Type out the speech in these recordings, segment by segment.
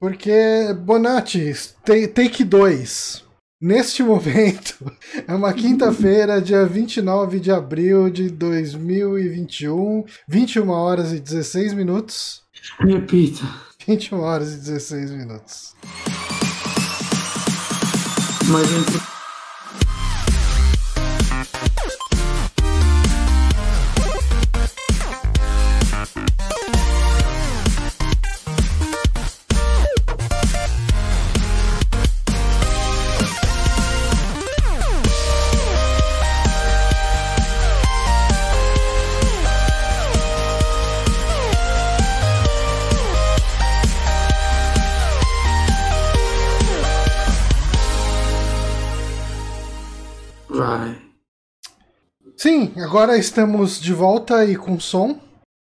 Porque, Bonatti, take 2. Neste momento, é uma quinta-feira, dia 29 de abril de 2021, 21 horas e 16 minutos. Repita. 21 horas e 16 minutos. Mas entre agora estamos de volta e com som.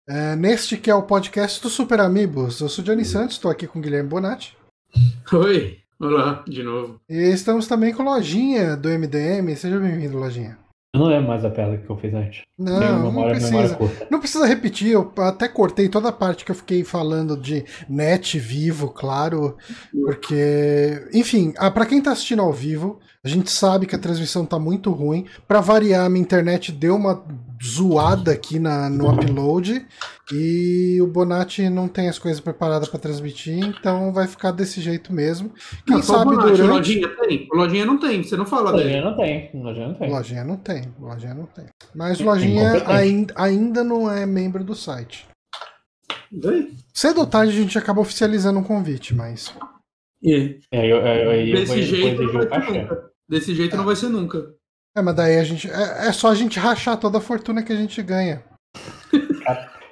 É, neste que é o podcast do Super Amigos. Eu sou Johnny Santos, estou aqui com o Guilherme Bonatti. Oi, olá, de novo. E estamos também com a Lojinha do MDM. Seja bem-vindo, Lojinha. Eu não lembro mais a piada que eu fiz antes. Não, memória, não precisa. Não precisa repetir. Eu até cortei toda a parte que eu fiquei falando de net vivo, claro. Porque, enfim, ah, para quem tá assistindo ao vivo, a gente sabe que a transmissão tá muito ruim. Para variar, minha internet deu uma zoada aqui na, no upload e o Bonatti não tem as coisas preparadas para transmitir, então vai ficar desse jeito mesmo. Quem não, sabe Bonatti, durante. Lojinha tem. Lojinha não tem, você não fala lojinha dele. Não tem. Lojinha não tem. Lojinha não tem. Lojinha não tem. Mas Lojinha ainda, ainda não é membro do site. Daí? Cedo ou tarde a gente acaba oficializando um convite, mas. E é, eu, eu, eu, Desse jeito vai nunca. Desse jeito é. não vai ser nunca. É, mas daí a gente. É, é, só a gente rachar toda a fortuna que a gente ganha.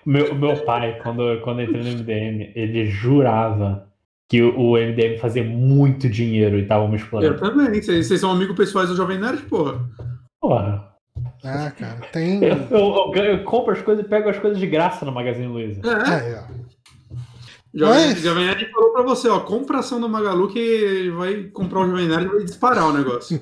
meu, meu pai, quando, quando entrei no MDM, ele jurava que o, MDM fazia muito dinheiro e tava me explorando. Eu também. Vocês, vocês são amigos pessoais do Jovem Nerd, porra. Porra. Ah, cara, tem. Eu, eu, eu, eu compro as coisas e pego as coisas de graça no Magazine Luiza. É, é. Jovem. Jovem Nerd falou pra você, ó, compra ação do Magalu que vai comprar o Jovem Nerd e vai disparar o negócio.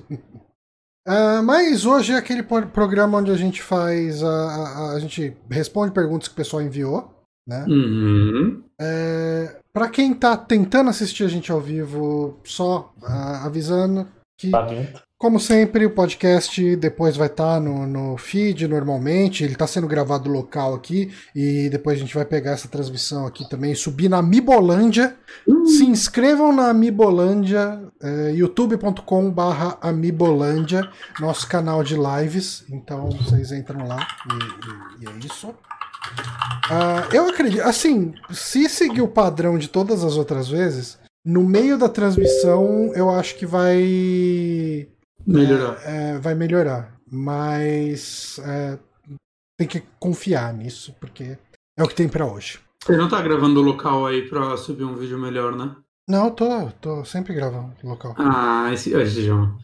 Uh, mas hoje é aquele programa onde a gente faz. A, a, a, gente responde perguntas que o pessoal enviou. Né? Uhum. É, para quem tá tentando assistir a gente ao vivo, só uh, avisando que como sempre, o podcast depois vai estar tá no, no feed normalmente. Ele está sendo gravado local aqui. E depois a gente vai pegar essa transmissão aqui também e subir na Mibolândia. Uhum. Se inscrevam na Mibolândia, é, youtube.com/barra Amibolândia, nosso canal de lives. Então vocês entram lá e, e, e é isso. Uh, eu acredito, assim, se seguir o padrão de todas as outras vezes, no meio da transmissão eu acho que vai Melhorar. É, é, vai melhorar. Mas é, tem que confiar nisso, porque é o que tem para hoje. Você não tá gravando o local aí pra subir um vídeo melhor, né? Não, tô, tô sempre gravando local. Ah, esse, esse João.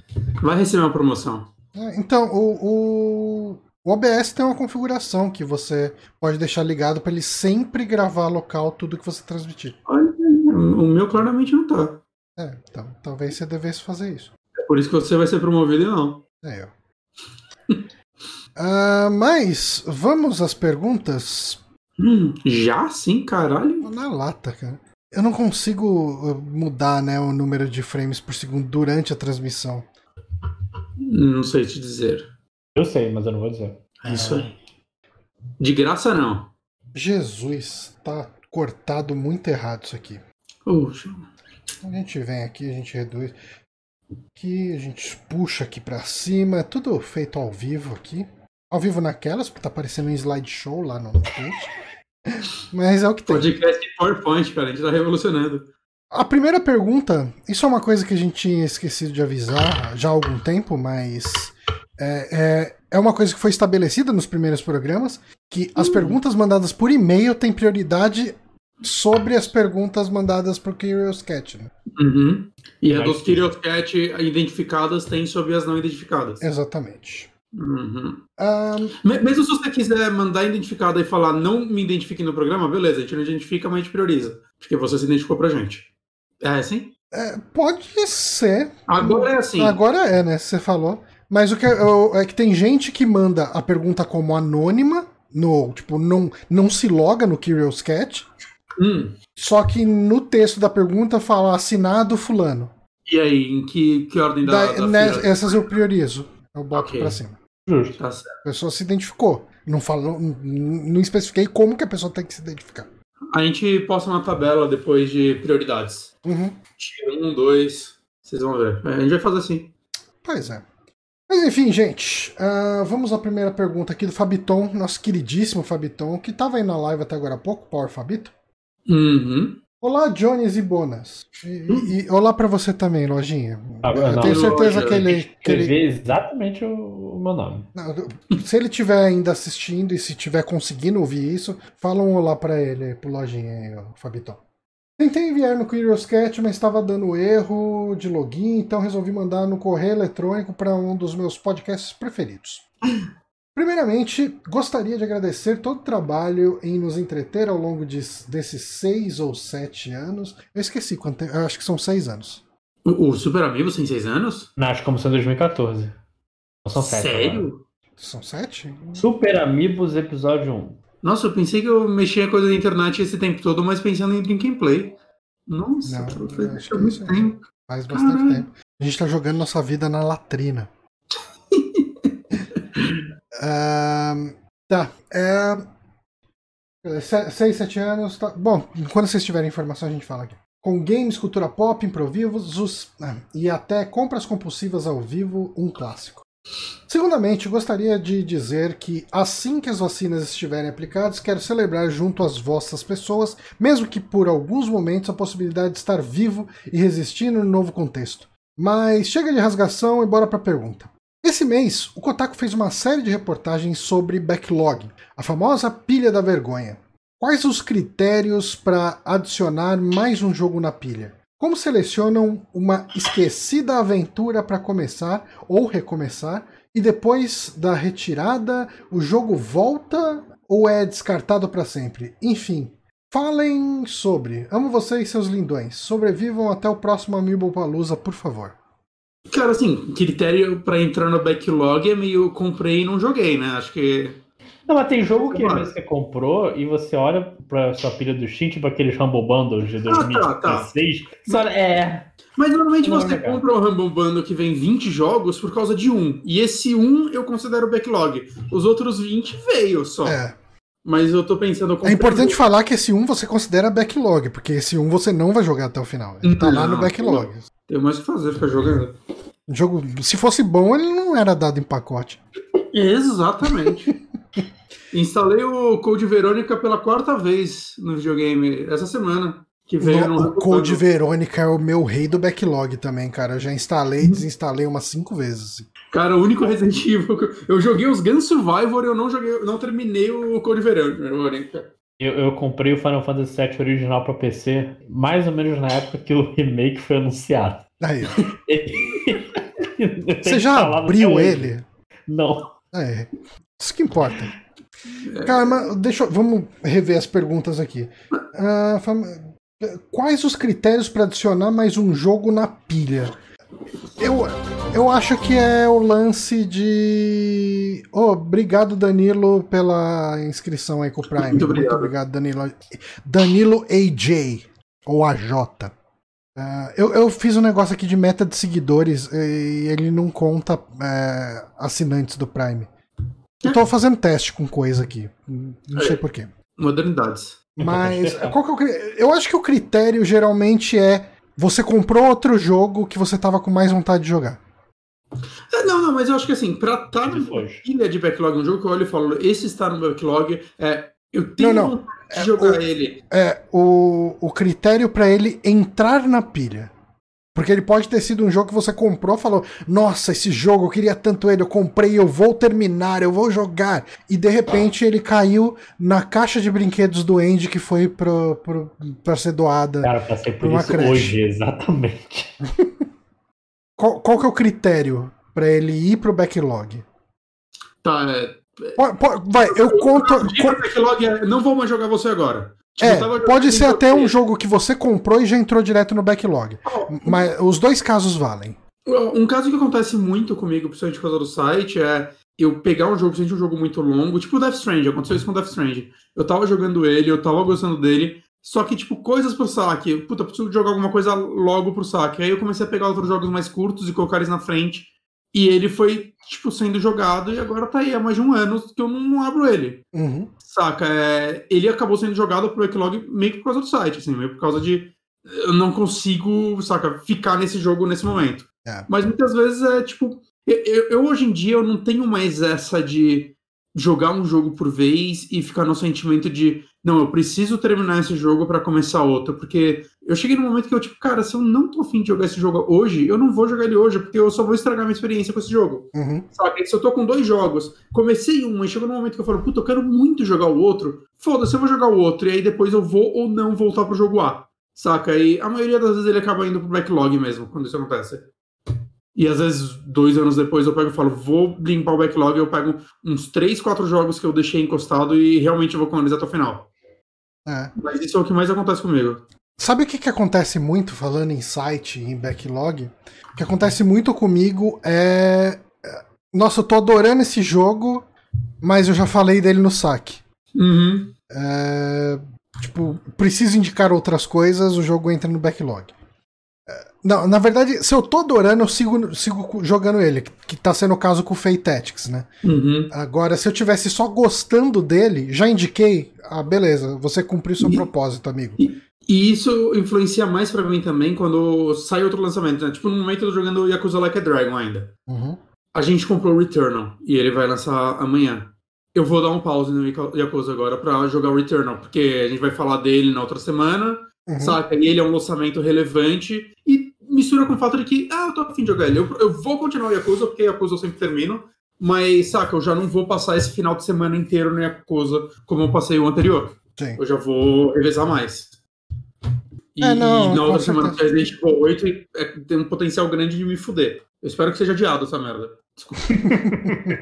Vai receber uma promoção. É, então, o, o, o, OBS tem uma configuração que você pode deixar ligado para ele sempre gravar local tudo que você transmitir. Olha, o meu claramente não tá. É, então talvez você devesse fazer isso. Por isso que você vai ser promovido e não. É eu. uh, mas vamos às perguntas. Hum, já sim, caralho? Na lata, cara. Eu não consigo uh, mudar né, o número de frames por segundo durante a transmissão. Não sei te dizer. Eu sei, mas eu não vou dizer. Isso aí. De graça não. Jesus, tá cortado muito errado isso aqui. Puxa. A gente vem aqui, a gente reduz. Aqui a gente puxa aqui para cima, é tudo feito ao vivo aqui. Ao vivo naquelas, porque tá aparecendo um slideshow lá no Twitch. Mas é o que tem. Podcast em PowerPoint, cara, a gente tá revolucionando. A primeira pergunta, isso é uma coisa que a gente tinha esquecido de avisar já há algum tempo, mas é, é, é uma coisa que foi estabelecida nos primeiros programas, que as hum. perguntas mandadas por e-mail têm prioridade sobre as perguntas mandadas pro Curious Cat. Né? Uhum. E a dos Curious Cat identificadas tem sobre as não identificadas. Exatamente. Uhum. Um... Mesmo se você quiser mandar identificada e falar não me identifique no programa, beleza, a gente não identifica, mas a gente prioriza. Porque você se identificou pra gente. É assim? É, pode ser. Agora é assim. Agora é, né? Você falou. Mas o que é, é que tem gente que manda a pergunta como anônima, no, tipo, não, não se loga no Curious Cat. Hum. Só que no texto da pergunta fala assinado fulano. E aí, em que, que ordem da, da, da Essas eu priorizo. Eu boto okay. pra cima. Justo. Tá certo. A pessoa se identificou. Não falou, não especifiquei como que a pessoa tem que se identificar. A gente posta uma tabela depois de prioridades. Uhum. Um, dois. Vocês vão ver. A gente vai fazer assim. Pois é. Mas enfim, gente, uh, vamos à primeira pergunta aqui do Fabiton, nosso queridíssimo Fabiton, que estava aí na live até agora há pouco, Power Fabito. Uhum. Olá, Jones e Bonas. E, e, e olá para você também, Lojinha. Ah, eu não, tenho certeza que ele. Que ele... exatamente o, o meu nome. Não, se ele estiver ainda assistindo e se estiver conseguindo ouvir isso, fala um olá para ele, pro Lojinha aí, ó, Fabitão. Tentei enviar no Curious Cat, mas estava dando erro de login, então resolvi mandar no correio eletrônico para um dos meus podcasts preferidos. Primeiramente, gostaria de agradecer todo o trabalho em nos entreter ao longo de, desses seis ou sete anos. Eu esqueci quanto eu acho que são seis anos. O, o Super Amigos tem seis anos? Não, acho que começou em 2014. Não são sete. Sério? Agora. São sete? Super Amigos, episódio 1. Nossa, eu pensei que eu mexia coisa na internet esse tempo todo, mas pensando em Drink and Play. Nossa, Não, faz muito tempo. Faz bastante Caralho. tempo. A gente tá jogando nossa vida na latrina. Tá. É... Seis, sete anos. Tá... Bom, quando vocês tiverem informação, a gente fala aqui. Com games, cultura pop, improvisos ah, e até compras compulsivas ao vivo, um clássico. Segundamente, gostaria de dizer que assim que as vacinas estiverem aplicadas, quero celebrar junto às vossas pessoas, mesmo que por alguns momentos, a possibilidade de estar vivo e resistindo no novo contexto. Mas chega de rasgação e bora para a pergunta. Esse mês, o Kotaku fez uma série de reportagens sobre backlog, a famosa pilha da vergonha. Quais os critérios para adicionar mais um jogo na pilha? Como selecionam uma esquecida aventura para começar ou recomeçar e depois da retirada o jogo volta ou é descartado para sempre? Enfim, falem sobre. Amo vocês, seus lindões. Sobrevivam até o próximo Amiibo Palusa, por favor. Cara, assim, critério para entrar no backlog é meio comprei e não joguei, né? Acho que não, mas tem jogo que você comprou e você olha pra sua pilha do Steam, tipo aqueles Humble Bundles de 2016. Ah, tá, tá. Só, é. Mas normalmente não você é compra um Humble Bundle que vem 20 jogos por causa de um. E esse um eu considero backlog. Os outros 20 veio só. É. Mas eu tô pensando. É importante um... falar que esse um você considera backlog, porque esse um você não vai jogar até o final. Ele tá lá no backlog. Tem mais o que fazer, ficar jogando. O jogo, se fosse bom, ele não era dado em pacote. Exatamente. Instalei o Code Verônica pela quarta vez no videogame essa semana. Que veio no, no o Code Verônica é o meu rei do backlog também, cara. Eu já instalei e desinstalei umas cinco vezes. Cara, o único Resident Evil. Eu joguei os Gun Survivor e eu não joguei, não terminei o Code Verônica. Eu, eu, comprei o Final Fantasy VII original para PC mais ou menos na época que o remake foi anunciado. Aí. Você já abriu ele? Não. É. Isso que importa. Cara, mas deixa vamos rever as perguntas aqui. Uh, quais os critérios para adicionar mais um jogo na pilha? Eu, eu acho que é o lance de. Oh, obrigado, Danilo, pela inscrição aí com o Prime. Muito obrigado, Muito obrigado Danilo. Danilo AJ, ou AJ. Uh, eu, eu fiz um negócio aqui de meta de seguidores e ele não conta uh, assinantes do Prime. Eu tô fazendo teste com coisa aqui. Não sei é. porquê. Modernidades. Mas qual que é o, eu acho que o critério geralmente é você comprou outro jogo que você tava com mais vontade de jogar. É, não, não, mas eu acho que assim, pra estar tá na ilha de backlog, um jogo que eu olho e falo, esse está no backlog, é, eu tenho não, não. vontade de é, jogar o, ele. É, o, o critério para ele entrar na pilha. Porque ele pode ter sido um jogo que você comprou e falou: Nossa, esse jogo, eu queria tanto ele, eu comprei, eu vou terminar, eu vou jogar. E de repente ele caiu na caixa de brinquedos do Andy que foi pro, pro, pra ser doada. Cara, passei por isso creche. hoje, exatamente. qual, qual que é o critério para ele ir pro backlog? Tá, é. Vai, eu conto. Backlog é, não vou mais jogar você agora. Tipo, é, pode ser até um jogo que você comprou e já entrou direto no backlog. Mas os dois casos valem. Um caso que acontece muito comigo, principalmente por causa do site, é eu pegar um jogo, principalmente um jogo muito longo, tipo Death Strange, aconteceu isso com Death Strange. Eu tava jogando ele, eu tava gostando dele, Só que, tipo, coisas pro saque. Puta, preciso jogar alguma coisa logo pro saque. Aí eu comecei a pegar outros jogos mais curtos e colocar eles na frente. E ele foi, tipo, sendo jogado e agora tá aí há mais de um ano que eu não, não abro ele. Uhum. Saca? É, ele acabou sendo jogado pro backlog meio que por causa do site, assim, meio por causa de. Eu não consigo, saca, ficar nesse jogo nesse momento. É. Mas muitas vezes é tipo. Eu, eu, hoje em dia eu não tenho mais essa de jogar um jogo por vez e ficar no sentimento de não, eu preciso terminar esse jogo para começar outro, porque eu cheguei num momento que eu, tipo, cara, se eu não tô afim de jogar esse jogo hoje, eu não vou jogar ele hoje, porque eu só vou estragar minha experiência com esse jogo. Uhum. Sabe? Se eu tô com dois jogos, comecei um e chegou num momento que eu falo, puta, eu quero muito jogar o outro, foda-se, eu vou jogar o outro, e aí depois eu vou ou não voltar pro jogo A. Saca? E a maioria das vezes ele acaba indo pro backlog mesmo, quando isso acontece. E às vezes, dois anos depois, eu pego e falo, vou limpar o backlog, eu pego uns três, quatro jogos que eu deixei encostado e realmente vou com eles até o final. É. Mas isso é o que mais acontece comigo. Sabe o que, que acontece muito falando em site, em backlog? O que acontece muito comigo é. Nossa, eu tô adorando esse jogo, mas eu já falei dele no saque. Uhum. É... Tipo, preciso indicar outras coisas, o jogo entra no backlog. Não, na verdade, se eu tô adorando, eu sigo, sigo jogando ele, que tá sendo o caso com o Fate Tactics, né? Uhum. Agora, se eu tivesse só gostando dele, já indiquei, ah, beleza, você cumpriu seu e, propósito, amigo. E, e, isso influencia mais para mim também quando sai outro lançamento, né? Tipo, no momento eu tô jogando Yakuza Like a Dragon ainda. Uhum. A gente comprou o Returnal e ele vai lançar amanhã. Eu vou dar um pause no Yakuza agora pra jogar o Returnal, porque a gente vai falar dele na outra semana, uhum. saca? E ele é um lançamento relevante e mistura com o fato de que, ah, eu tô afim de jogar ele. Eu, eu vou continuar o Yakuza, porque Yakuza eu sempre termino, mas, saca, eu já não vou passar esse final de semana inteiro no Yakuza como eu passei o anterior. Sim. Eu já vou revezar mais. E, é, não, e na outra semana do Resident Evil 8 é, tem um potencial grande de me fuder. Eu espero que seja adiado essa merda. Desculpa.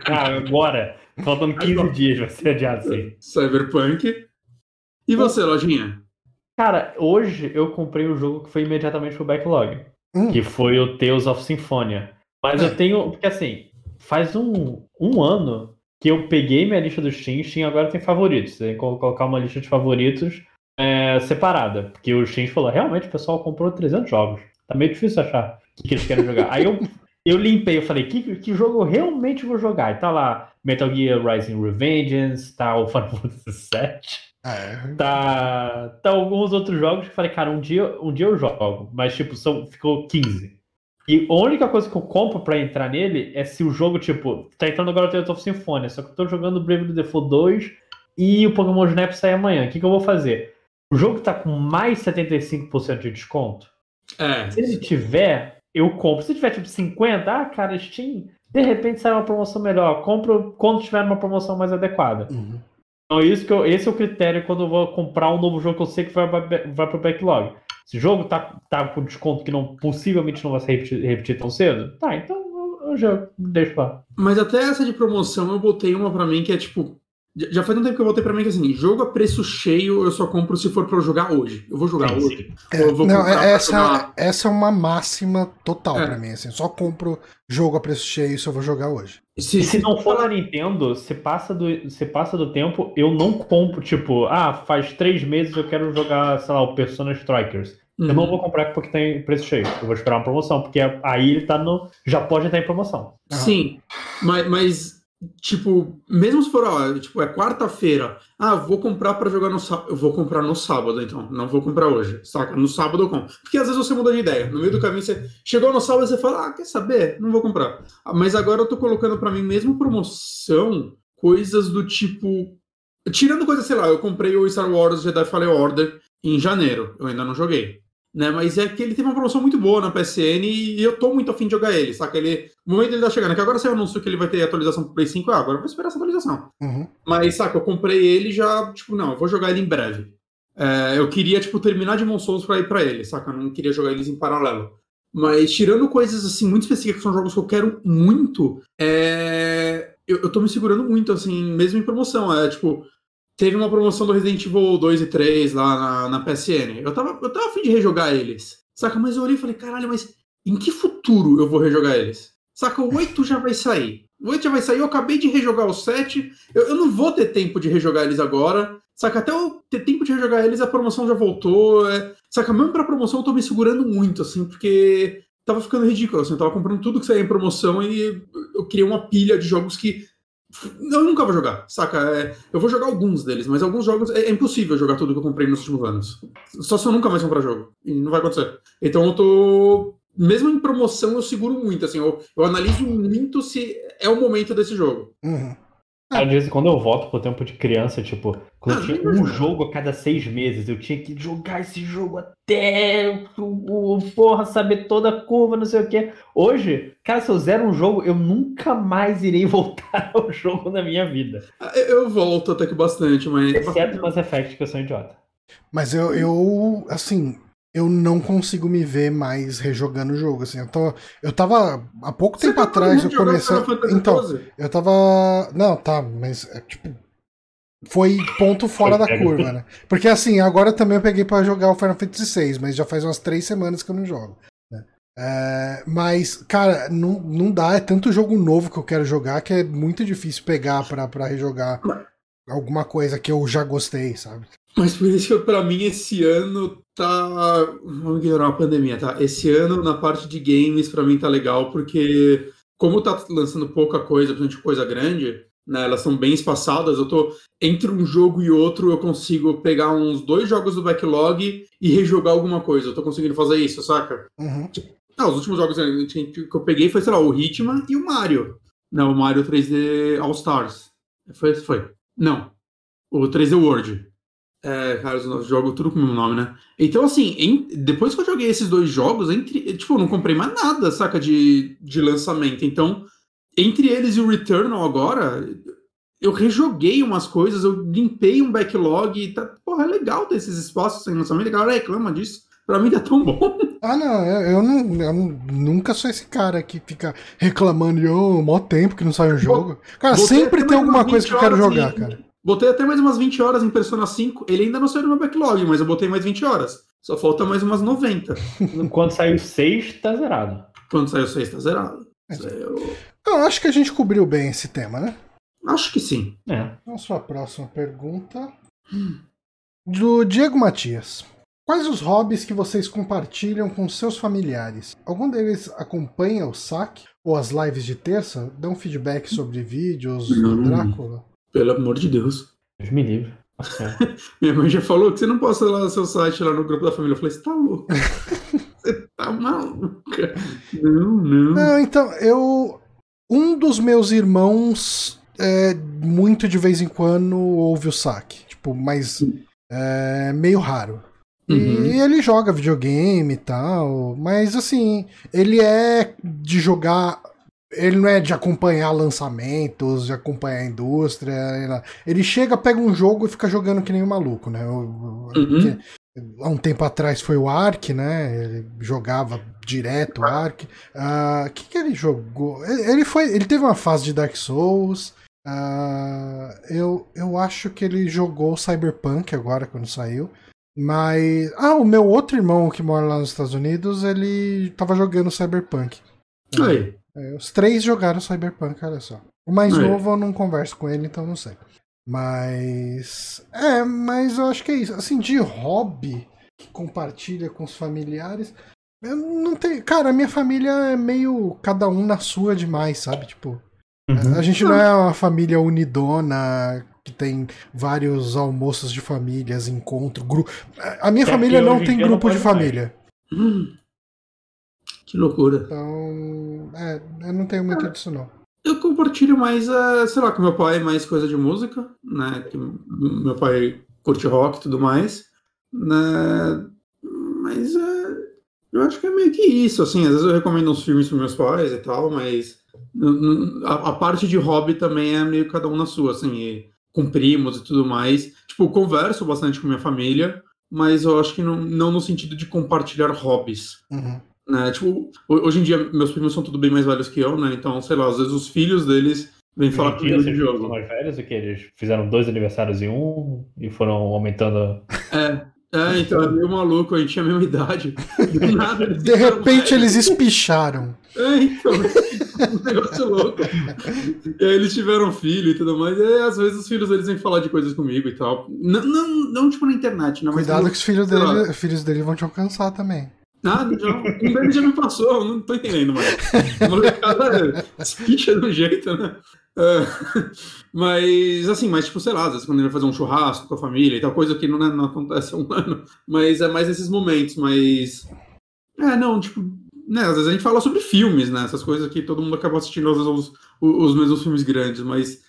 ah, agora. Faltam 15 agora. dias, vai ser adiado sim. Cyberpunk. E você, Lojinha? Cara, hoje eu comprei o um jogo que foi imediatamente pro backlog hum. que foi o Tales of Symphonia. Mas é. eu tenho. Porque assim, faz um, um ano que eu peguei minha lista do Steam, Steam agora tem favoritos. Tem que colocar uma lista de favoritos é, separada. Porque o Steam falou, realmente o pessoal comprou 300 jogos. Tá meio difícil achar o que eles querem jogar. Aí eu, eu limpei, eu falei, que, que jogo eu realmente vou jogar? E tá lá Metal Gear Rising Revengeance, tá o Final Fantasy VII. É. Tá, tá alguns outros jogos que falei, cara, um dia, um dia eu jogo, mas tipo, são, ficou 15. E a única coisa que eu compro para entrar nele é se o jogo, tipo, tá entrando agora o Tales of Symphonia, só que eu tô jogando Brave Default 2 e o Pokémon Snap sai amanhã. O que, que eu vou fazer? O jogo tá com mais 75% de desconto. É. Se ele tiver, eu compro. Se tiver tipo 50, ah, cara, Steam, de repente sai uma promoção melhor. Compro quando tiver uma promoção mais adequada. Uhum. Então, isso que eu, esse é o critério quando eu vou comprar um novo jogo que eu sei que vai, vai pro backlog. Se o jogo tá, tá com desconto que não possivelmente não vai se repetir, repetir tão cedo, tá, então eu, eu já deixo lá. Mas até essa de promoção eu botei uma pra mim que é tipo. Já faz um tempo que eu botei pra mim que assim, jogo a preço cheio eu só compro se for pra eu jogar hoje. Eu vou jogar sim, hoje. Sim. É, não, essa, jogar... essa é uma máxima total é. pra mim. Assim, só compro jogo a preço cheio se eu vou jogar hoje. Se, se não for na Nintendo, se passa, do, se passa do tempo, eu não compro, tipo, ah, faz três meses eu quero jogar, sei lá, o Persona Strikers. Uhum. Eu não uhum. vou comprar porque tem preço cheio. Eu vou esperar uma promoção, porque aí ele tá no. Já pode estar em promoção. Sim, mas, mas tipo, mesmo se for, ó, tipo, é quarta-feira, ah, vou comprar para jogar no sábado, eu vou comprar no sábado, então, não vou comprar hoje, saca? No sábado eu compro. Porque às vezes você muda de ideia, no meio do caminho você chegou no sábado e você fala, ah, quer saber? Não vou comprar. Ah, mas agora eu tô colocando para mim mesmo promoção, coisas do tipo, tirando coisa, sei lá, eu comprei o Star Wars Jedi Fallen Order em janeiro, eu ainda não joguei né? Mas é que ele teve uma promoção muito boa na PSN e eu tô muito afim de jogar ele, saca? Ele, o momento ele tá chegando, que agora você anunciou que ele vai ter atualização pro Play 5, ah, agora eu vou esperar essa atualização. Uhum. Mas, saca, eu comprei ele já, tipo, não, eu vou jogar ele em breve. É, eu queria, tipo, terminar de Souls pra ir pra ele, saca? Eu não queria jogar eles em paralelo. Mas tirando coisas, assim, muito específicas, que são jogos que eu quero muito, é... eu, eu tô me segurando muito, assim, mesmo em promoção. É, tipo, teve uma promoção do Resident Evil 2 e 3 lá na, na PSN. Eu tava, eu tava afim de rejogar eles. Saca? Mas eu olhei e falei, caralho, mas em que futuro eu vou rejogar eles? Saca? O 8 já vai sair. O 8 já vai sair, eu acabei de rejogar o 7. Eu, eu não vou ter tempo de rejogar eles agora. Saca, até eu ter tempo de rejogar eles, a promoção já voltou. É... Saca, mesmo pra promoção eu tô me segurando muito, assim, porque tava ficando ridículo, assim, eu tava comprando tudo que saía em promoção e eu queria uma pilha de jogos que eu nunca vou jogar, saca? É, eu vou jogar alguns deles, mas alguns jogos é, é, impossível jogar tudo que eu comprei nos últimos anos. Só se eu nunca mais comprar jogo. E não vai acontecer. Então eu tô. Mesmo em promoção, eu seguro muito, assim, eu, eu analiso muito se é o momento desse jogo. Uhum. Às ah. vezes, quando eu volto pro tempo de criança, tipo, quando ah, tinha um jogo a cada seis meses, eu tinha que jogar esse jogo até o, porra, saber toda a curva, não sei o que. Hoje, cara, se eu zero um jogo, eu nunca mais irei voltar ao jogo na minha vida. Ah, eu volto até que bastante, mas. Exceto Mass Effect, que eu sou idiota. Mas eu, eu assim, eu não consigo me ver mais rejogando o jogo. Assim, eu, tô, eu tava. Há pouco Você tempo atrás eu comecei. Então, eu tava. Não, tá, mas é, tipo. Foi ponto fora da curva, né? Porque assim, agora também eu peguei para jogar o Final Fantasy VI, mas já faz umas três semanas que eu não jogo. Né? É, mas, cara, não, não dá. É tanto jogo novo que eu quero jogar que é muito difícil pegar para rejogar alguma coisa que eu já gostei, sabe? Mas por isso que pra mim esse ano tá. Vamos ignorar a pandemia, tá? Esse ano, na parte de games, pra mim tá legal, porque como tá lançando pouca coisa, principalmente coisa grande, né? Elas são bem espaçadas, eu tô. Entre um jogo e outro, eu consigo pegar uns dois jogos do backlog e rejogar alguma coisa. Eu tô conseguindo fazer isso, saca? Uhum. Ah, os últimos jogos que eu peguei foi, sei lá, o Hitman e o Mario. Não, o Mario 3D All Stars. Foi, foi. Não. O 3D World. É, cara, os jogo tudo com o mesmo nome, né? Então, assim, em, depois que eu joguei esses dois jogos, entre, tipo, eu não comprei mais nada, saca, de, de lançamento. Então, entre eles e o Returnal agora, eu rejoguei umas coisas, eu limpei um backlog e tá, porra, é legal ter esses espaços sem lançamento, a galera reclama disso. Pra mim tá tão bom. Ah, não, eu, eu não, eu nunca sou esse cara que fica reclamando de oh, mó tempo que não sai um jogo. Cara, sempre tem alguma coisa que eu quero jogar, cara. Botei até mais umas 20 horas em Persona 5. Ele ainda não saiu do meu backlog, mas eu botei mais 20 horas. Só falta mais umas 90. Quando saiu 6, tá zerado. Quando saiu 6, tá zerado. É. Eu... eu acho que a gente cobriu bem esse tema, né? Acho que sim. É. Então, sua próxima pergunta. Do Diego Matias. Quais os hobbies que vocês compartilham com seus familiares? Algum deles acompanha o saque ou as lives de terça? Dão feedback sobre vídeos do Drácula? Pelo amor de Deus. Deus me livre. Minha mãe já falou que você não posta lá o seu site lá no grupo da família. Eu falei, você tá louco? você tá maluca? Não, não. Não, então, eu. Um dos meus irmãos, é, muito de vez em quando, ouve o saque. Tipo, mas é meio raro. Uhum. E ele joga videogame e tal, mas assim, ele é de jogar ele não é de acompanhar lançamentos, de acompanhar a indústria. Ele chega, pega um jogo e fica jogando que nem um maluco, né? Uhum. Há um tempo atrás foi o Ark, né? Ele jogava direto o Ark. O uh, que, que ele jogou? Ele, foi, ele teve uma fase de Dark Souls. Uh, eu, eu acho que ele jogou Cyberpunk agora quando saiu. Mas. Ah, o meu outro irmão que mora lá nos Estados Unidos, ele tava jogando Cyberpunk. Aí. É, os três jogaram Cyberpunk, olha só. O mais é. novo eu não converso com ele, então não sei. Mas. É, mas eu acho que é isso. Assim, de hobby que compartilha com os familiares. Eu não tenho. Cara, a minha família é meio cada um na sua demais, sabe? Tipo. Uhum. A gente não é uma família unidona que tem vários almoços de famílias, encontro, grupo. A minha é família não tem grupo de família. Hum. Que loucura. Então, é, eu não tenho muito disso não. Eu compartilho mais, uh, sei lá, com meu pai mais coisa de música, né? Que meu pai curte rock e tudo mais, né? Mas uh, eu acho que é meio que isso, assim. Às vezes eu recomendo uns filmes para meus pais e tal, mas a, a, parte de hobby também é meio cada um na sua, assim, com primos e tudo mais. Tipo, converso bastante com minha família, mas eu acho que não, não no sentido de compartilhar hobbies. Uhum. Né? Tipo, hoje em dia, meus primos são tudo bem mais velhos que eu, né? Então, sei lá, às vezes os filhos deles vêm falar comigo de jogo. mais velhos do que eles fizeram dois aniversários em um e foram aumentando. É. É, então é meio maluco, a gente tinha a mesma idade. Do nada, de repente eles espicharam. É, então, um negócio louco. E aí eles tiveram filho e tudo mais. E aí, às vezes os filhos deles vêm falar de coisas comigo e tal. Não, não, não tipo na internet, não. Cuidado mas, que os filhos dele, filhos dele vão te alcançar também. Ah, já, um deles já me passou, não tô entendendo mais. A molecada espicha do jeito, né? Uh, mas, assim, mas, tipo, sei lá, às vezes quando ele vai fazer um churrasco com a família e tal, coisa que não, né, não acontece há um ano, mas é mais nesses momentos, mas. É, não, tipo, né, às vezes a gente fala sobre filmes, né, essas coisas que todo mundo acaba assistindo, às vezes, os, os mesmos filmes grandes, mas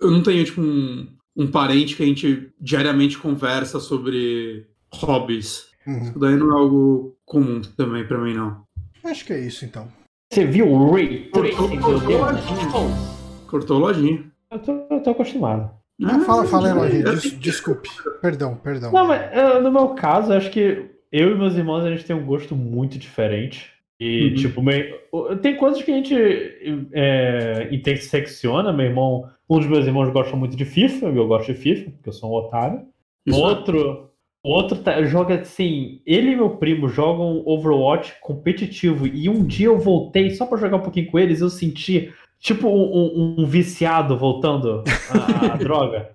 eu não tenho, tipo, um, um parente que a gente diariamente conversa sobre hobbies. Uhum. Isso daí não é algo comum também pra mim, não. Acho que é isso, então. Você viu o Ray Tracing do Deus? Cortou lojinha. Eu tô, eu tô acostumado. Ah, fala, fala aí, lojinha. Des, desculpe. Perdão, perdão. Não, mas no meu caso, acho que eu e meus irmãos a gente tem um gosto muito diferente. E, uhum. tipo, meio... tem coisas que a gente é, intersecciona. Meu irmão, um dos meus irmãos gosta muito de FIFA, eu gosto de FIFA, porque eu sou um otário. Isso. Outro, outro tá, joga assim. Ele e meu primo jogam Overwatch competitivo. E um dia eu voltei só para jogar um pouquinho com eles. Eu senti tipo um, um viciado voltando à, droga.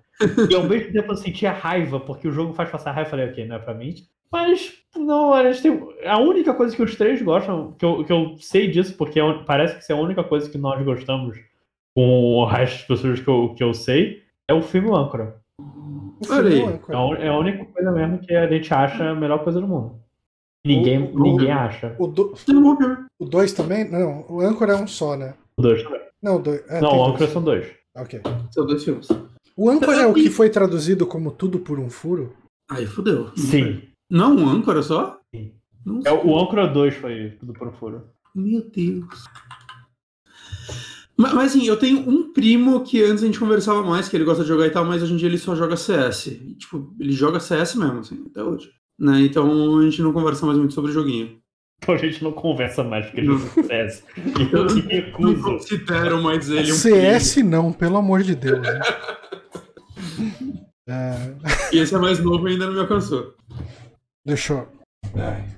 E ao mesmo tempo eu sentia raiva, porque o jogo faz passar raiva. Eu falei, ok, não é pra mim. Mas, não, a gente tem. A única coisa que os três gostam, que eu, que eu sei disso, porque é, parece que isso é a única coisa que nós gostamos com o resto das pessoas que eu, que eu sei, é o filme Âncora. Olha aí. É, é a única coisa mesmo que a gente acha a melhor coisa do mundo. Ninguém, o, ninguém acha. O 2 também? Não, o Âncora é um só, né? O 2 também. Não, dois. É, não, o Âncora são dois. Ok. São dois filmes. O Âncora é o que foi traduzido como Tudo por um Furo? Aí fodeu. Sim. Não, um âncora só? Sim. É, o âncora 2 foi Tudo por um Furo. Meu Deus. Mas, mas, assim, eu tenho um primo que antes a gente conversava mais, que ele gosta de jogar e tal, mas hoje em dia ele só joga CS. E, tipo, ele joga CS mesmo, assim, até hoje. Né? Então a gente não conversa mais muito sobre joguinho. Então a gente não conversa mais porque a gente não CS. Eu me recuso. Não considero mais ele um CS primo. não, pelo amor de Deus. Né? é... E esse é mais novo e ainda não me alcançou. Deixa eu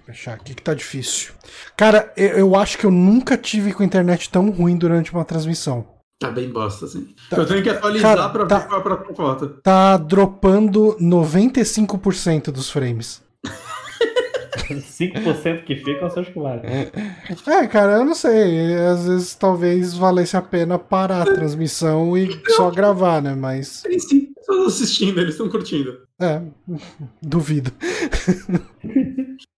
fechar aqui que tá difícil. Cara, eu, eu, acho que eu nunca tive com a internet tão ruim durante uma transmissão. Tá bem bosta, assim. Tá, eu tenho que atualizar cara, pra tá, ver qual é a próxima foto. Tá dropando 95% dos frames. 5% que ficam seus colares. É, cara, eu não sei. Às vezes talvez valesse a pena parar a transmissão e só gravar, né? Mas. Tem sim pessoas assistindo, eles estão curtindo. É, duvido.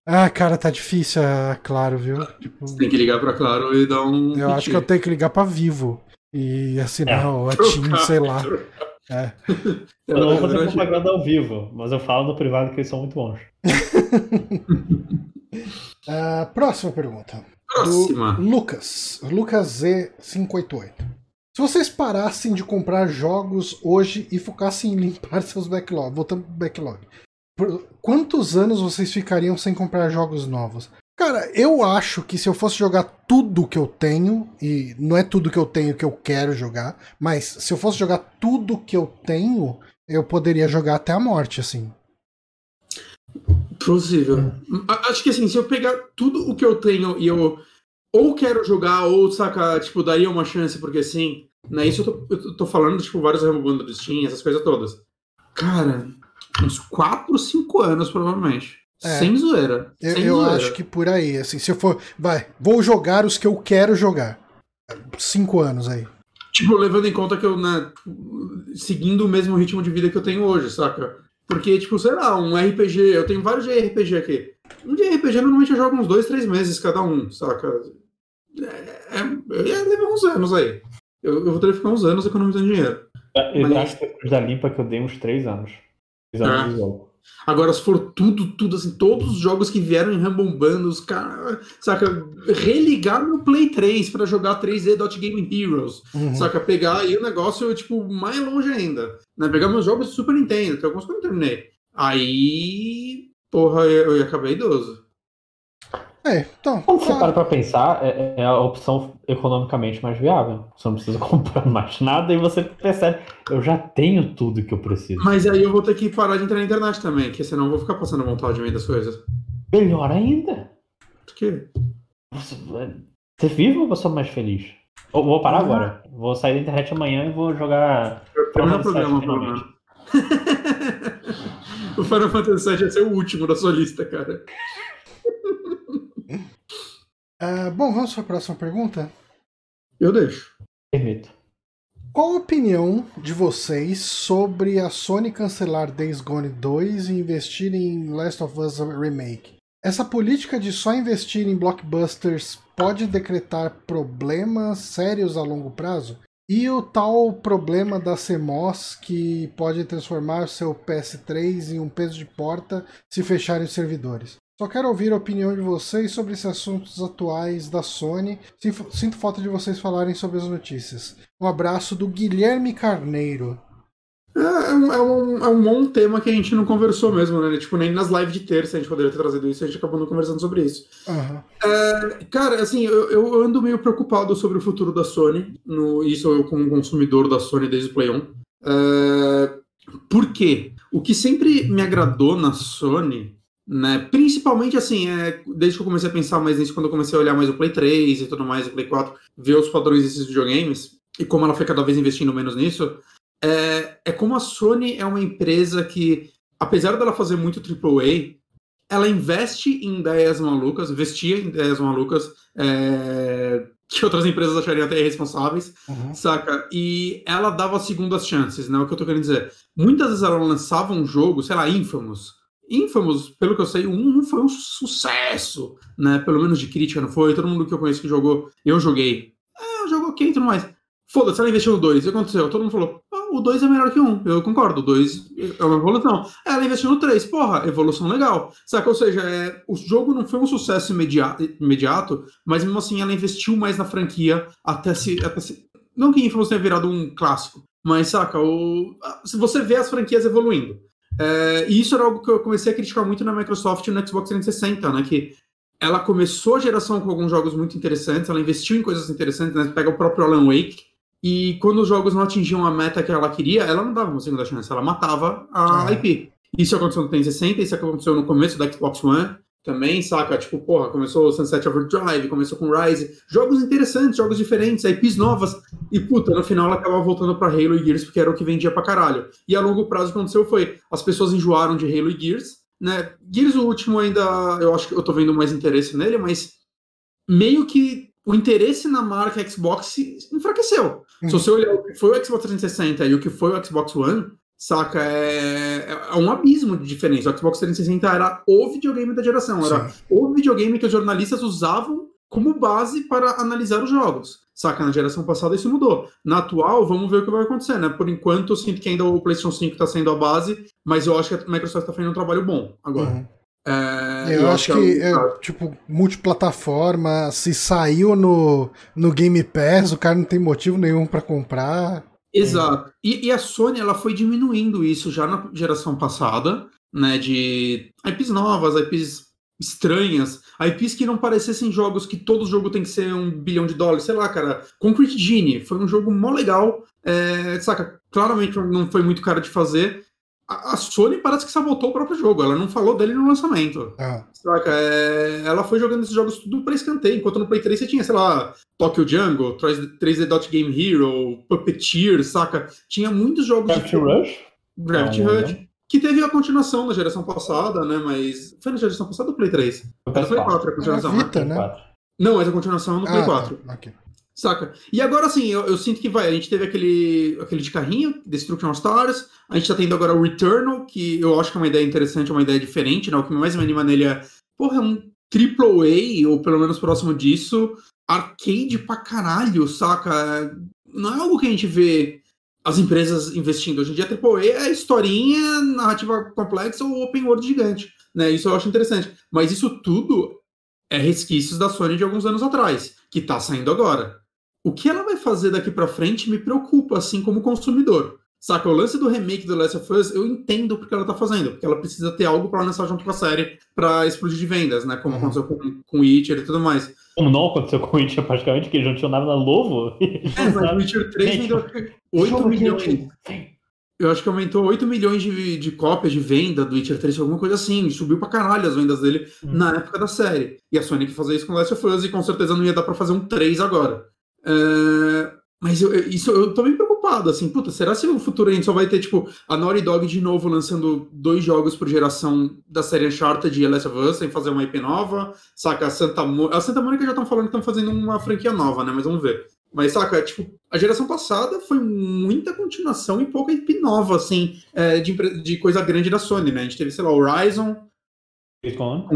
ah, cara, tá difícil, é claro, viu? Tipo... Você tem que ligar pra Claro e dar um. Eu acho que eu tenho que ligar pra Vivo e assinar é. o TIM, sei lá. É. Eu não vou fazer propaganda ao vivo, mas eu falo no privado que eles são muito bons. uh, próxima pergunta. Próxima. Do Lucas. Lucas Z588. Se vocês parassem de comprar jogos hoje e focassem em limpar seus backlog, voltando pro backlog, por quantos anos vocês ficariam sem comprar jogos novos? Cara, eu acho que se eu fosse jogar tudo que eu tenho, e não é tudo que eu tenho que eu quero jogar, mas se eu fosse jogar tudo que eu tenho, eu poderia jogar até a morte, assim. Possível. Acho que assim, se eu pegar tudo o que eu tenho e eu ou quero jogar, ou, saca, tipo, daria uma chance, porque assim, né, isso eu tô, eu tô falando, tipo, vários remobandos do Steam, essas coisas todas. Cara, uns 4, 5 anos, provavelmente. É, Sem zoeira. Eu, Sem eu zoeira. acho que por aí, assim, se eu for. Vai, vou jogar os que eu quero jogar. Cinco anos aí. Tipo, levando em conta que eu, né, seguindo o mesmo ritmo de vida que eu tenho hoje, saca? Porque, tipo, sei lá, um RPG, eu tenho vários de RPG aqui. Um de RPG normalmente eu jogo uns dois, três meses cada um, saca? É, é, é leva uns anos aí. Eu, eu vou ter que ficar uns anos economizando dinheiro. Eu Mas... acho que depois da limpa que eu dei uns três anos. De jogo. Agora, se for tudo, tudo assim, todos os jogos que vieram em Rambombando, os caras, saca, religar meu Play 3 para jogar 3D Dot Game Heroes, uhum. saca, pegar aí o negócio, tipo, mais longe ainda, né, pegar meus jogos de Super Nintendo, que alguns que eu não terminei. Aí, porra, eu, eu acabei idoso. É, então. Quando você para pra pensar, é, é, a opção economicamente mais viável. Você não precisa comprar mais nada e você percebe, eu já tenho tudo que eu preciso. Mas aí eu vou ter que parar de entrar na internet também, que senão eu vou ficar passando vontade de mim das coisas. Melhor ainda. Por quê? Você, você vive ou você é mais feliz? Eu vou parar agora. Vou sair da internet amanhã e vou jogar. Terminar o programa, finalmente. o Final Fantasy VII ia ser o último da sua lista, cara. Uh, bom, vamos para a próxima pergunta? Eu deixo. Permito. Qual a opinião de vocês sobre a Sony cancelar Days Gone 2 e investir em Last of Us Remake? Essa política de só investir em blockbusters pode decretar problemas sérios a longo prazo? E o tal problema da CMOS que pode transformar seu PS3 em um peso de porta se fecharem os servidores? Só quero ouvir a opinião de vocês sobre esses assuntos atuais da Sony. Sinto falta de vocês falarem sobre as notícias. Um abraço do Guilherme Carneiro. É, é, um, é, um, é um bom tema que a gente não conversou mesmo, né? Tipo, nem nas lives de terça a gente poderia ter trazido isso, a gente acabou não conversando sobre isso. Uhum. É, cara, assim, eu, eu, ando meio preocupado sobre o futuro da Sony, no, isso eu como consumidor da Sony desde o Play 1. É, por quê? O que sempre me agradou na Sony, né, principalmente assim, é, desde que eu comecei a pensar mais nisso, quando eu comecei a olhar mais o Play 3 e tudo mais, o Play 4, ver os padrões desses videogames, e como ela foi cada vez investindo menos nisso, é, é como a Sony é uma empresa que, apesar dela fazer muito AAA, ela investe em ideias malucas, investia em ideias malucas é, que outras empresas achariam até irresponsáveis, uhum. saca? E ela dava segundas chances, né? O que eu tô querendo dizer. Muitas vezes ela lançava um jogo, sei lá, Infamous. Infamous, pelo que eu sei, um foi um sucesso, né? Pelo menos de crítica, não foi? Todo mundo que eu conheço que jogou, eu joguei. É, um jogo ok tudo mais. Foda-se, ela investiu no 2. O que aconteceu? Todo mundo falou: ah, o 2 é melhor que o 1. Um. Eu concordo, o 2 é uma evolução. Ela investiu no 3. Porra, evolução legal. Saca? Ou seja, é, o jogo não foi um sucesso imediato, imediato, mas mesmo assim ela investiu mais na franquia até se. Até se não que Infamous tenha virado um clássico, mas saca? O, se você vê as franquias evoluindo. É, e isso era algo que eu comecei a criticar muito na Microsoft e no Xbox 360, né? Que ela começou a geração com alguns jogos muito interessantes, ela investiu em coisas interessantes, né? Pega o próprio Alan Wake, e quando os jogos não atingiam a meta que ela queria, ela não dava uma segunda chance, ela matava a é. IP. Isso aconteceu no 360, isso aconteceu no começo do Xbox One também, saca? Tipo, porra, começou o Sunset Overdrive, começou com Rise, jogos interessantes, jogos diferentes, IPs novas, e puta, no final ela acabava voltando pra Halo e Gears, porque era o que vendia pra caralho. E a longo prazo o que aconteceu foi, as pessoas enjoaram de Halo e Gears, né? Gears, o último, ainda, eu acho que eu tô vendo mais interesse nele, mas meio que o interesse na marca Xbox enfraqueceu. Uhum. Se você olhar o que foi o Xbox 360 e o que foi o Xbox One, saca, é, é um abismo de diferença. O Xbox 360 era o videogame da geração, era Sim. o videogame que os jornalistas usavam como base para analisar os jogos. Saca, na geração passada isso mudou. Na atual, vamos ver o que vai acontecer, né? Por enquanto, eu sinto que ainda o PlayStation 5 está sendo a base, mas eu acho que a Microsoft está fazendo um trabalho bom agora. Uhum. É, eu, eu, acho, que, que é, é, tipo, multiplataforma, se saiu no, no Game Pass, o cara não tem motivo nenhum para comprar. Exato. E, e, a Sony, ela foi diminuindo isso já na geração passada, né, de IPs novas, IPs estranhas, IPs que não parecessem jogos que todo jogo tem que ser um bilhão de dólares, sei lá, cara. Concrete Genie foi um jogo mó legal, é, saca? Claramente não foi muito caro de fazer, a Sony parece que sabotou o próprio jogo. Ela não falou dele no lançamento. Ah. Saca? É, ela foi jogando esses jogos tudo pra escanteio. Enquanto no Play 3 você tinha, sei lá, Tokyo Jungle, 3D Dot Game Hero, Puppeteer, saca? Tinha muitos jogos. Gravity. Rush? Gravity não, Rush. Não. Que teve a continuação na geração passada, né? Mas. Foi na geração passada ou Play 3? Foi Play 4 a continuação. É a Vita, né? Não, mas a continuação no Play ah, 4. Tá. Okay. Saca? E agora sim, eu, eu, sinto que vai. A gente teve aquele, aquele de carrinho, Destruction Stars. A gente tá tendo agora o Returnal, que eu acho que é uma ideia interessante, é uma ideia diferente, né? O que mais me anima nele é, porra, é um AAA, ou pelo menos próximo disso, arcade pra caralho, saca? Não é algo que a gente vê as empresas investindo. Hoje em dia, AAA é historinha, narrativa complexa ou open world gigante, né? Isso eu acho interessante. Mas isso tudo é resquícios da Sony de alguns anos atrás, que tá saindo agora o que ela vai fazer daqui para frente me preocupa, assim como consumidor. Saca, o lance do remake do Last of Us, eu entendo porque ela tá fazendo, porque ela precisa ter algo para lançar junto com a série para explodir de vendas, né? Como uhum. aconteceu com, com Witcher e tudo mais. Como não aconteceu com o Witcher praticamente, que eles não tinham nada na Lovo. É, mas o Witcher 3 vendeu 8 milhões. Eu acho que aumentou 8 milhões de, de cópias de venda do Witcher 3, alguma coisa assim. Subiu pra caralho as vendas dele hum. na época da série. E a Sony que fazer isso com Last of Us e com certeza não ia dar pra fazer um 3 agora. É... Mas eu, isso, eu tô bem preocupado, assim, puta, será que no futuro a gente só vai ter, tipo, a Naughty Dog de novo lançando dois jogos por geração da série Uncharted e Last of Us, sem fazer uma IP nova, saca? A Santa, Mo a Santa Mônica já estão falando que estão fazendo uma franquia nova, né? Mas vamos ver. Mas, saca, tipo, a geração passada foi muita continuação e pouca IP nova, assim, é, de, de coisa grande da Sony, né? A gente teve, sei lá, Horizon. Days Gone.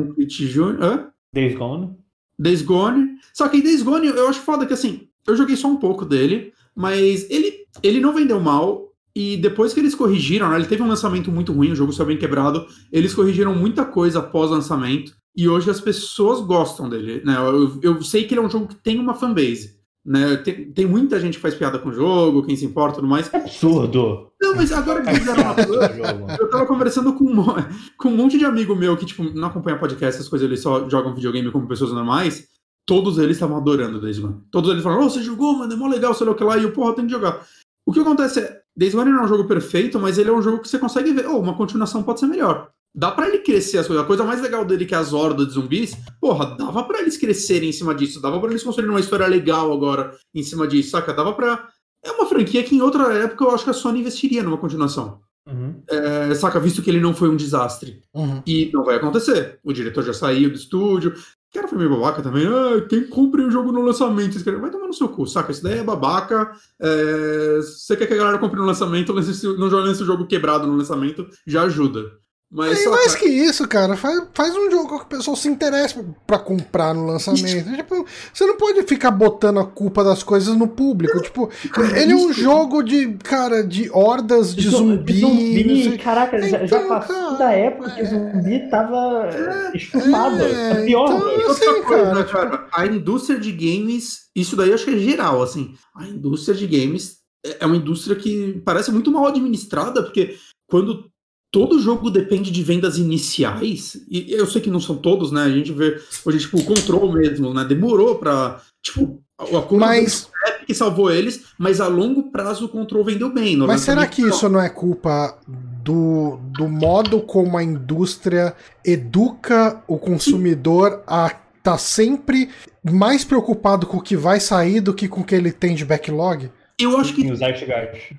Hã? Days Gone. Days Gone. Só que Days Gone eu acho foda que, assim, eu joguei só um pouco dele, mas ele, ele não vendeu mal. E depois que eles corrigiram, né, ele teve um lançamento muito ruim, o jogo saiu bem quebrado. Eles corrigiram muita coisa após lançamento. E hoje as pessoas gostam dele. Né? Eu, eu sei que ele é um jogo que tem uma fanbase. Né? Tem, tem, muita gente que faz piada com o jogo, quem se importa e tudo mais. É absurdo! Não, mas agora que fizeram uma coisa. eu tava conversando com um, com um monte de amigo meu que, tipo, não acompanha podcast, essas coisas, eles só jogam videogame como pessoas normais todos eles estavam adorando Days Gone. Todos eles falaram, oh, você jogou, mano, é mó legal, sei lá o que lá, e eu, porra, tem que jogar. O que acontece é, Days Gone não é um jogo perfeito, mas ele é um jogo que você consegue ver, oh, uma continuação pode ser melhor. Dá para ele crescer as coisas. A coisa mais legal dele que é as hordas de zumbis, porra, dava para eles crescerem em cima disso, dava para eles construírem uma história legal agora em cima disso, saca? Dava pra. É uma franquia que em outra época eu acho que a Sony investiria numa continuação. Uhum. É, saca, visto que ele não foi um desastre. Uhum. E não vai acontecer. O diretor já saiu do estúdio, era foi meio babaca também. Ah, quem compra o jogo no lançamento? Vai tomar no seu cu, saca? Isso daí é babaca. É... Você quer que a galera compre no lançamento, não jogue jogo quebrado no lançamento, já ajuda. Mas é, mais que isso, cara, faz, faz um jogo que o pessoal se interesse para comprar no lançamento. tipo, você não pode ficar botando a culpa das coisas no público. Tipo, ele é um jogo de, cara, de hordas de zumbi. zumbi caraca, então, já, passou cara, da época que o zumbi tava é, esfumado. É, é pior. Então, assim, coisa, cara, cara, tipo... a indústria de games, isso daí eu acho que é geral, assim. A indústria de games é uma indústria que parece muito mal administrada, porque quando todo jogo depende de vendas iniciais, e eu sei que não são todos, né? A gente vê hoje, tipo, o Control mesmo, né? Demorou pra. Tipo, a mas... que salvou eles, mas a longo prazo o Control vendeu bem. Mas será que isso não é culpa do, do modo como a indústria educa o consumidor a estar tá sempre mais preocupado com o que vai sair do que com o que ele tem de backlog? Eu acho que.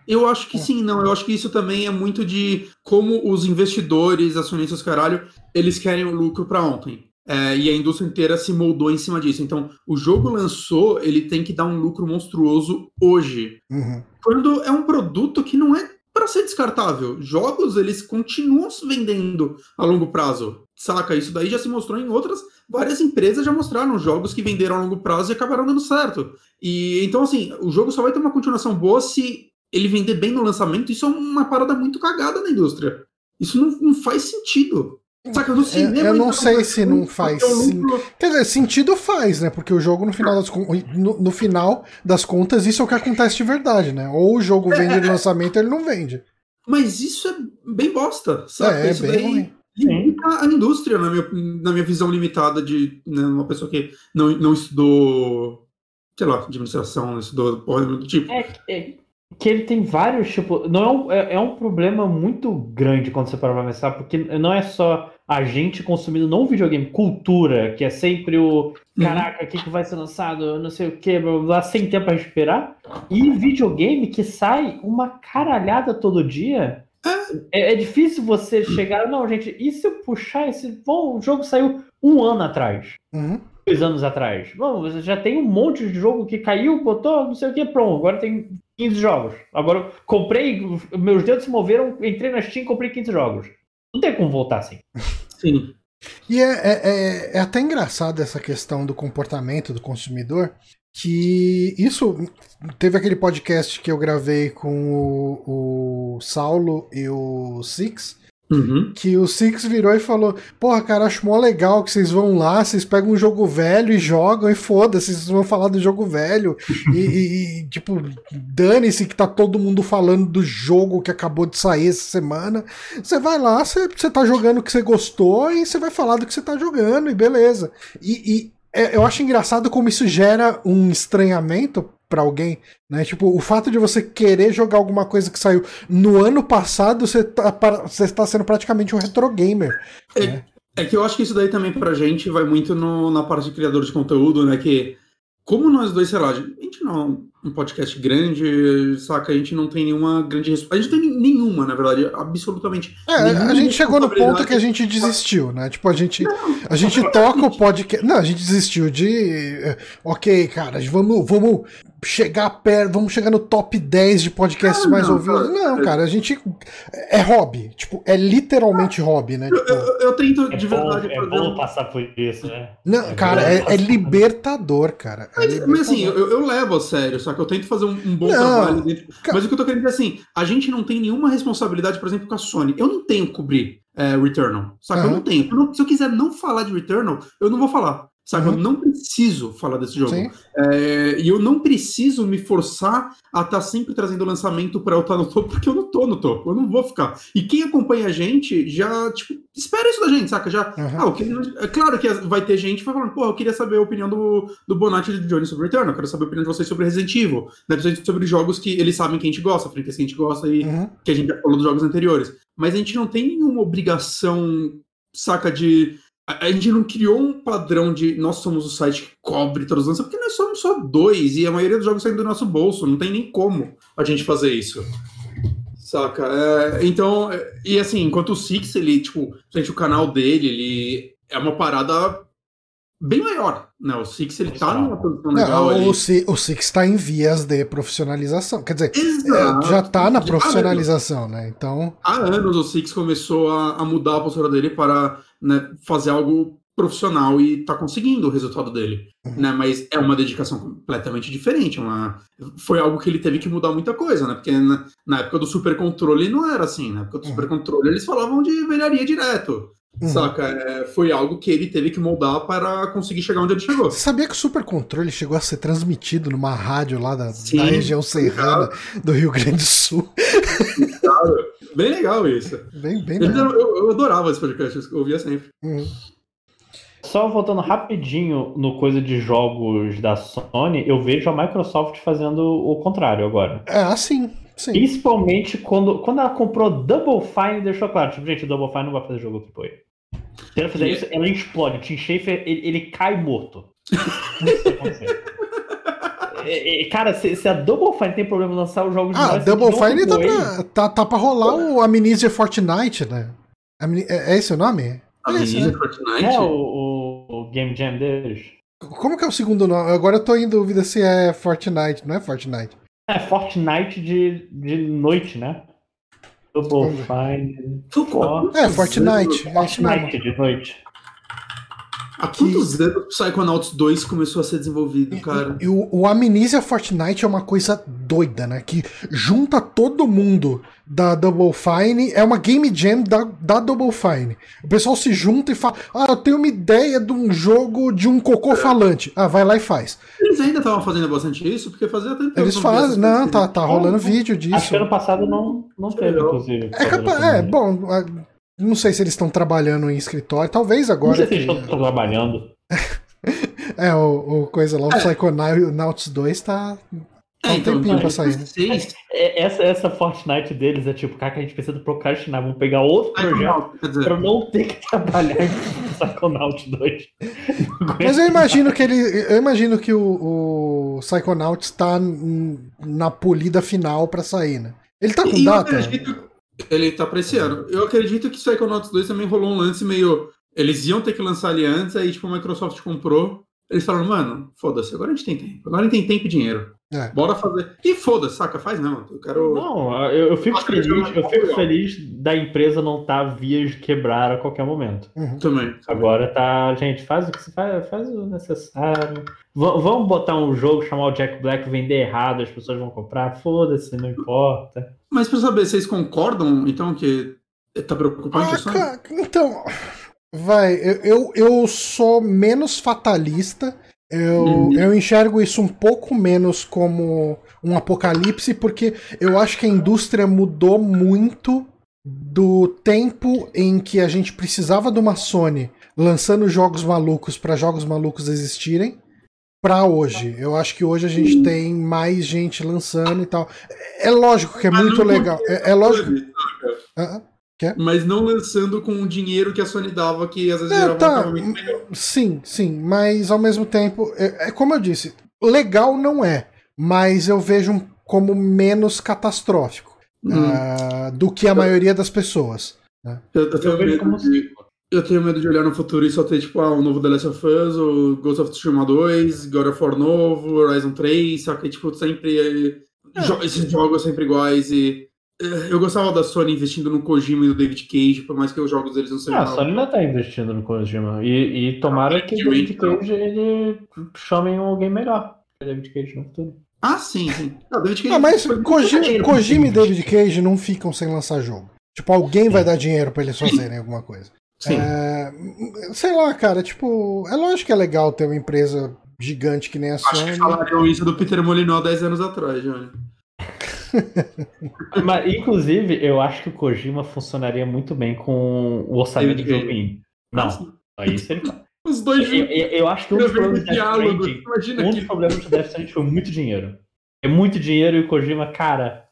Eu acho que sim, não. Eu acho que isso também é muito de como os investidores, acionistas, caralho, eles querem o lucro para ontem. É, e a indústria inteira se moldou em cima disso. Então, o jogo lançou, ele tem que dar um lucro monstruoso hoje. Uhum. Quando é um produto que não é para ser descartável. Jogos, eles continuam se vendendo a longo prazo. Saca? Isso daí já se mostrou em outras. Várias empresas já mostraram jogos que venderam a longo prazo e acabaram dando certo. E então, assim, o jogo só vai ter uma continuação boa se ele vender bem no lançamento. Isso é uma parada muito cagada na indústria. Isso não, não faz sentido. Saca, no cinema, eu, eu não sei se não faz. Sim. Quer dizer, sentido faz, né? Porque o jogo, no final, das, no, no, final das contas, isso é o que acontece de verdade, né? Ou o jogo vende no lançamento ou ele não vende. Mas isso é bem bosta, sabe? É, isso bem daí ruim. Limita a indústria, na minha, na minha visão limitada de né, uma pessoa que não, não estudou, sei lá, administração, não estudou porra do tipo. É, é, que ele tem vários, tipo, não é um, é, é um problema muito grande quando você para pra pensar, porque não é só a gente consumindo não videogame, cultura, que é sempre o uhum. caraca, o que, que vai ser lançado, não sei o que, blá, blá, sem tempo pra esperar, e videogame que sai uma caralhada todo dia. É, é difícil você chegar, não, gente, e se eu puxar esse. Bom, o jogo saiu um ano atrás. Uhum dois anos atrás. Bom, você já tem um monte de jogo que caiu, botou, não sei o que, pronto. Agora tem 15 jogos. Agora comprei, meus dedos se moveram, entrei na Steam e comprei 15 jogos. Não tem como voltar assim. Sim. E é, é, é, é até engraçado essa questão do comportamento do consumidor, que isso teve aquele podcast que eu gravei com o, o Saulo e o Six, Uhum. Que o Six virou e falou: Porra, cara, acho mó legal que vocês vão lá, vocês pegam um jogo velho e jogam, e foda-se, vocês vão falar do jogo velho. e, e, e, tipo, dane-se que tá todo mundo falando do jogo que acabou de sair essa semana. Você vai lá, você, tá jogando o que você gostou e você vai falar do que você tá jogando, e beleza. E, e eu acho engraçado como isso gera um estranhamento para alguém, né? Tipo, o fato de você querer jogar alguma coisa que saiu no ano passado, você tá, você está sendo praticamente um retro gamer. É, né? é que eu acho que isso daí também pra gente vai muito no, na parte de criador de conteúdo, né? Que como nós dois, sei lá, a gente não é um podcast grande, saca? A gente não tem nenhuma grande resposta. A gente não tem nenhuma, na verdade, absolutamente. É, a gente chegou no ponto que a gente desistiu, né? Tipo, a gente, a gente toca o podcast. Não, a gente desistiu de. Eh, ok, cara, vamos, vamos chegar perto, vamos chegar no top 10 de podcasts ah, mais não, ouvidos. Não, cara, a gente. É hobby. Tipo, é literalmente hobby, né? Tipo, eu, eu, eu, tento de verdade. Bom, é bom passar por isso, né? Não, é cara, é, é, libertador, cara. É mas, libertador. mas, assim, eu, eu, levo a sério, só que eu tento fazer um, um bom não, trabalho dentro. Mas o que eu tô querendo dizer assim, a gente não tem nenhuma responsabilidade, por exemplo, com a Sony. Eu não tenho que cobrir é, Returnal. Saca? Uhum. Eu não tenho. Eu não, se eu quiser não falar de Returnal, eu não vou falar. Sabe, uhum. eu não preciso falar desse jogo. É, e eu não preciso me forçar a estar tá sempre trazendo lançamento para eu estar tá no topo, porque eu não tô no topo, eu não vou ficar. E quem acompanha a gente já, tipo, espera isso da gente, saca? Já, uhum. ah, que, é claro que vai ter gente falando, pô, eu queria saber a opinião do, do Bonatti e do Johnny sobre Return, eu quero saber a opinião de vocês sobre Resident Evil, né? sobre jogos que eles sabem que a gente gosta, franquias que a gente gosta e uhum. que a gente já falou dos jogos anteriores. Mas a gente não tem nenhuma obrigação, saca, de a gente não criou um padrão de nós somos o site que cobre todos os lançamentos, porque nós somos só dois e a maioria dos jogos saem do nosso bolso, não tem nem como a gente fazer isso. Saca? É, então, e assim, enquanto o Six, ele, tipo, gente, o canal dele, ele é uma parada bem maior, né? O Six, ele tá numa posição legal. Não, o, o Six tá em vias de profissionalização, quer dizer, é, já tá na profissionalização, né? Então... Há anos o Six começou a, a mudar a postura dele para né, fazer algo profissional e tá conseguindo o resultado dele, uhum. né? Mas é uma dedicação completamente diferente, é uma foi algo que ele teve que mudar muita coisa, né? Porque na, na época do super controle não era assim, na época do uhum. super controle eles falavam de velharia direto. Uhum. Saca? É, foi algo que ele teve que moldar para conseguir chegar onde ele chegou. Você sabia que o Super Controle chegou a ser transmitido numa rádio lá da, Sim, da região serrana do Rio Grande do Sul? Claro. Bem legal isso. Bem, bem legal. Eu, eu, adorava esse podcast, eu ouvia sempre. Uhum. Só voltando rapidinho no coisa de jogos da Sony, eu vejo a Microsoft fazendo o contrário agora. É, assim. Sim. Principalmente quando, quando ela comprou Double Fine, deixou claro, tipo, gente, o Double Fine não vai fazer jogo AAA. Se ela fizer e... isso, ela explode. O Tim Schafer, ele, ele cai morto. É, é, cara, se, se, a Double Fine tem problema em lançar os jogos de Ah, Double Fine tá pra, tá, tá pra rolar o Amnesia Fortnite, né? É, é esse o nome? Amnesia é, Fortnite? É o, o, Game Jam deles. Como que é o segundo nome? Agora eu tô em dúvida se é Fortnite, não é Fortnite. É Fortnite de, de noite, né? Double Fine. É, Fortnite. Fortnite de noite. Há quantos que... anos Psychonauts 2 começou a ser desenvolvido, cara? E, o, o Amnesia Fortnite é uma coisa doida, né? Que junta todo mundo da Double Fine, é uma game jam da, da Double Fine. O pessoal se junta e fala: Ah, eu tenho uma ideia de um jogo de um cocô é. falante. Ah, vai lá e faz. Eles ainda estavam fazendo bastante isso, porque fazia tempo Eles fazem, não, tá, tá rolando vídeo disso. Acho que ano passado não, não teve, inclusive. É, capaz, é bom, não sei se eles estão trabalhando em escritório, talvez agora. Não sei se eles estão trabalhando. é, o, o coisa lá, o é. Psychonauts 2 tá. Tá um então, tempinho pra sair. Né? É, essa, essa Fortnite deles é tipo, cara, que a gente precisa procrastinar, vamos pegar outro projeto pra não ter que trabalhar em Psychonauts 2. Mas eu imagino que ele. Eu imagino que o, o Psychonauts tá na polida final pra sair, né? Ele tá com e data? Acredito, ele tá pra esse ano. Eu acredito que Psychonauts 2 também rolou um lance meio. Eles iam ter que lançar ali antes, aí tipo, a Microsoft comprou. Eles falaram, mano, foda-se, agora a gente tem tempo. Agora a gente tem tempo e dinheiro. É. Bora fazer. E foda-se, saca? Faz não. Eu quero. Não, eu, eu fico feliz. Eu fico feliz da empresa não estar tá vias de quebrar a qualquer momento. Uhum. Também. Agora tá. Gente, faz o que você faz, faz o necessário. V vamos botar um jogo, chamar o Jack Black, vender errado, as pessoas vão comprar. Foda-se, não importa. Mas pra saber, vocês concordam, então, que Tá preocupante ah, cara, Então, vai, eu, eu, eu, sou menos fatalista. Eu, uhum. eu enxergo isso um pouco menos como um apocalipse, porque eu acho que a indústria mudou muito do tempo em que a gente precisava de uma Sony lançando jogos malucos para jogos malucos existirem para hoje. Eu acho que hoje a gente tem mais gente lançando e tal. É lógico que é muito legal. É, é lógico. Uh, mas não lançando com o dinheiro que a Sony dava, que às vezes é, era tá. muito melhor. Sim, sim. Mas ao mesmo tempo, é, é, como eu disse, legal não é. Mas eu vejo como menos catastrófico hum. uh, do que a maioria das pessoas. Né? Eu, eu, eu, como... de, eu tenho medo de olhar no futuro e só ter, tipo, ah, o novo The Last of Us, o Ghost of Tsushima 2, God of War novo, Horizon 3, só que, tipo, sempre. É. Esses jogos sempre iguais e. Eu gostava da Sony investindo no Kojima e no David Cage, por mais que os jogos deles não sejam. Ah, a Sony ainda tá investindo no Kojima. E, e tomara ah, que o David Cage ele chame alguém melhor. O David Cage no futuro. Ah, sim, sim. Não, David Cage ah, mas Kojima, Kojima e David Cage não ficam sem lançar jogo. Tipo, alguém vai dar dinheiro pra eles fazerem alguma coisa. Sim. É, sei lá, cara, tipo, é lógico que é legal ter uma empresa gigante que nem a Sony. Acho que falaram isso do Peter Molyneux 10 anos atrás, Johnny. Mas, inclusive, eu acho que o Kojima funcionaria muito bem com o orçamento do jogo indie. Não, ah, isso ele Os dois eu, eu, eu acho que um dos problemas de diálogo. um dos problemas de Death Stranding foi muito dinheiro. É muito dinheiro e o Kojima, cara,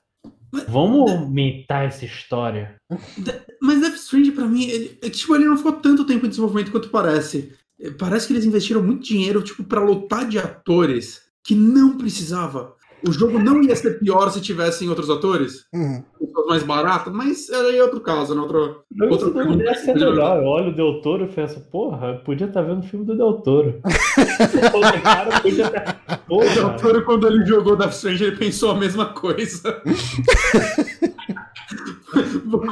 Vamos aumentar essa história. Mas Death Stranding, pra mim, ele, é tipo, ele não ficou tanto tempo em desenvolvimento quanto parece. Parece que eles investiram muito dinheiro, tipo, pra lotar de atores que não precisava. O jogo não ia ser pior se tivessem outros atores, uhum. mais baratas, mas era aí outro caso, né? Outro, não, outro não ia ser legal. Eu olho o Del Toro e penso, porra, podia estar tá vendo o filme do Del Toro. o cara podia tá... O Del Toro, quando ele jogou Death Strange, ele pensou a mesma coisa. vou,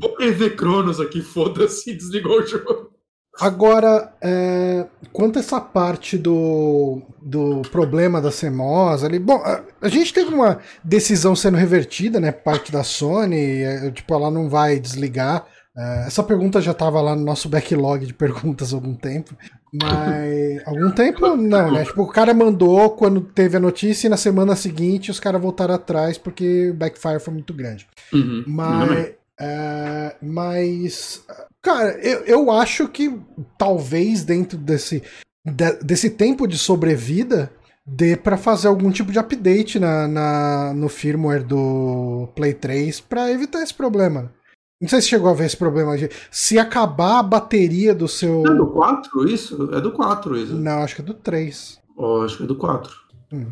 vou rever Cronos aqui, foda-se, desligou o jogo. Agora, é, quanto a essa parte do, do problema da CMOS ali, bom, a, a, gente teve uma decisão sendo revertida, né, parte da Sony, é, tipo, ela não vai desligar. É, essa pergunta já estava lá no nosso backlog de perguntas há algum tempo, mas algum tempo não, né? Tipo, o cara mandou quando teve a notícia e na semana seguinte os caras voltaram atrás porque o backfire foi muito grande. Uhum. Mas, é, mas Cara, eu, eu acho que talvez dentro desse, de, desse tempo de sobrevida dê para fazer algum tipo de update na, na, no firmware do Play 3 para evitar esse problema. Não sei se chegou a ver esse problema. De, se acabar a bateria do seu. É do 4 isso? É do 4 isso. Não, acho que é do 3. Oh, acho que é do 4. Hum.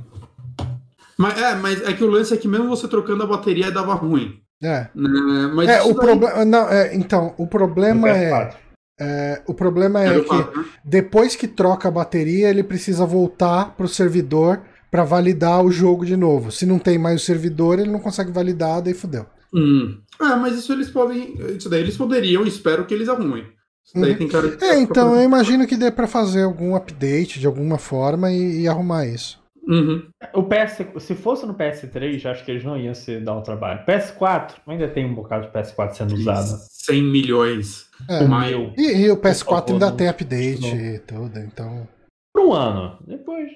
Mas, é, mas é que o lance é que mesmo você trocando a bateria dava ruim. É. Né, mas é, o problema. Não, é, então, o problema é, é. o problema é, que né? depois que troca a bateria, ele precisa voltar pro servidor para validar o jogo de novo. Se não tem mais o servidor, ele não consegue validar, daí fodeu. Hum. Ah, mas isso eles podem. Isso daí eles poderiam, espero que eles arrumem. Isso daí uhum. tem cara de... É, então eu imagino que dê para fazer algum update de alguma forma e, e arrumar isso. Uhum. O PS, se fosse no PS3, acho que eles não iam se dar o trabalho. PS4, ainda tem um bocado de PS4 sendo usado. 100 milhões. É, e, e, o PS4 favor, ainda não, tem update e tudo, então. Por um ano. Depois.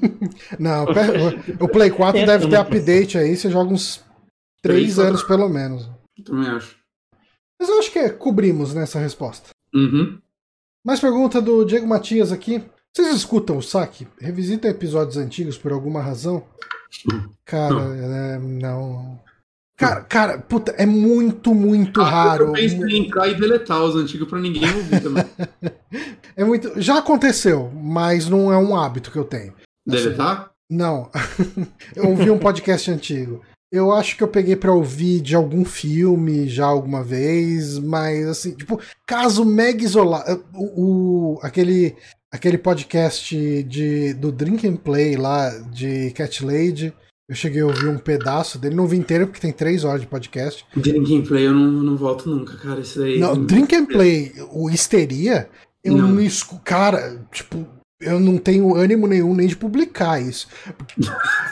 não, o, o Play 4 deve ter update aí, você joga uns 3 anos pelo menos. Também acho. Mas eu acho que é, cobrimos nessa resposta. Uhum. Mais pergunta do Diego Matias aqui. Vocês escutam o saque? Revisitam episódios antigos por alguma razão? Cara, é, não. Cara, cara, puta, é muito, muito ah, raro. Eu penso em entrar e deletar os antigos pra ninguém ouvir também. é muito. Já aconteceu, mas não é um hábito que eu tenho. Deletar? Assim, não. eu ouvi um podcast antigo. Eu acho que eu peguei para ouvir de algum filme já alguma vez, mas assim, tipo, caso mega isolado. O, o, aquele aquele podcast de, do Drink and Play lá, de Cat Lady. Eu cheguei a ouvir um pedaço dele, não vi inteiro porque tem três horas de podcast. Drink and Play eu não, não volto nunca, cara. Isso aí. Não, Drink and Play, o Histeria, eu não, não escuto. Cara, tipo, eu não tenho ânimo nenhum nem de publicar isso.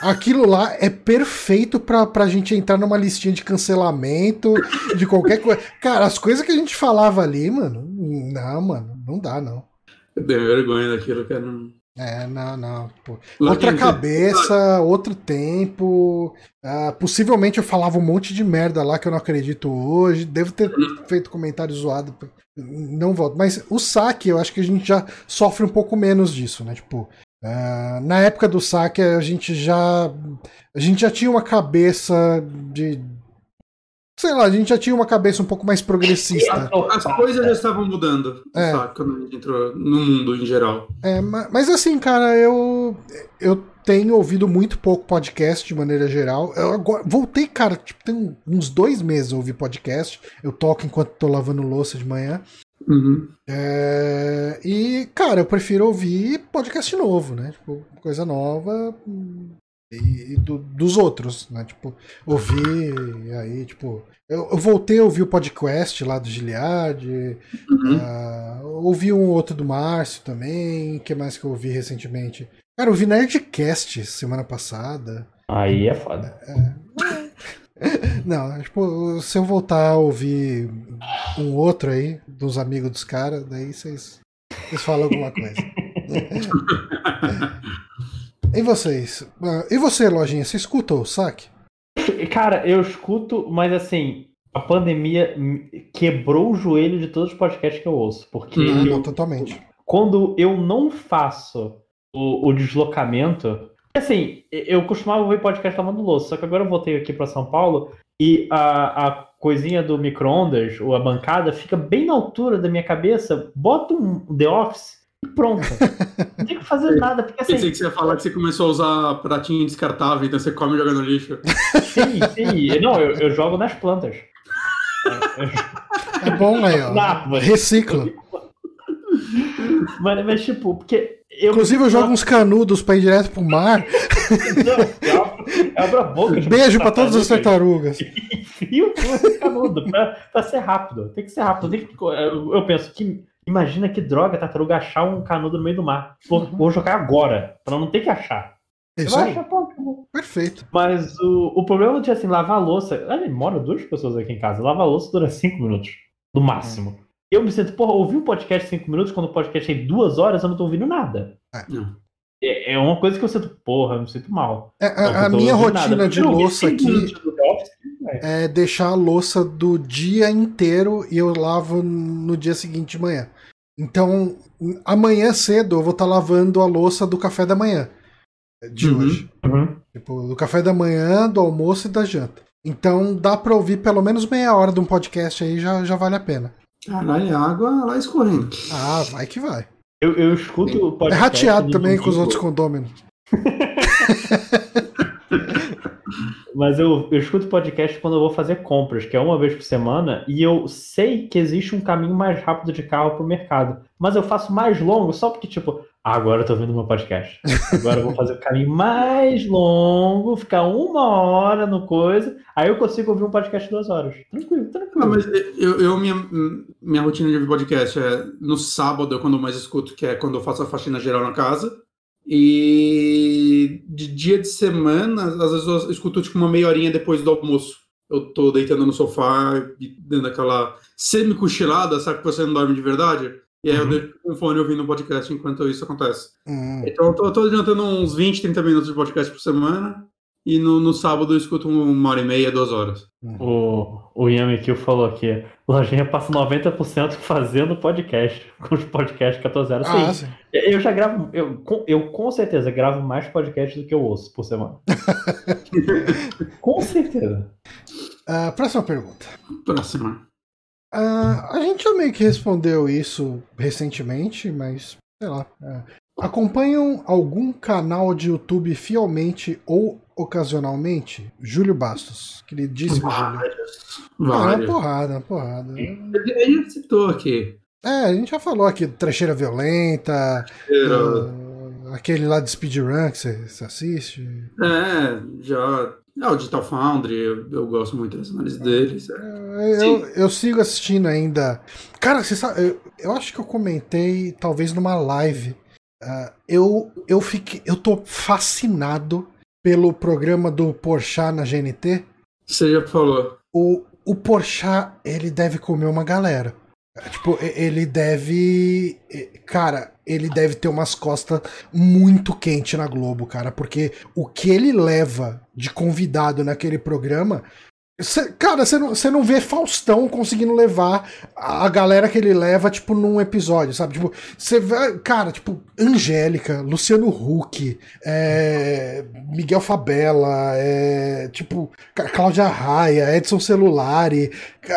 Aquilo lá é perfeito pra, pra gente entrar numa listinha de cancelamento, de qualquer coisa. Cara, as coisas que a gente falava ali, mano, não, mano, não dá, não. Eu tenho vergonha daquilo, cara. É, não, não. Pô. Outra cabeça, outro tempo. Uh, possivelmente eu falava um monte de merda lá que eu não acredito hoje. Devo ter feito comentário zoado. Não volto. Mas o saque, eu acho que a gente já sofre um pouco menos disso, né? Tipo, uh, na época do saque, a gente já. A gente já tinha uma cabeça de, sei lá, a gente já tinha uma cabeça um pouco mais progressista. As coisas já estavam mudando, é. sabe, quando a gente entrou no mundo em geral. É, mas assim, cara, eu eu tenho ouvido muito pouco podcast de maneira geral. Eu agora, voltei, cara, tipo, tem uns dois meses eu ouvi podcast. Eu toco enquanto tô lavando louça de manhã. Uhum. É, e, cara, eu prefiro ouvir podcast novo, né? Tipo, coisa nova e, do, dos outros, né? Tipo, ouvir, e aí, tipo. Eu, eu, voltei a ouvir o podcast lá do Giliard, uhum. uh, ouvi um outro do Márcio também, que mais que eu ouvi recentemente? Cara, eu ouvi Nerdcast semana passada. Aí é foda. É, não, tipo, se eu voltar a ouvir um outro aí, dos amigos dos caras, daí vocês falam alguma coisa. E vocês? Ah, e você, Lojinha, você escuta o saque? Cara, eu escuto, mas assim, a pandemia quebrou o joelho de todos os podcasts que eu ouço. Porque não, eu, não, totalmente. Quando eu não faço o, o, deslocamento. Assim, eu costumava ouvir podcast lavando louça, só que agora eu voltei aqui para São Paulo e a, a coisinha do micro-ondas, ou a bancada, fica bem na altura da minha cabeça. Bota um The Office e pronto. Não tem que fazer nada. Porque, assim, Pensei que você ia falar que você começou a usar pratinho descartável, então você come e joga no lixo. Sim, sim. Não, eu, eu jogo nas plantas. É bom aí, ó. Não, Recicla. Mas, mas, tipo, porque. Eu Inclusive, eu jogo uns canudos pra ir direto pro mar. Não, abra a boca. Beijo pra todas as tartarugas. Enfio o canudo pra, pra ser rápido. Tem que ser rápido. Tem que, eu, eu penso que Imagina que droga tartaruga achar um canudo no meio do mar. Vou, uhum. vou jogar agora, pra não ter que achar. Isso aí. Achar, pô, Perfeito. Mas o, o problema de assim, lavar a louça. Olha, mora duas pessoas aqui em casa. Lavar a louça dura cinco minutos. No máximo. Uhum. Eu me sinto, porra, ouvir um podcast cinco minutos, quando o podcast tem duas horas, eu não tô ouvindo nada. É. é uma coisa que eu sinto, porra, eu me sinto mal. É, a, a minha rotina nada. de louça aqui é deixar a louça do dia inteiro e eu lavo no dia seguinte de manhã. Então, amanhã cedo eu vou estar tá lavando a louça do café da manhã de uhum, hoje. Uhum. Tipo, do café da manhã, do almoço e da janta. Então dá pra ouvir pelo menos meia hora de um podcast aí, já, já vale a pena. Caralho, água lá escorrendo. Ah, vai que vai. Eu, eu escuto o podcast. É rateado também com os outros condôminos. Mas eu, eu escuto podcast quando eu vou fazer compras, que é uma vez por semana, e eu sei que existe um caminho mais rápido de carro pro mercado. Mas eu faço mais longo só porque, tipo, ah, agora eu tô ouvindo meu podcast. Agora eu vou fazer o caminho mais longo, ficar uma hora no coisa, aí eu consigo ouvir um podcast duas horas. Tranquilo, tranquilo. Não, mas eu, eu minha, minha rotina de podcast é no sábado, é quando eu mais escuto, que é quando eu faço a faxina geral na casa. E de dia de semana, às vezes eu escuto tipo uma meia horinha depois do almoço. Eu tô deitando no sofá e dando aquela semi-cochilada, sabe que você não dorme de verdade? E aí uhum. eu deixo o fone ouvindo o podcast enquanto isso acontece. Uhum. Então eu tô, eu tô adiantando uns 20, 30 minutos de podcast por semana. E no, no sábado eu escuto uma hora e meia, duas horas. O, o Yamikil falou aqui: Lojinha passa 90% fazendo podcast, com os podcasts 14 horas. Ah, sim. Eu já gravo, eu, eu com certeza gravo mais podcasts do que eu ouço por semana. com certeza. Uh, próxima pergunta. Próxima. Uh, a gente já meio que respondeu isso recentemente, mas sei lá. Uh, acompanham algum canal de YouTube fielmente ou ocasionalmente? Júlio Bastos, queridíssimo vários, Júlio. Vários. Ah, uma porrada, uma porrada. Ele citou aqui. É, a gente já falou aqui do Trecheira Violenta, uh, aquele lá de Speedrun que você, você assiste. É, já. É, o Digital Foundry, eu, eu gosto muito das análises deles. É. Eu, eu, sigo assistindo ainda. Cara, você sabe, eu, eu acho que eu comentei, talvez numa live Uh, eu, eu, fiquei, eu tô fascinado pelo programa do Porchat na GNT. Você já falou. O, o Porchat, ele deve comer uma galera. Tipo, ele deve. Cara, ele deve ter umas costas muito quente na Globo, cara. Porque o que ele leva de convidado naquele programa Cê, cara, você não, não vê Faustão conseguindo levar a galera que ele leva, tipo, num episódio, sabe? Tipo, você vê, cara, tipo, Angélica, Luciano Huck, é, Miguel Fabella, é, tipo, Cláudia Raia, Edson Celulari.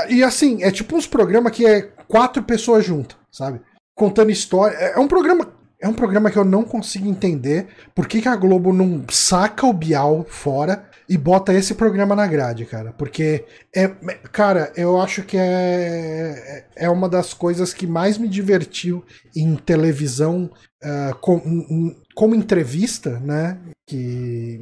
E assim, é tipo uns programas que é quatro pessoas juntas, sabe? Contando história. É, é um programa é um programa que eu não consigo entender por que, que a Globo não saca o Bial fora e bota esse programa na grade, cara. Porque, é, cara, eu acho que é, é uma das coisas que mais me divertiu em televisão uh, com, como entrevista, né? Que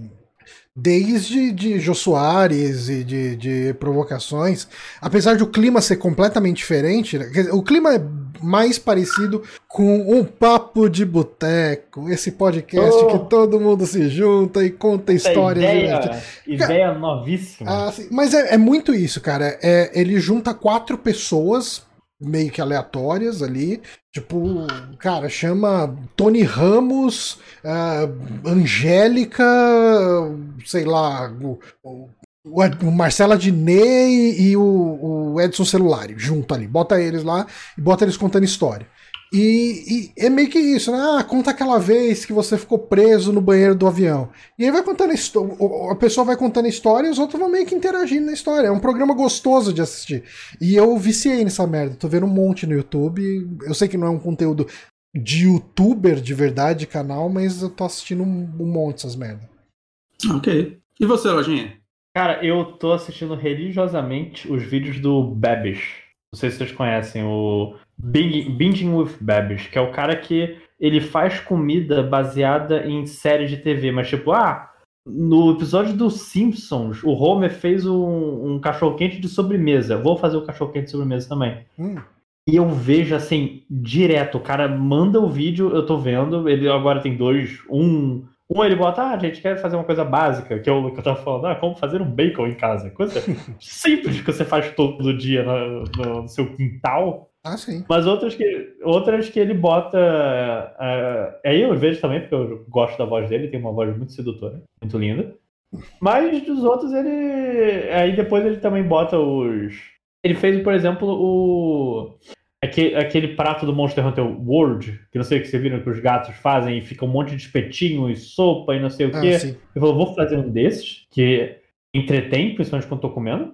desde de Jô Soares e de, de provocações, apesar de o clima ser completamente diferente, né? o clima é mais parecido com um papo de boteco, esse podcast oh. que todo mundo se junta e conta histórias. Ideia, ideia novíssima. Ah, mas é, é, muito isso, cara. É, ele junta quatro pessoas meio que aleatórias ali. Tipo, cara, chama Tony Ramos, uh, Angélica, sei lá, o, o, o Marcela Diney e o, o Edson Celulari junto ali. Bota eles lá e bota eles contando história. E, e, é meio que isso, né? Ah, conta aquela vez que você ficou preso no banheiro do avião. E aí vai contando a história. A pessoa vai contando a história e os outros vão meio que interagindo na história. É um programa gostoso de assistir. E eu viciei nessa merda. Tô vendo um monte no YouTube. Eu sei que não é um conteúdo de youtuber de verdade, canal, mas eu tô assistindo um, um monte dessas merdas. Ok. E você, Lojinha? Cara, eu tô assistindo religiosamente os vídeos do Babish. Não sei se vocês conhecem o Binging with Babish, que é o cara que ele faz comida baseada em séries de TV, mas tipo, ah, no episódio dos Simpsons, o Homer fez um, um cachorro-quente de sobremesa. Vou fazer o cachorro-quente de sobremesa também. Hum. E eu vejo assim, direto, o cara manda o vídeo, eu tô vendo, ele agora tem dois, um um ele bota, ah, a gente quer fazer uma coisa básica, que eu, que eu tava falando, ah, como fazer um bacon em casa. Coisa simples que você faz todo dia no, no seu quintal. Ah, sim. Mas outras que, outras que ele bota. Uh, aí eu vejo também, porque eu gosto da voz dele, tem uma voz muito sedutora, muito linda. Mas dos outros ele. Aí depois ele também bota os. Ele fez, por exemplo, o. Aquele, aquele prato do Monster Hunter World, que não sei o que você viram que os gatos fazem e fica um monte de espetinho e sopa e não sei o ah, que. Ele falou, vou fazer um desses, que entretém, principalmente quando tô comendo.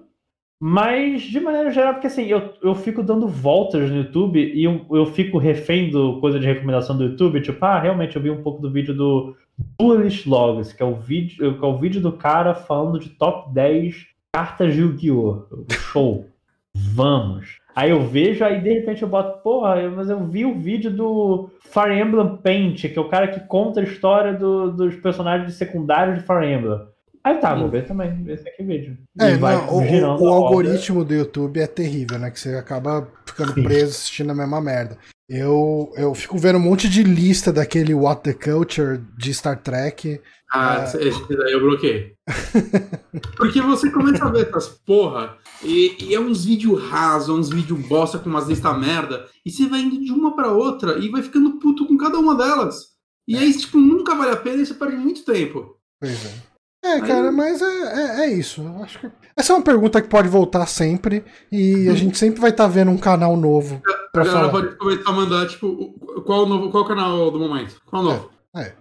Mas, de maneira geral, porque assim, eu, eu fico dando voltas no YouTube e eu, eu fico refém do coisa de recomendação do YouTube, tipo, ah, realmente eu vi um pouco do vídeo do Bullish Logs, que é o vídeo, que é o vídeo do cara falando de top 10 cartas de Yu-Gi-Oh! Show. Vamos. Aí eu vejo, aí de repente eu boto, porra, mas eu vi o vídeo do Fire Emblem Paint, que é o cara que conta a história do, dos personagens secundários de Fire Emblem. Aí tá, vou ver também, esse aqui vídeo. É, não, o, o algoritmo do YouTube é terrível, né? Que você acaba ficando Sim. preso assistindo a mesma merda. Eu, eu fico vendo um monte de lista daquele What the Culture de Star Trek. Ah, uh... esse daí eu bloqueei. Porque você começa a ver essas porra, e, e é uns vídeos rasos, uns vídeos bosta com umas listas merda, e você vai indo de uma para outra e vai ficando puto com cada uma delas. E aí, tipo, nunca vale a pena e você perde muito tempo. Pois é. É, cara, aí... mas é, é, é, isso. Acho que... Essa é uma pergunta que pode voltar sempre e a gente sempre vai estar tá vendo um canal novo. Pra a galera falar. pode começar a mandar, tipo, qual o novo, qual o canal do momento? Qual o novo? É. é.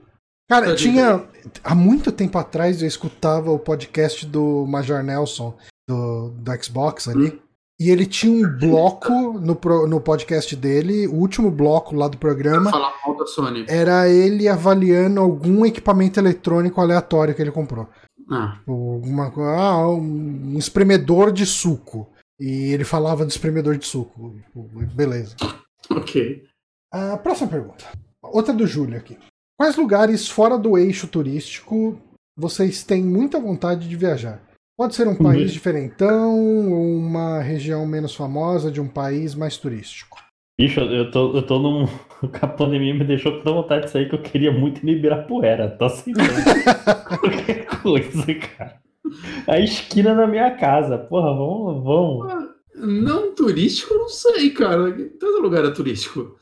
Cara, tinha. Há muito tempo atrás eu escutava o podcast do Major Nelson, do, do Xbox ali. Hum. E ele tinha um bloco no, no podcast dele, o último bloco lá do programa. Falar mal da Sony. Era ele avaliando algum equipamento eletrônico aleatório que ele comprou. Ah. Tipo, ah, um espremedor de suco. E ele falava do espremedor de suco. Tipo, beleza. Ok. A próxima pergunta. Outra do Júlio aqui. Quais lugares fora do eixo turístico vocês têm muita vontade de viajar? Pode ser um uhum. país diferentão ou uma região menos famosa de um país mais turístico. Bicho, eu tô, eu tô num. A pandemia me deixou com tanta vontade de sair que eu queria muito ir no Ibirapuera. Tô aceitando qualquer coisa, cara. A esquina da minha casa. Porra, vamos. vamos. Não turístico, não sei, cara. Todo lugar é turístico.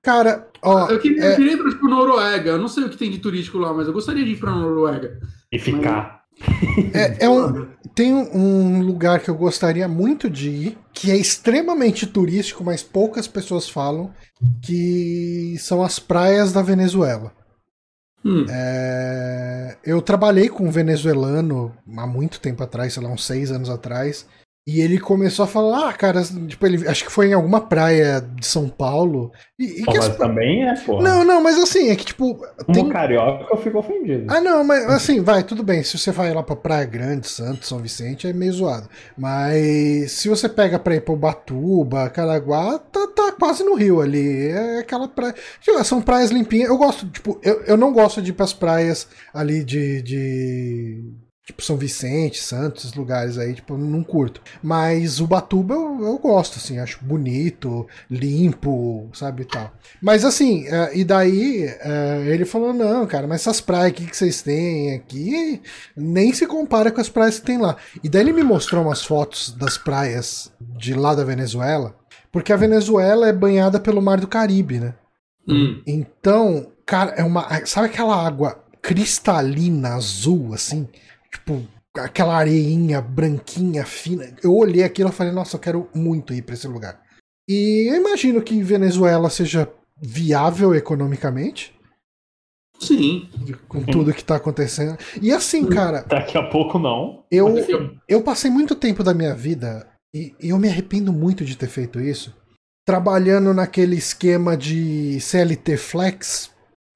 Cara, ó. Eu queria, é... eu queria ir pra tipo, Noruega. Eu não sei o que tem de turístico lá, mas eu gostaria de ir pra Noruega. E ficar. É, é um, tem um lugar que eu gostaria muito de ir, que é extremamente turístico, mas poucas pessoas falam, que são as praias da Venezuela. Hum. É, eu trabalhei com um venezuelano há muito tempo atrás, sei lá, uns seis anos atrás, e ele começou a falar, ah, cara, tipo, ele acho que foi em alguma praia de São Paulo. E, e Pô, mas as... também é, pô. Não, não, mas assim, é que tipo. Como tem... carioca, eu fico ofendido. Ah, não, mas assim, vai, tudo bem. Se você vai lá pra Praia Grande, Santos, São Vicente, é meio zoado. Mas se você pega pra ir pro Batuba, Caraguá, tá, tá quase no Rio ali. É aquela praia. Tipo, são praias limpinhas. Eu gosto, tipo, eu, eu não gosto de ir pras praias ali de. de Tipo São Vicente, Santos, esses lugares aí, tipo, não curto. Mas o Batuba eu, eu gosto, assim, acho bonito, limpo, sabe e tal. Mas assim, uh, e daí uh, ele falou: não, cara, mas essas praias aqui que vocês têm aqui nem se compara com as praias que tem lá. E daí ele me mostrou umas fotos das praias de lá da Venezuela, porque a Venezuela é banhada pelo Mar do Caribe, né? Hum. Então, cara, é uma. Sabe aquela água cristalina azul, assim? Tipo, aquela areinha branquinha, fina. Eu olhei aquilo e falei, nossa, eu quero muito ir para esse lugar. E eu imagino que Venezuela seja viável economicamente. Sim. Com tudo que tá acontecendo. E assim, cara. Daqui a pouco não. Eu, eu passei muito tempo da minha vida, e eu me arrependo muito de ter feito isso, trabalhando naquele esquema de CLT Flex,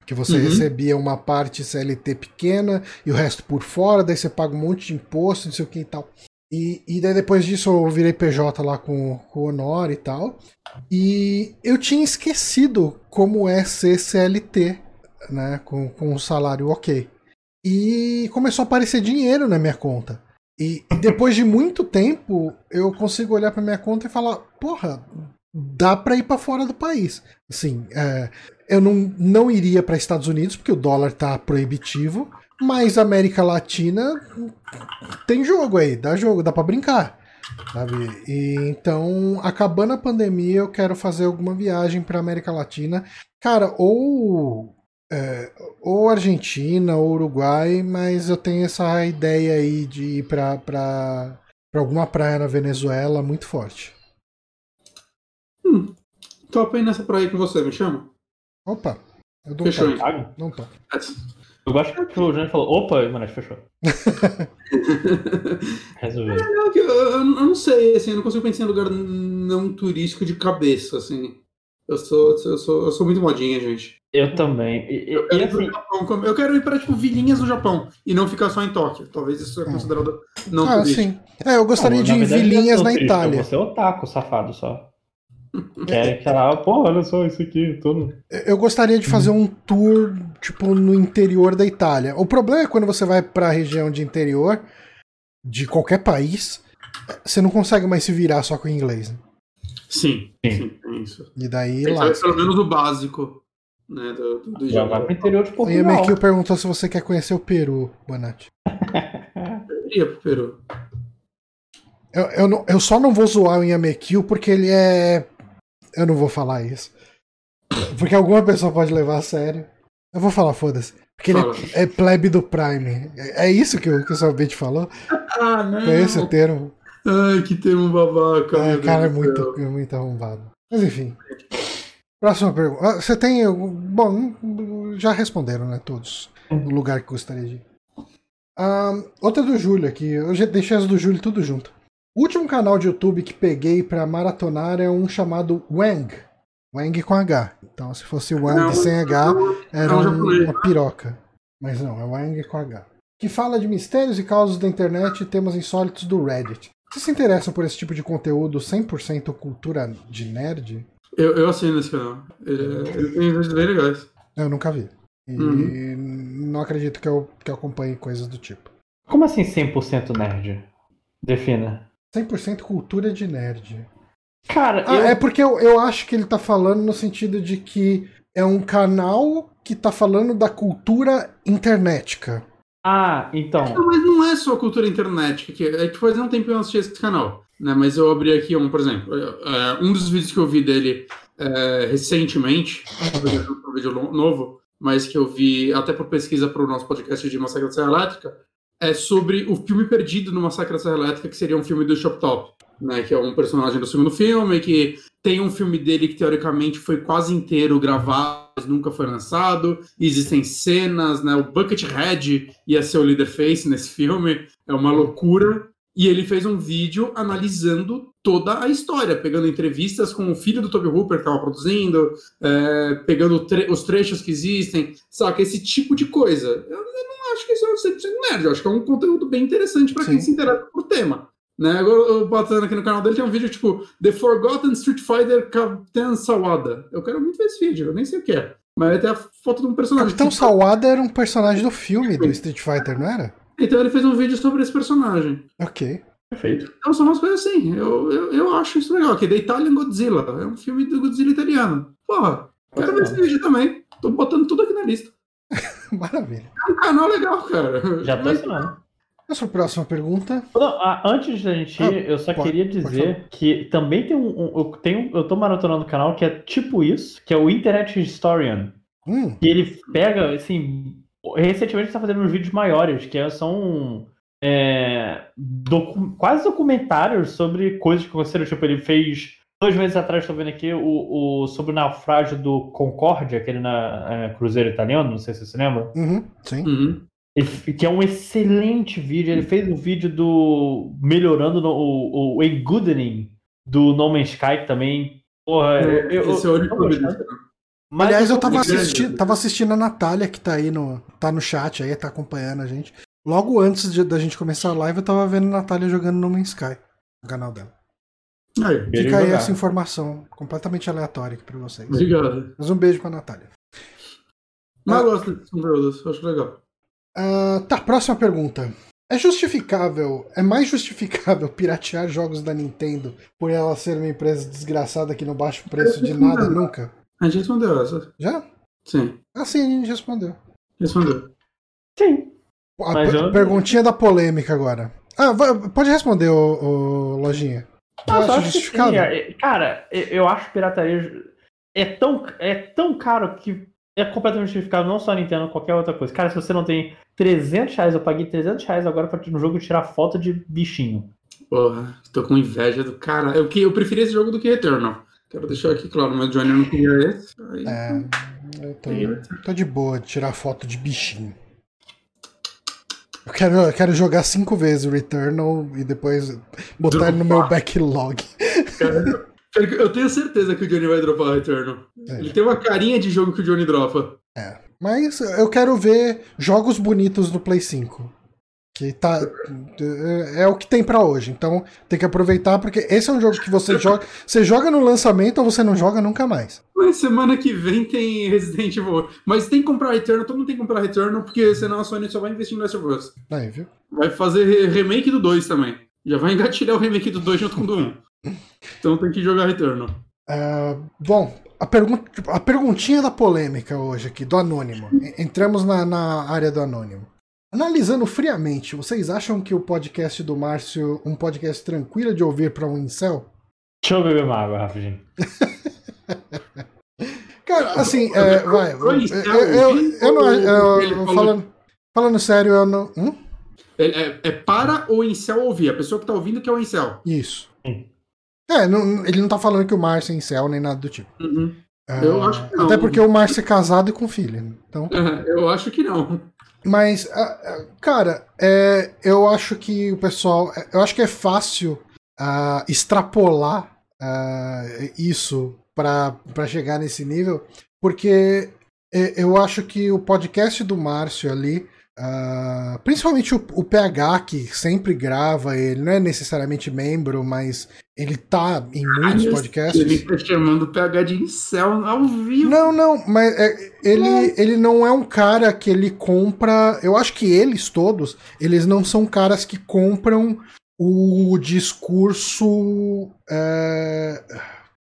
que você uhum. recebia uma parte CLT pequena e o resto por fora, daí você paga um monte de imposto, não sei o que e tal. E, e daí depois disso eu virei PJ lá com, com o Honor e tal. E eu tinha esquecido como é ser CLT, né? Com, com um salário ok. E começou a aparecer dinheiro na minha conta. E, e depois de muito tempo, eu consigo olhar para minha conta e falar: porra, dá para ir para fora do país. Assim, é, eu não, não iria para Estados Unidos porque o dólar tá proibitivo, mas América Latina tem jogo aí, dá jogo, dá para brincar. Sabe? E, então, acabando a pandemia, eu quero fazer alguma viagem para América Latina. Cara, ou é, ou Argentina ou Uruguai, mas eu tenho essa ideia aí de ir para pra, pra alguma praia na Venezuela muito forte. Hum, topa aí nessa praia com você, me chama? Opa, eu dou fechou, um pago. Não. Eu gosto que o Jânio falou, opa, e fechou. Resolveu. É, eu, eu, eu, não sei, assim, eu não consigo pensar em lugar não turístico de cabeça, assim. Eu sou, eu sou, eu sou muito modinha, gente. Eu também. E, eu, quero assim... Japão, eu quero ir para tipo vilinhas do Japão e não ficar só em Tóquio. Talvez isso seja é considerado não ah, turístico. Sim. É, eu gostaria não, de ir vilinhas na Itália. Você é otaku, safado só. Quer que ela, pô, olha só isso aqui, tudo. Eu gostaria de fazer um tour, tipo, no interior da Itália. O problema é quando você vai pra região de interior de qualquer país, você não consegue mais se virar só com inglês. Né? Sim, sim, é isso. E daí Tem lá. Pelo menos o básico. Né, do, do, do Já vai pro interior de Portugal. O Yamekil perguntou se você quer conhecer o Peru, Bonatti. Eu iria pro Peru. Eu, eu, não, eu só não vou zoar o Yamekil porque ele é eu não vou falar isso. Porque alguma pessoa pode levar a sério. Eu vou falar, foda-se. Porque Fala. ele é plebe do Prime. É isso que o, que o Salbete falou? Ah, não. É esse o termo. Ai, que termo babaca. É, cara, é muito, é muito arrombado. Mas enfim. Próxima pergunta. Ah, você tem. Bom, já responderam, né? Todos. No lugar que gostaria de ir. Um, outra do Júlio aqui. Eu já deixei as do Júlio tudo junto. O último canal de YouTube que peguei para maratonar é um chamado Wang. Wang com H. Então, se fosse Wang não, sem H, era um, uma piroca. Mas não, é Wang com H. Que fala de mistérios e causos da internet e temas insólitos do Reddit. Você se interessa por esse tipo de conteúdo 100% cultura de nerd? Eu, eu assino esse canal. Ele, ele tem vídeos bem legais. Eu nunca vi. E uhum. não acredito que eu, que eu acompanhe coisas do tipo. Como assim 100% nerd? Defina. 100% cultura de nerd. Cara, ah, eu... é porque eu, eu acho que ele tá falando no sentido de que é um canal que tá falando da cultura internetica. Ah, então. Não, mas não é só cultura internet. Que, é que faz um tempo eu assisti esse canal. Né? Mas eu abri aqui um, por exemplo, é, um dos vídeos que eu vi dele é, recentemente, um vídeo novo, mas que eu vi até por pesquisa para o nosso podcast de Massacre da Serra Elétrica, é sobre o filme perdido no Massacre da Serra Elétrica, que seria um filme do Shop Top, né? Que é um personagem do segundo filme, que tem um filme dele que teoricamente foi quase inteiro gravado, mas nunca foi lançado. Existem cenas, né? O Buckethead ia ser o Leatherface nesse filme, é uma loucura. E ele fez um vídeo analisando toda a história, pegando entrevistas com o filho do Toby Hooper que estava produzindo, é, pegando tre os trechos que existem, saca? Esse tipo de coisa. Eu, eu não acho que isso é 100% nerd, eu acho que é um conteúdo bem interessante para quem se interessa por tema. Né? Agora, eu botando aqui no canal dele, tem um vídeo tipo The Forgotten Street Fighter Captain Sawada. Eu quero muito ver esse vídeo, eu nem sei o que é. Mas tem a foto de um personagem. Capitão tipo... Sawada era um personagem do filme do Street Fighter, não era? Então ele fez um vídeo sobre esse personagem. Ok. Perfeito. Então são umas coisas assim. Eu, eu, eu acho isso legal. Aqui, The Italian Godzilla. É um filme do Godzilla italiano. Porra, quero ver esse vídeo também. Tô botando tudo aqui na lista. Maravilha. É um canal legal, cara. Já tô assinando. Essa próxima pergunta. Não, antes da gente ir, ah, eu só pode, queria dizer que também tem um, um, eu tenho, eu tô maratonando um canal que é tipo isso, que é o Internet Historian. Hum. Que ele pega, assim, recentemente está fazendo uns vídeos maiores, que é, são é, docu quase documentários sobre coisas que aconteceram. Tipo, ele fez dois meses atrás, estou vendo aqui, o, o, sobre o naufrágio do Concorde, aquele na é, cruzeiro italiano, não sei se você se lembra. Uhum, sim. Uhum. Ele, que é um excelente vídeo. Ele fez um vídeo do melhorando no, o, o Engoodening do No Man's Sky também. Porra, eu, eu, esse é o único vídeo. Mas Aliás, eu tava assistindo, tava assistindo a Natália, que tá aí no, tá no chat aí, tá acompanhando a gente. Logo antes de, da gente começar a live, eu tava vendo a Natália jogando No Man's Sky, no canal dela. Aí, Fica aí jogar. essa informação completamente aleatória aqui pra vocês. Obrigado. Mas um beijo pra Natália. Mas eu gosto de conteúdos, acho legal. Uh, tá, próxima pergunta. É justificável, é mais justificável piratear jogos da Nintendo por ela ser uma empresa desgraçada que não baixa o preço de nada nunca? A gente respondeu essa. Já? Sim. Ah, sim, a gente respondeu. Respondeu. Sim. A eu... perguntinha da polêmica agora. Ah, pode responder, ô, ô Lojinha. Eu ah, acho justificável. Sim, é, cara, eu acho pirataria é tão, é tão caro que é completamente justificável, não só a Nintendo, qualquer outra coisa. Cara, se você não tem 300 reais, eu paguei 300 reais agora pra no jogo tirar foto de bichinho. Porra, tô com inveja do cara. Eu, eu preferi esse jogo do que Returnal. Quero deixar aqui claro, mas Johnny não queria esse. Aí... É, eu tô, tô, de boa de tirar foto de bichinho. Eu quero, eu quero jogar cinco vezes o Returnal e depois botar ele no meu backlog. eu tenho certeza que o Johnny vai dropar o Returnal. É. Ele tem uma carinha de jogo que o Johnny dropa. É. Mas eu quero ver jogos bonitos no Play 5. Que tá. É, é o que tem para hoje. Então tem que aproveitar, porque esse é um jogo que você joga. Você joga no lançamento ou você não joga nunca mais. Mas semana que vem tem Resident Evil. Mas tem que comprar Returnal, todo mundo tem que comprar Returnal, porque senão a Sony só vai investir no Last of Us. Aí, viu? Vai fazer remake do 2 também. Já vai engatilhar o remake do 2 junto com o do 1. então tem que jogar Returnal. Uh, bom, a, pergun a perguntinha da polêmica hoje aqui, do Anônimo. Entramos na, na área do Anônimo. Analisando friamente, vocês acham que o podcast do Márcio um podcast tranquilo de ouvir para um incel? Deixa eu beber uma água rapidinho. Cara, assim, é, vai. Eu, eu, eu não. Eu, falando, falando sério, eu não. Hum? É, é, para o incel ouvir, a pessoa que tá ouvindo que é o incel. Isso. É, não, ele não tá falando que o Márcio é incel nem nada do tipo. Uhum. Uh, eu acho que não. Até porque o Márcio é casado e com filho. Então... Uh, eu acho que não. Mas, ah, ah, cara, é, eu acho que o pessoal. É, eu acho que é fácil uh, extrapolar uh, isso para chegar nesse nível, porque é, eu acho que o podcast do Márcio ali Uh, principalmente o, o, PH, que sempre grava, ele não é necessariamente membro, mas ele tá em muitos Ai, podcasts. Ele tá chamando o PH de incel ao vivo. Não, não, mas é, ele, ele não é um cara que ele compra. Eu acho que eles todos, eles não são caras que compram o discurso. É,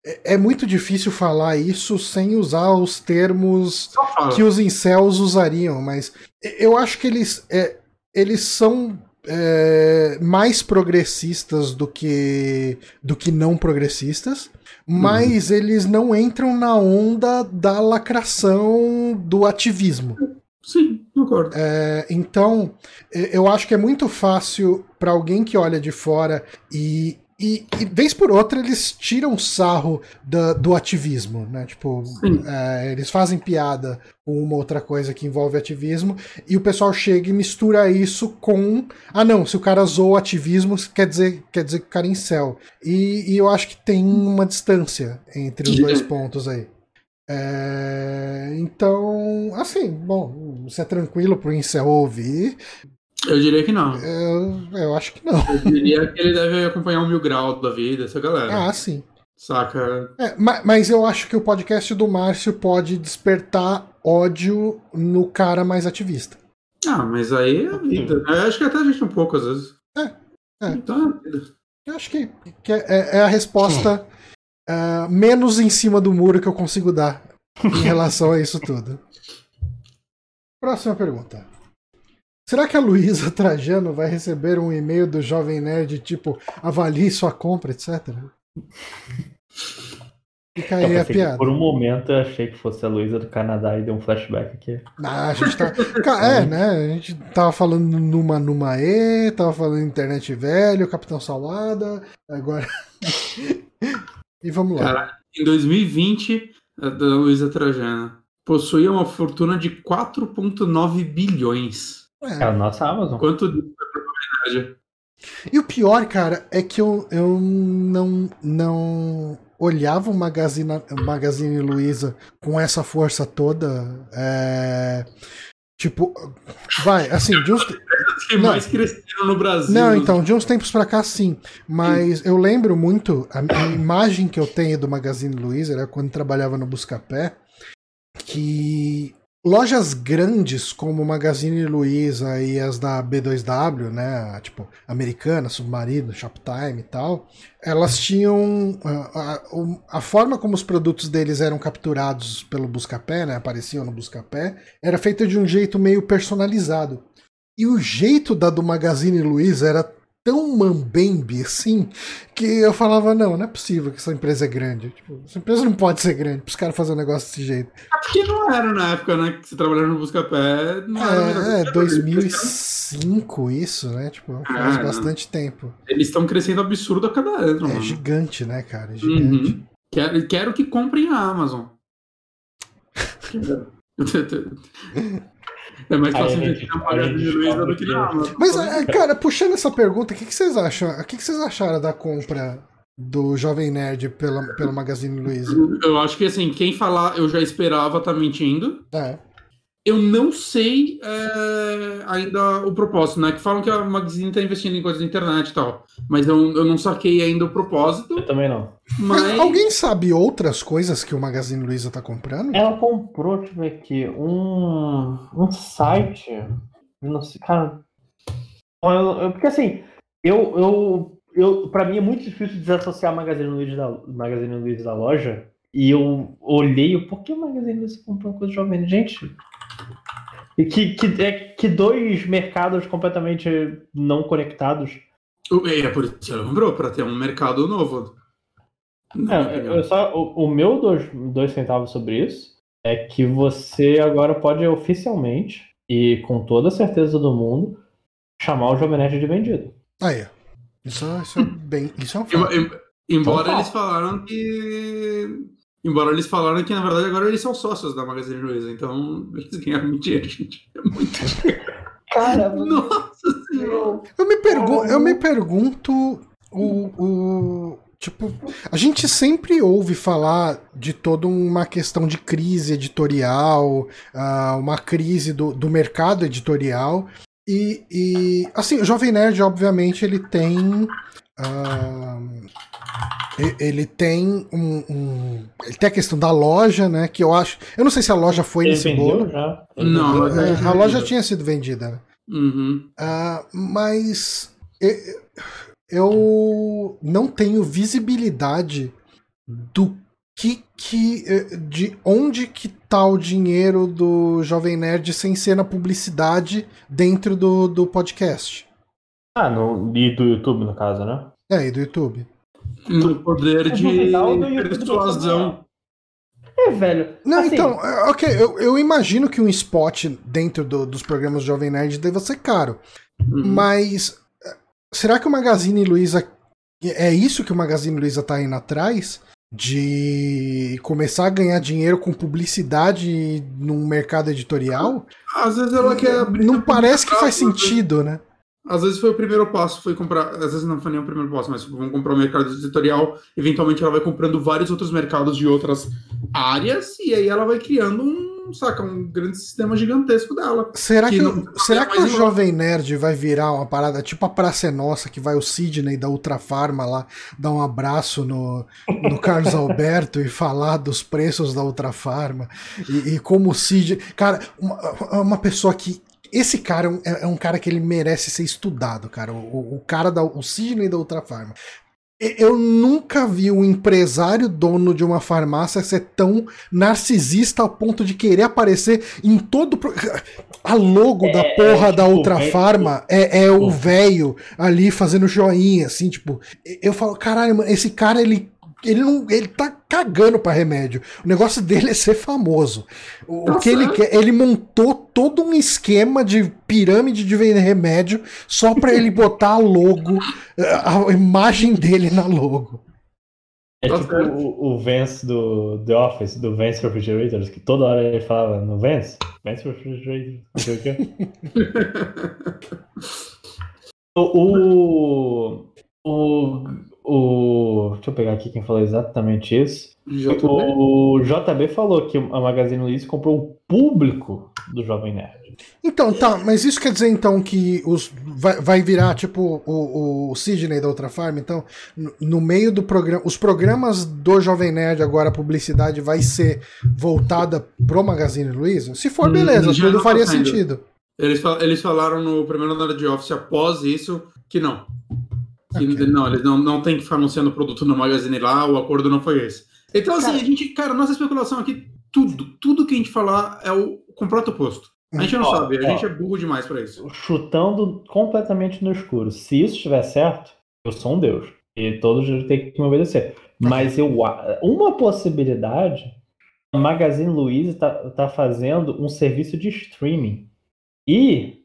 é, é muito difícil falar isso sem usar os termos que os incels usariam, mas eu acho que eles, é, eles são é, mais progressistas do que, do que não progressistas, mas uhum. eles não entram na onda da lacração do ativismo. Sim, concordo. É, então, eu acho que é muito fácil para alguém que olha de fora e e, e, vez por outra eles tiram sarro do, do ativismo, né? Tipo, é, eles fazem piada com uma outra coisa que envolve ativismo e o pessoal chega e mistura isso com ah não, se o cara zoa ativismo quer dizer quer dizer que o cara é incel. E, e eu acho que tem uma distância entre os dois pontos aí. É, então, assim, bom, se é tranquilo pro incel ouvir, eu diria que não. Eu, eu acho que não. Eu diria que ele deve acompanhar o Mil Grau da vida, essa galera. Ah, sim. Saca? É, mas eu acho que o podcast do Márcio pode despertar ódio no cara mais ativista. Ah, mas aí é a vida. Eu acho que até a gente um pouco, às vezes. É. é. Então é vida. Eu acho que, que é, é a resposta uh, menos em cima do muro que eu consigo dar em relação a isso tudo. Próxima pergunta. Será que a Luísa Trajano vai receber um e-mail do Jovem Nerd tipo avalie sua compra, etc? Fica aí a piada. Por um momento eu achei que fosse a Luísa do Canadá e deu um flashback aqui. Ah, a gente tá. é, né? A gente tava falando numa numa E, tava falando internet velho, Capitão Salada, agora. e vamos lá. Cara, em 2020, a da Luísa Trajano possuía uma fortuna de 4,9 bilhões. É, é a nossa Amazon. Quanto disso é propriedade? E o pior, cara, é que eu, eu não, não olhava o Magazine, Magazine Luiza com essa força toda. É, tipo, vai, assim, de uns. que não, mais cresceram no Brasil. Não, então, de uns tempos pra cá, sim. Mas sim. eu lembro muito, a, a, imagem que eu tenho do Magazine Luiza era quando trabalhava no Buscapé, que lojas grandes como Magazine Luiza e as da B2W, né, tipo Americana, Submarino, Shoptime e tal, elas tinham a, a, a, forma como os produtos deles eram capturados pelo Buscapé, né, apareciam no Buscapé, era feita de um jeito meio personalizado. E o jeito da do Magazine Luiza era tão mambembe assim que eu falava, não, não é possível que essa empresa é grande. Tipo, essa empresa não pode ser grande para os caras fazerem um negócio desse jeito. É porque não era na época, né, que você trabalhava no Buscapé. Não é, é 2005 isso, né? Tipo, faz é, bastante não. tempo. Eles estão crescendo absurdo a cada ano. É mano. gigante, né, cara? É gigante. Uhum. Quero, quero que comprem a Amazon. É mais fácil de pagar de Luiza do que na Mas, é, cara, puxando essa pergunta, o que, que vocês acham? O que, que vocês acharam da compra do Jovem Nerd pela, pelo Magazine Luiza? Eu acho que, assim, quem falar eu já esperava tá mentindo. É. Eu não sei é, ainda o propósito, né? Que falam que a Magazine tá investindo em coisas da internet e tal. Mas eu, eu não saquei ainda o propósito. Eu também não. Mas... Alguém sabe outras coisas que o Magazine Luiza tá comprando? Ela comprou, deixa eu ver aqui, um, um site. Não sei, cara. Eu, eu, porque assim, eu, eu, eu, pra mim é muito difícil desassociar a Magazine Luiza da, Magazine Luiza da loja. E eu olhei, por que o Magazine Luiza comprou coisa jovem? Gente, e que, que, é, que dois mercados completamente não conectados. É, é por isso que ela comprou, para ter um mercado novo. É, eu só, o, o, meu dois, dois centavos sobre isso é que você agora pode oficialmente e com toda a certeza do mundo chamar o Jovem Nerd de vendido. Aí, isso, isso é bem. Isso é um fato. Embora eles falaram que Embora eles falaram que, na verdade, agora eles são sócios da Magazine Luiza, então eles ganharam dinheiro, gente. É muito. Cara, nossa senhora. Eu me, pergu eu me pergunto o, o. Tipo, a gente sempre ouve falar de toda uma questão de crise editorial, uh, uma crise do, do mercado editorial. E, e, assim, o Jovem Nerd, obviamente, ele tem. Uh, ele tem um, um, Ele tem a questão da loja, né? Que eu acho. Eu não sei se a loja foi ele nesse bolo. Já. Não, é, a loja tinha sido vendida. Né? Uhum. Uh, mas eu não tenho visibilidade do que que eh, de onde que tá o dinheiro do Jovem Nerd sem ser na publicidade dentro do, do podcast. Ah, no, e do YouTube, no caso, né? É, e do YouTube. No poder de persuasão. É, velho. Não, assim, então, é, ok, eu, eu, imagino que um spot dentro do, dos programas Jovem Nerd deva ser caro. Uhum. Mas é, será que o Magazine Luiza. É isso que o Magazine Luiza tá indo atrás? De começar a ganhar dinheiro com publicidade num mercado editorial? Às vezes ela quer. Não parece que faz sentido, né? Às vezes foi o primeiro passo, foi comprar. Às vezes não foi nem o primeiro passo, mas vamos comprar o um mercado editorial. Eventualmente ela vai comprando vários outros mercados de outras áreas, e aí ela vai criando um, saca, um grande sistema gigantesco dela. Será que, que não, será que o Jovem Nerd vai virar uma parada tipo a Praça é Nossa, que vai o Sidney da Ultrafarma lá dar um abraço no, no Carlos Alberto e falar dos preços da Ultrafarma? E, e como o Sidney. Cara, uma, uma pessoa que esse cara é um, é, é um, cara que ele merece ser estudado, cara. O, o cara da o Sidney da Ultra Farma. Eu nunca vi um empresário dono de uma farmácia ser tão narcisista ao ponto de querer aparecer em todo. A logo é, da porra é, tipo, da Ultra Farma é, é o velho ali fazendo joinha, assim, tipo. Eu falo, caralho, mano, esse cara ele ele não ele tá cagando para remédio. O negócio dele é ser famoso. O, tá que ele quer, ele montou todo um esquema de pirâmide de vender remédio só para ele botar a logo, a imagem dele na logo. É tá tipo o, o, Vance do The Office, do Vance Refrigerators, que toda hora ele falava no Vance, Vance Refrigerators, não sei o quê. o, o, o. Deixa eu pegar aqui quem falou exatamente isso. JB? O JB falou que a Magazine Luiza comprou o público do Jovem Nerd. Então, tá, mas isso quer dizer então que os, vai, vai virar tipo o, o Sidney da outra farm? Então, no, no meio do programa, os programas do Jovem Nerd, agora a publicidade vai ser voltada pro Magazine Luiza? Se for, hum, beleza, tudo faria sentido. Eles, eles falaram no primeiro andar de Office após isso que não. Okay. Não, eles não, não tem que ficar anunciando o produto no Magazine lá, o acordo não foi esse. Então, assim, cara, a gente, cara, nossa especulação aqui, tudo, tudo que a gente falar é o completo oposto. A gente não ó, sabe, a ó, gente é burro demais para isso. Chutando completamente no escuro. Se isso estiver certo, eu sou um deus. E todos têm que me obedecer. Mas eu, uma possibilidade, a Magazine Luiza está tá fazendo um serviço de streaming. E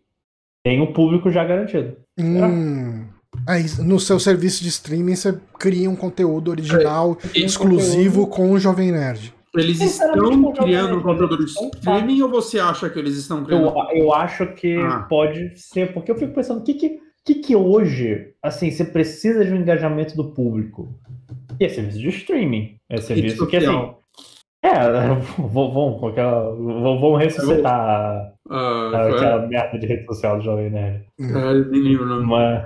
tem o um público já garantido. Hum. Aí, no seu serviço de streaming, você cria um conteúdo original, é, exclusivo conteúdo... com o Jovem Nerd. Eles estão criando um conteúdo de streaming ou você acha que eles estão criando? Eu, eu acho que ah. pode ser, porque eu fico pensando, o que que, que que hoje, assim, você precisa de um engajamento do público? E é serviço de streaming. É serviço que, assim... É, vamos, vamos ressuscitar uh, aquela merda de rede social do Jovem Nerd. Caralho, nem lembro o nome. Mas,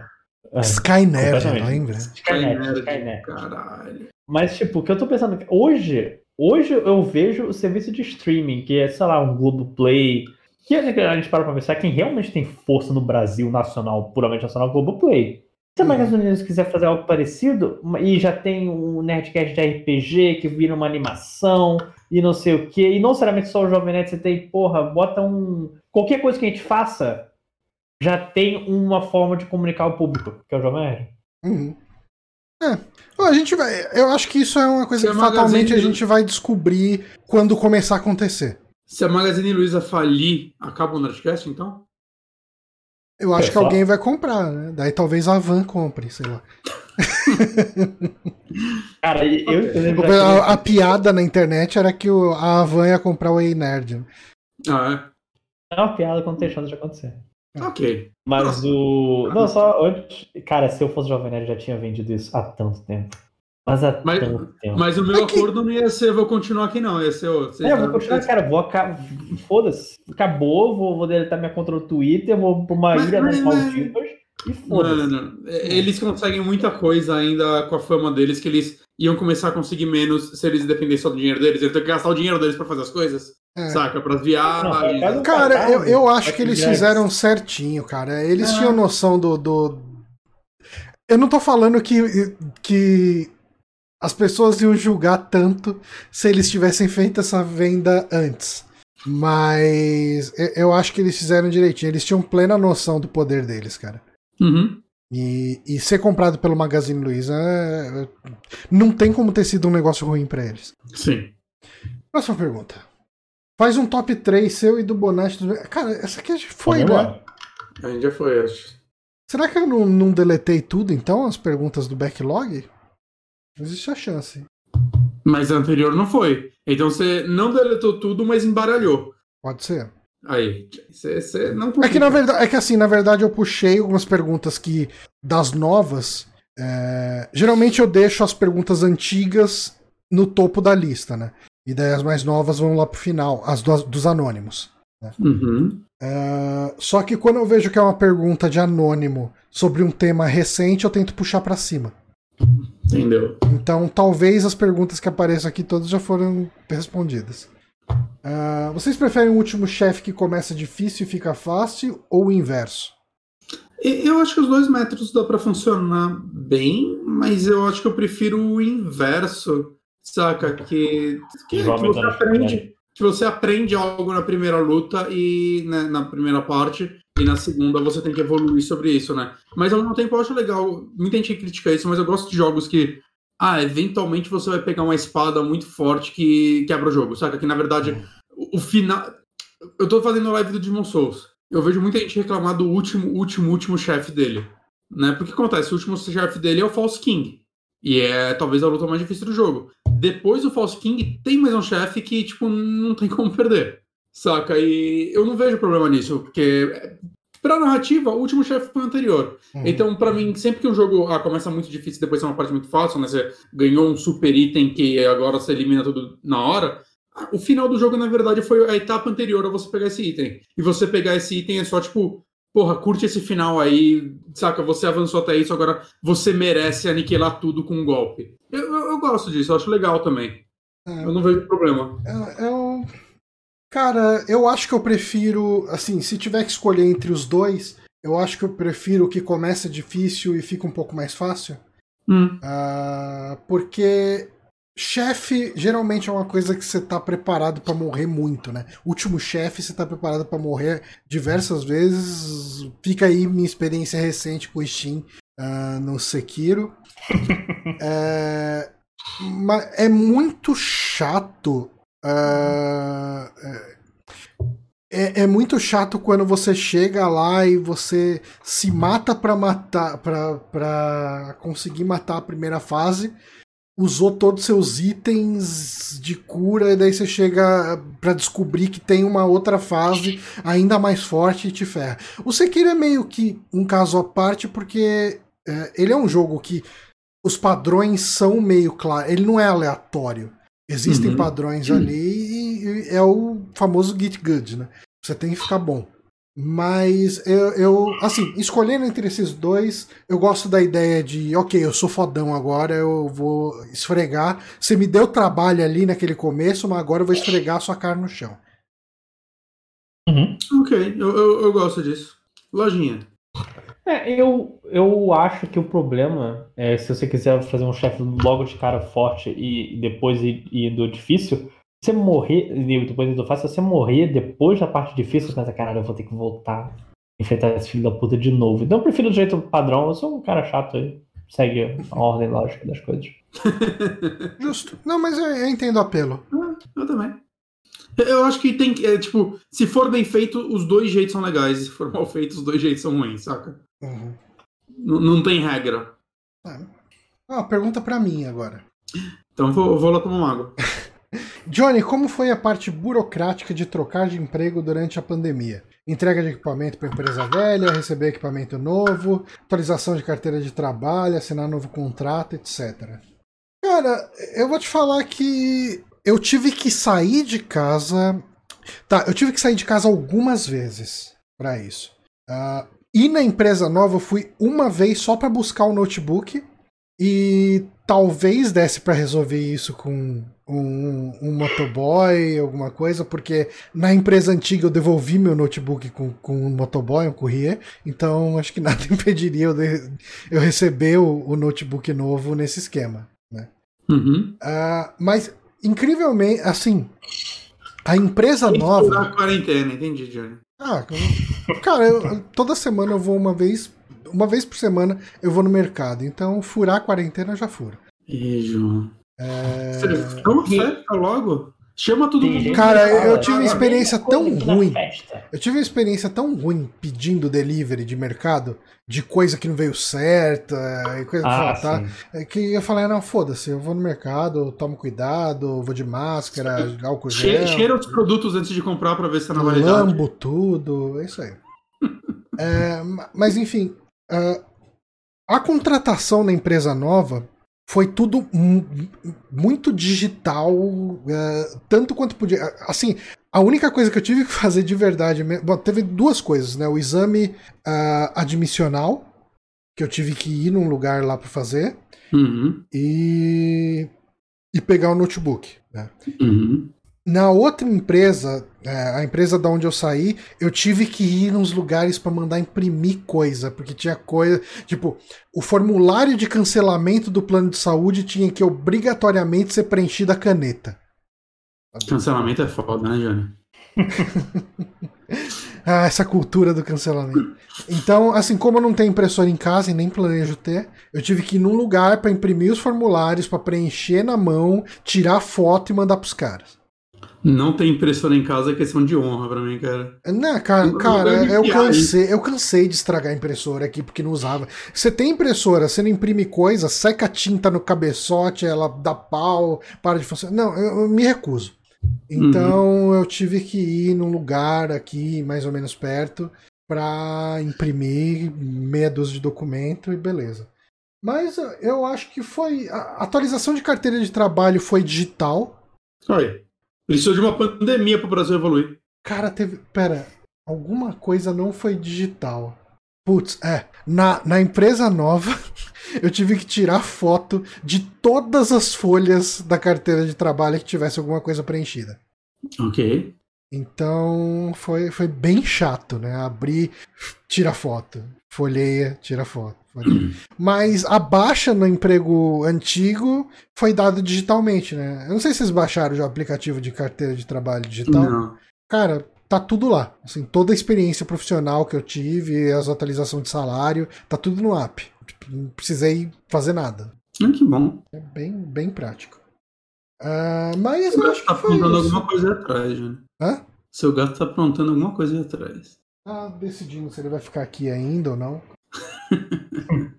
é, Skynet, lembra? Skynet, Skynet. Caralho. Mas, tipo, o que eu tô pensando, hoje, hoje eu vejo o serviço de streaming, que é, sei lá, um Globoplay, que a gente para pra pensar, quem realmente tem força no Brasil nacional, puramente nacional, Globoplay. Se a uhum. Magazine Luiza quiser fazer algo parecido, e já tem um Nerdcast de RPG que vira uma animação, e não sei o que, e não necessariamente só o Jovem Nerd, você tem, porra, bota um. Qualquer coisa que a gente faça, já tem uma forma de comunicar ao público, que é o Jovem Nerd. Uhum. É. A gente vai. Eu acho que isso é uma coisa Se que fatalmente a gente vai descobrir quando começar a acontecer. Se a Magazine Luiza falir, acaba o Nerdcast, então? Eu acho é que alguém vai comprar, né? Daí talvez a Van compre, sei lá. Cara, eu, eu a, a, piada na internet era que o, a Van ia comprar o Ei Nerd. Ah, é? É uma piada quando tem chance de acontecer. Ok. Mas o. Não, só antes. Cara, se eu fosse Jovem Nerd, já tinha vendido isso há tanto tempo. Mas há mas, tanto tempo. Mas o meu é acordo não ia ser, vou continuar aqui, não. Ia ser outro. É, eu vou continuar, cara. Vou acabar. Foda-se. Acabou, vou, vou deletar minha conta no Twitter, vou pra uma mas, ilha nas Maldivas. E Mano, eles conseguem muita coisa ainda com a fama deles, que eles iam começar a conseguir menos se eles dependessem só do dinheiro deles. Eles têm que gastar o dinheiro deles pra fazer as coisas. É. Saca? Pras viagens. Não, cara, eu, eu acho que eles fizeram certinho, cara. Eles tinham noção do, do. Eu não tô falando que, que as pessoas iam julgar tanto se eles tivessem feito essa venda antes. Mas eu acho que eles fizeram direitinho. Eles tinham plena noção do poder deles, cara. Uhum. E, e, ser comprado pelo Magazine Luiza é, é, não tem como ter sido um negócio ruim para eles. Sim. Próxima pergunta. Faz um top 3 seu e do Bonatti. Cara, essa aqui foi, né? A gente já foi, acho. Será que eu não, não deletei tudo, então, as perguntas do backlog? Existe a chance. Mas a anterior não foi. Então você não deletou tudo, mas embaralhou. Pode ser. Aí, você não É que na verdade, é que assim, na verdade eu puxei algumas perguntas que das novas. É... Geralmente eu deixo as perguntas antigas no topo da lista, né? E daí as mais novas vão lá pro final, as do, dos anônimos. Né? Uhum. É... Só que quando eu vejo que é uma pergunta de anônimo sobre um tema recente, eu tento puxar para cima. Entendeu? Então talvez as perguntas que apareçam aqui todas já foram respondidas. Uh, vocês preferem o último chefe que começa difícil e fica fácil ou o inverso? Eu acho que os dois métodos dá para funcionar bem, mas eu acho que eu prefiro o inverso, saca? Que, que, que você aprende, que você aprende algo na primeira luta e né, na primeira parte e na segunda você tem que evoluir sobre isso, né? Mas ao mesmo tempo eu acho legal, muita gente critica isso, mas eu gosto de jogos que ah, eventualmente você vai pegar uma espada muito forte que quebra o jogo, saca? Que na verdade o, o final. Eu tô fazendo live do Demon Souls. Eu vejo muita gente reclamar do último, último, último chefe dele. Né? Porque acontece, o último chefe dele é o False King. E é talvez a luta mais difícil do jogo. Depois do False King, tem mais um chefe que, tipo, não tem como perder. Saca? E eu não vejo problema nisso, porque Pra narrativa, o último chefe foi o anterior. Uhum. Então, para mim, sempre que um jogo ah, começa muito difícil depois é uma parte muito fácil, né? Você ganhou um super item que agora você elimina tudo na hora. O final do jogo, na verdade, foi a etapa anterior a você pegar esse item. E você pegar esse item é só tipo, porra, curte esse final aí, saca? Você avançou até isso, agora você merece aniquilar tudo com um golpe. Eu, eu, eu gosto disso, eu acho legal também. É, eu não vejo problema. É, é um Cara, eu acho que eu prefiro, assim, se tiver que escolher entre os dois, eu acho que eu prefiro o que começa difícil e fica um pouco mais fácil. Hum. Uh, porque chefe geralmente é uma coisa que você tá preparado para morrer muito, né? Último chefe você tá preparado para morrer diversas vezes. Fica aí minha experiência recente com o Steam uh, no Sekiro. é, é muito chato Uh, é, é, muito chato quando você chega lá e você se mata para matar, para conseguir matar a primeira fase, usou todos os seus itens de cura e daí você chega para descobrir que tem uma outra fase ainda mais forte e te ferra. O Sekiro é meio que um caso à parte porque é, ele é um jogo que os padrões são meio claros, ele não é aleatório. Existem uhum. padrões ali e é o famoso get good, né? Você tem que ficar bom. Mas eu, eu, assim, escolhendo entre esses dois, eu gosto da ideia de, ok, eu sou fodão agora, eu vou esfregar. Você me deu trabalho ali naquele começo, mas agora eu vou esfregar a sua cara no chão. Uhum. Ok, eu, eu, eu gosto disso. Lojinha. É, eu, eu acho que o problema é se você quiser fazer um chefe logo de cara forte e, depois ir, ir, do difícil, você morrer, depois do fácil, se você morrer depois da parte difícil, você pensa, caralho, eu vou ter que voltar enfrentar esse filho da puta de novo. Então eu prefiro do jeito padrão, eu sou um cara chato aí. Segue a ordem lógica das coisas. Justo. Não, mas eu, eu entendo o apelo. Ah, eu também. Eu acho que tem que, é, tipo, se for bem feito, os dois jeitos são legais. Se for mal feito, os dois jeitos são ruins, saca? Uhum. Não tem regra. É. Ah, pergunta para mim agora. Então vou, vou lá tomar uma água. Johnny, como foi a parte burocrática de trocar de emprego durante a pandemia? Entrega de equipamento para empresa velha, receber equipamento novo, atualização de carteira de trabalho, assinar novo contrato, etc. Cara, eu vou te falar que eu tive que sair de casa. Tá, eu tive que sair de casa algumas vezes para isso. Uh, e na empresa nova eu fui uma vez só para buscar o notebook. E talvez desse para resolver isso com um, um, motoboy, alguma coisa, porque na empresa antiga eu devolvi meu notebook com, com um motoboy, um courier, então acho que nada impediria eu, de, eu receber o, o, notebook novo nesse esquema. Né? Uhum. Uh, mas, incrivelmente, assim, a empresa nova. a quarentena, entendi, Johnny. Ah, cara, eu, toda semana eu vou uma vez, uma vez por semana eu vou no mercado, então furar a quarentena já fura. João. É... Festa logo. Chama todo mundo. Cara, eu tive uma experiência tão ruim. Eu tive uma experiência tão ruim pedindo delivery de mercado, de coisa que não veio certa, e coisa ah, que tá, é que eu falei, não, foda-se, eu vou no mercado, tomo cuidado, vou de máscara, álcool gel. Cheira os produtos antes de comprar pra ver se tá na validade. Lambo tudo, é isso aí. é, mas enfim, a contratação na empresa nova foi tudo muito digital, uh, tanto quanto podia. Assim, a única coisa que eu tive que fazer de verdade. Bom, teve duas coisas, né? O exame uh, admissional, que eu tive que ir num lugar lá para fazer, uhum. e. e pegar o notebook. Né? Uhum. Na outra empresa, é, a empresa da onde eu saí, eu tive que ir nos lugares para mandar imprimir coisa, porque tinha coisa. Tipo, o formulário de cancelamento do plano de saúde tinha que obrigatoriamente ser preenchido a caneta. Cancelamento é foda, né, Johnny? ah, essa cultura do cancelamento. Então, assim, como eu não tenho impressora em casa e nem planejo ter, eu tive que ir num lugar para imprimir os formulários, para preencher na mão, tirar foto e mandar pros caras. Não ter impressora em casa é questão de honra pra mim, cara. Não, cara, cara eu, cansei, eu cansei de estragar a impressora aqui porque não usava. Você tem impressora, você não imprime coisa, seca a tinta no cabeçote, ela dá pau, para de funcionar. Não, eu, eu me recuso. Então uhum. eu tive que ir num lugar aqui, mais ou menos perto, pra imprimir meia dúzia de documento e beleza. Mas eu acho que foi. A atualização de carteira de trabalho foi digital. Foi. Precisou de uma pandemia para o Brasil evoluir. Cara, teve. Pera, alguma coisa não foi digital. Putz, é. Na, na empresa nova, eu tive que tirar foto de todas as folhas da carteira de trabalho que tivesse alguma coisa preenchida. Ok. Então foi, foi bem chato, né? Abrir, tira foto. Folheia, tira foto. Mas a baixa no emprego antigo foi dada digitalmente, né? Eu não sei se vocês baixaram já o aplicativo de carteira de trabalho digital. Não. Cara, tá tudo lá. Assim, toda a experiência profissional que eu tive, as atualizações de salário, tá tudo no app. Tipo, não precisei fazer nada. Ah, que bom. É bem, bem prático. Uh, mas eu acho tá aprontando alguma coisa atrás, né? Hã? Seu gato tá aprontando alguma coisa atrás. Tá decidindo se ele vai ficar aqui ainda ou não.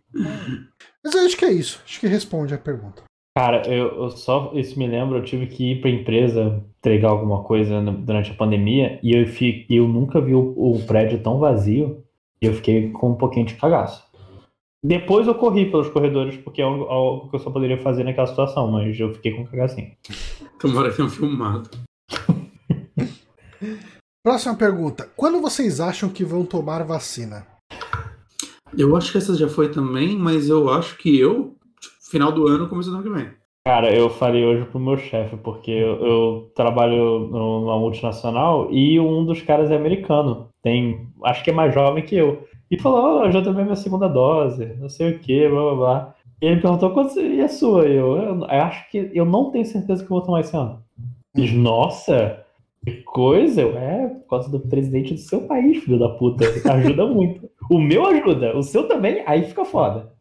Mas eu acho que é isso. Acho que responde a pergunta. Cara, eu, eu, só isso me lembra, eu tive que ir pra empresa entregar alguma coisa no, durante a pandemia e eu, fiquei, eu nunca vi o, o, prédio tão vazio e eu fiquei com um pouquinho de cagaço. Depois eu corri pelos corredores porque é algo, algo que eu só poderia fazer naquela situação, mas eu fiquei com um cagacinho. Tomara que tenham filmado. Próxima pergunta. Quando vocês acham que vão tomar vacina? Eu acho que essa já foi também, mas eu acho que eu, final do ano, começo do ano que vem. Cara, eu falei hoje pro meu chefe, porque eu, eu, trabalho numa multinacional e um dos caras é americano. Tem, acho que é mais jovem que eu. E falou, oh, já tomei minha segunda dose, não sei o que, blá blá blá. E ele perguntou quanto seria a sua? Eu, eu, eu, acho que eu não tenho certeza que eu vou tomar esse ano. Diz, nossa, coisa, é por causa do presidente do seu país, filho da puta. Ajuda muito. O meu ajuda, o seu também, aí fica foda.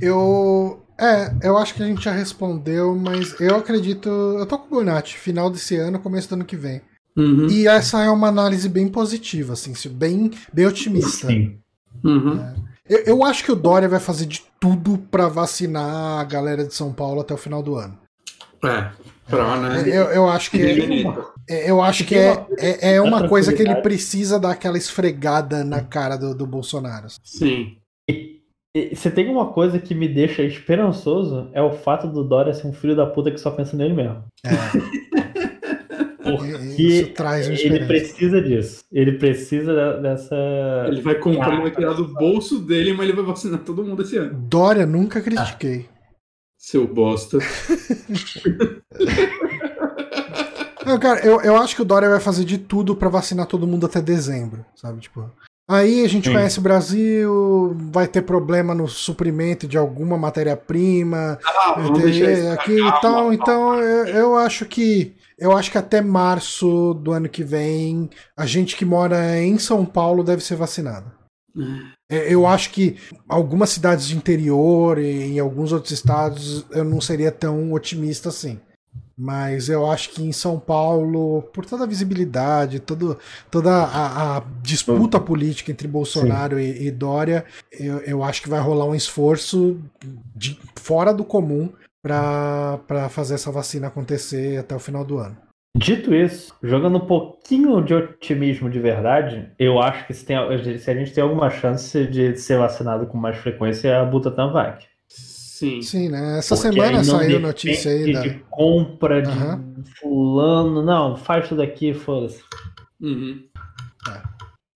Eu. É, eu acho que a gente já respondeu, mas eu acredito. Eu tô com o Bonatti, final desse ano, começo do ano que vem. Uhum. E essa é uma análise bem positiva, assim, bem, bem otimista. Sim. Uhum. É. Eu, eu, acho que o Dória vai fazer de tudo para vacinar a galera de São Paulo até o final do ano. É. Pra, né? eu, eu acho que é, eu acho que é, é, é uma coisa que ele precisa dar aquela esfregada na cara do, do Bolsonaro. Sim. Você tem uma coisa que me deixa esperançoso é o fato do Dória ser um filho da puta que só pensa nele mesmo. É. Porque Isso traz ele precisa disso. Ele precisa dessa. Ele vai comprar, vai tirar do bolso dele, mas ele vai vacinar todo mundo esse ano. Dória, nunca critiquei. Seu bosta. Não, cara, eu, eu acho que o Dória vai fazer de tudo para vacinar todo mundo até dezembro, sabe? Tipo, Aí a gente Sim. conhece o Brasil, vai ter problema no suprimento de alguma matéria-prima, ah, aqui e tal. Então eu, eu, acho que eu acho que até março do ano que vem a gente que mora em São Paulo deve ser vacinado. É, eu acho que algumas cidades de interior e em alguns outros estados eu não seria tão otimista assim. Mas eu acho que em São Paulo, por toda a visibilidade, todo, toda a, a disputa política entre Bolsonaro e, e, Dória, eu, eu acho que vai rolar um esforço de, fora do comum para fazer essa vacina acontecer até o final do ano. Dito isso, jogando um pouquinho de otimismo de verdade, eu acho que se, tem, se a gente tem alguma chance de ser vacinado com mais frequência, é a Butantan vai. Sim. Sim, né? Essa Porque semana saiu notícia aí da. De compra de uhum. fulano. Não, faz tudo aqui, foda-se. Uhum. É.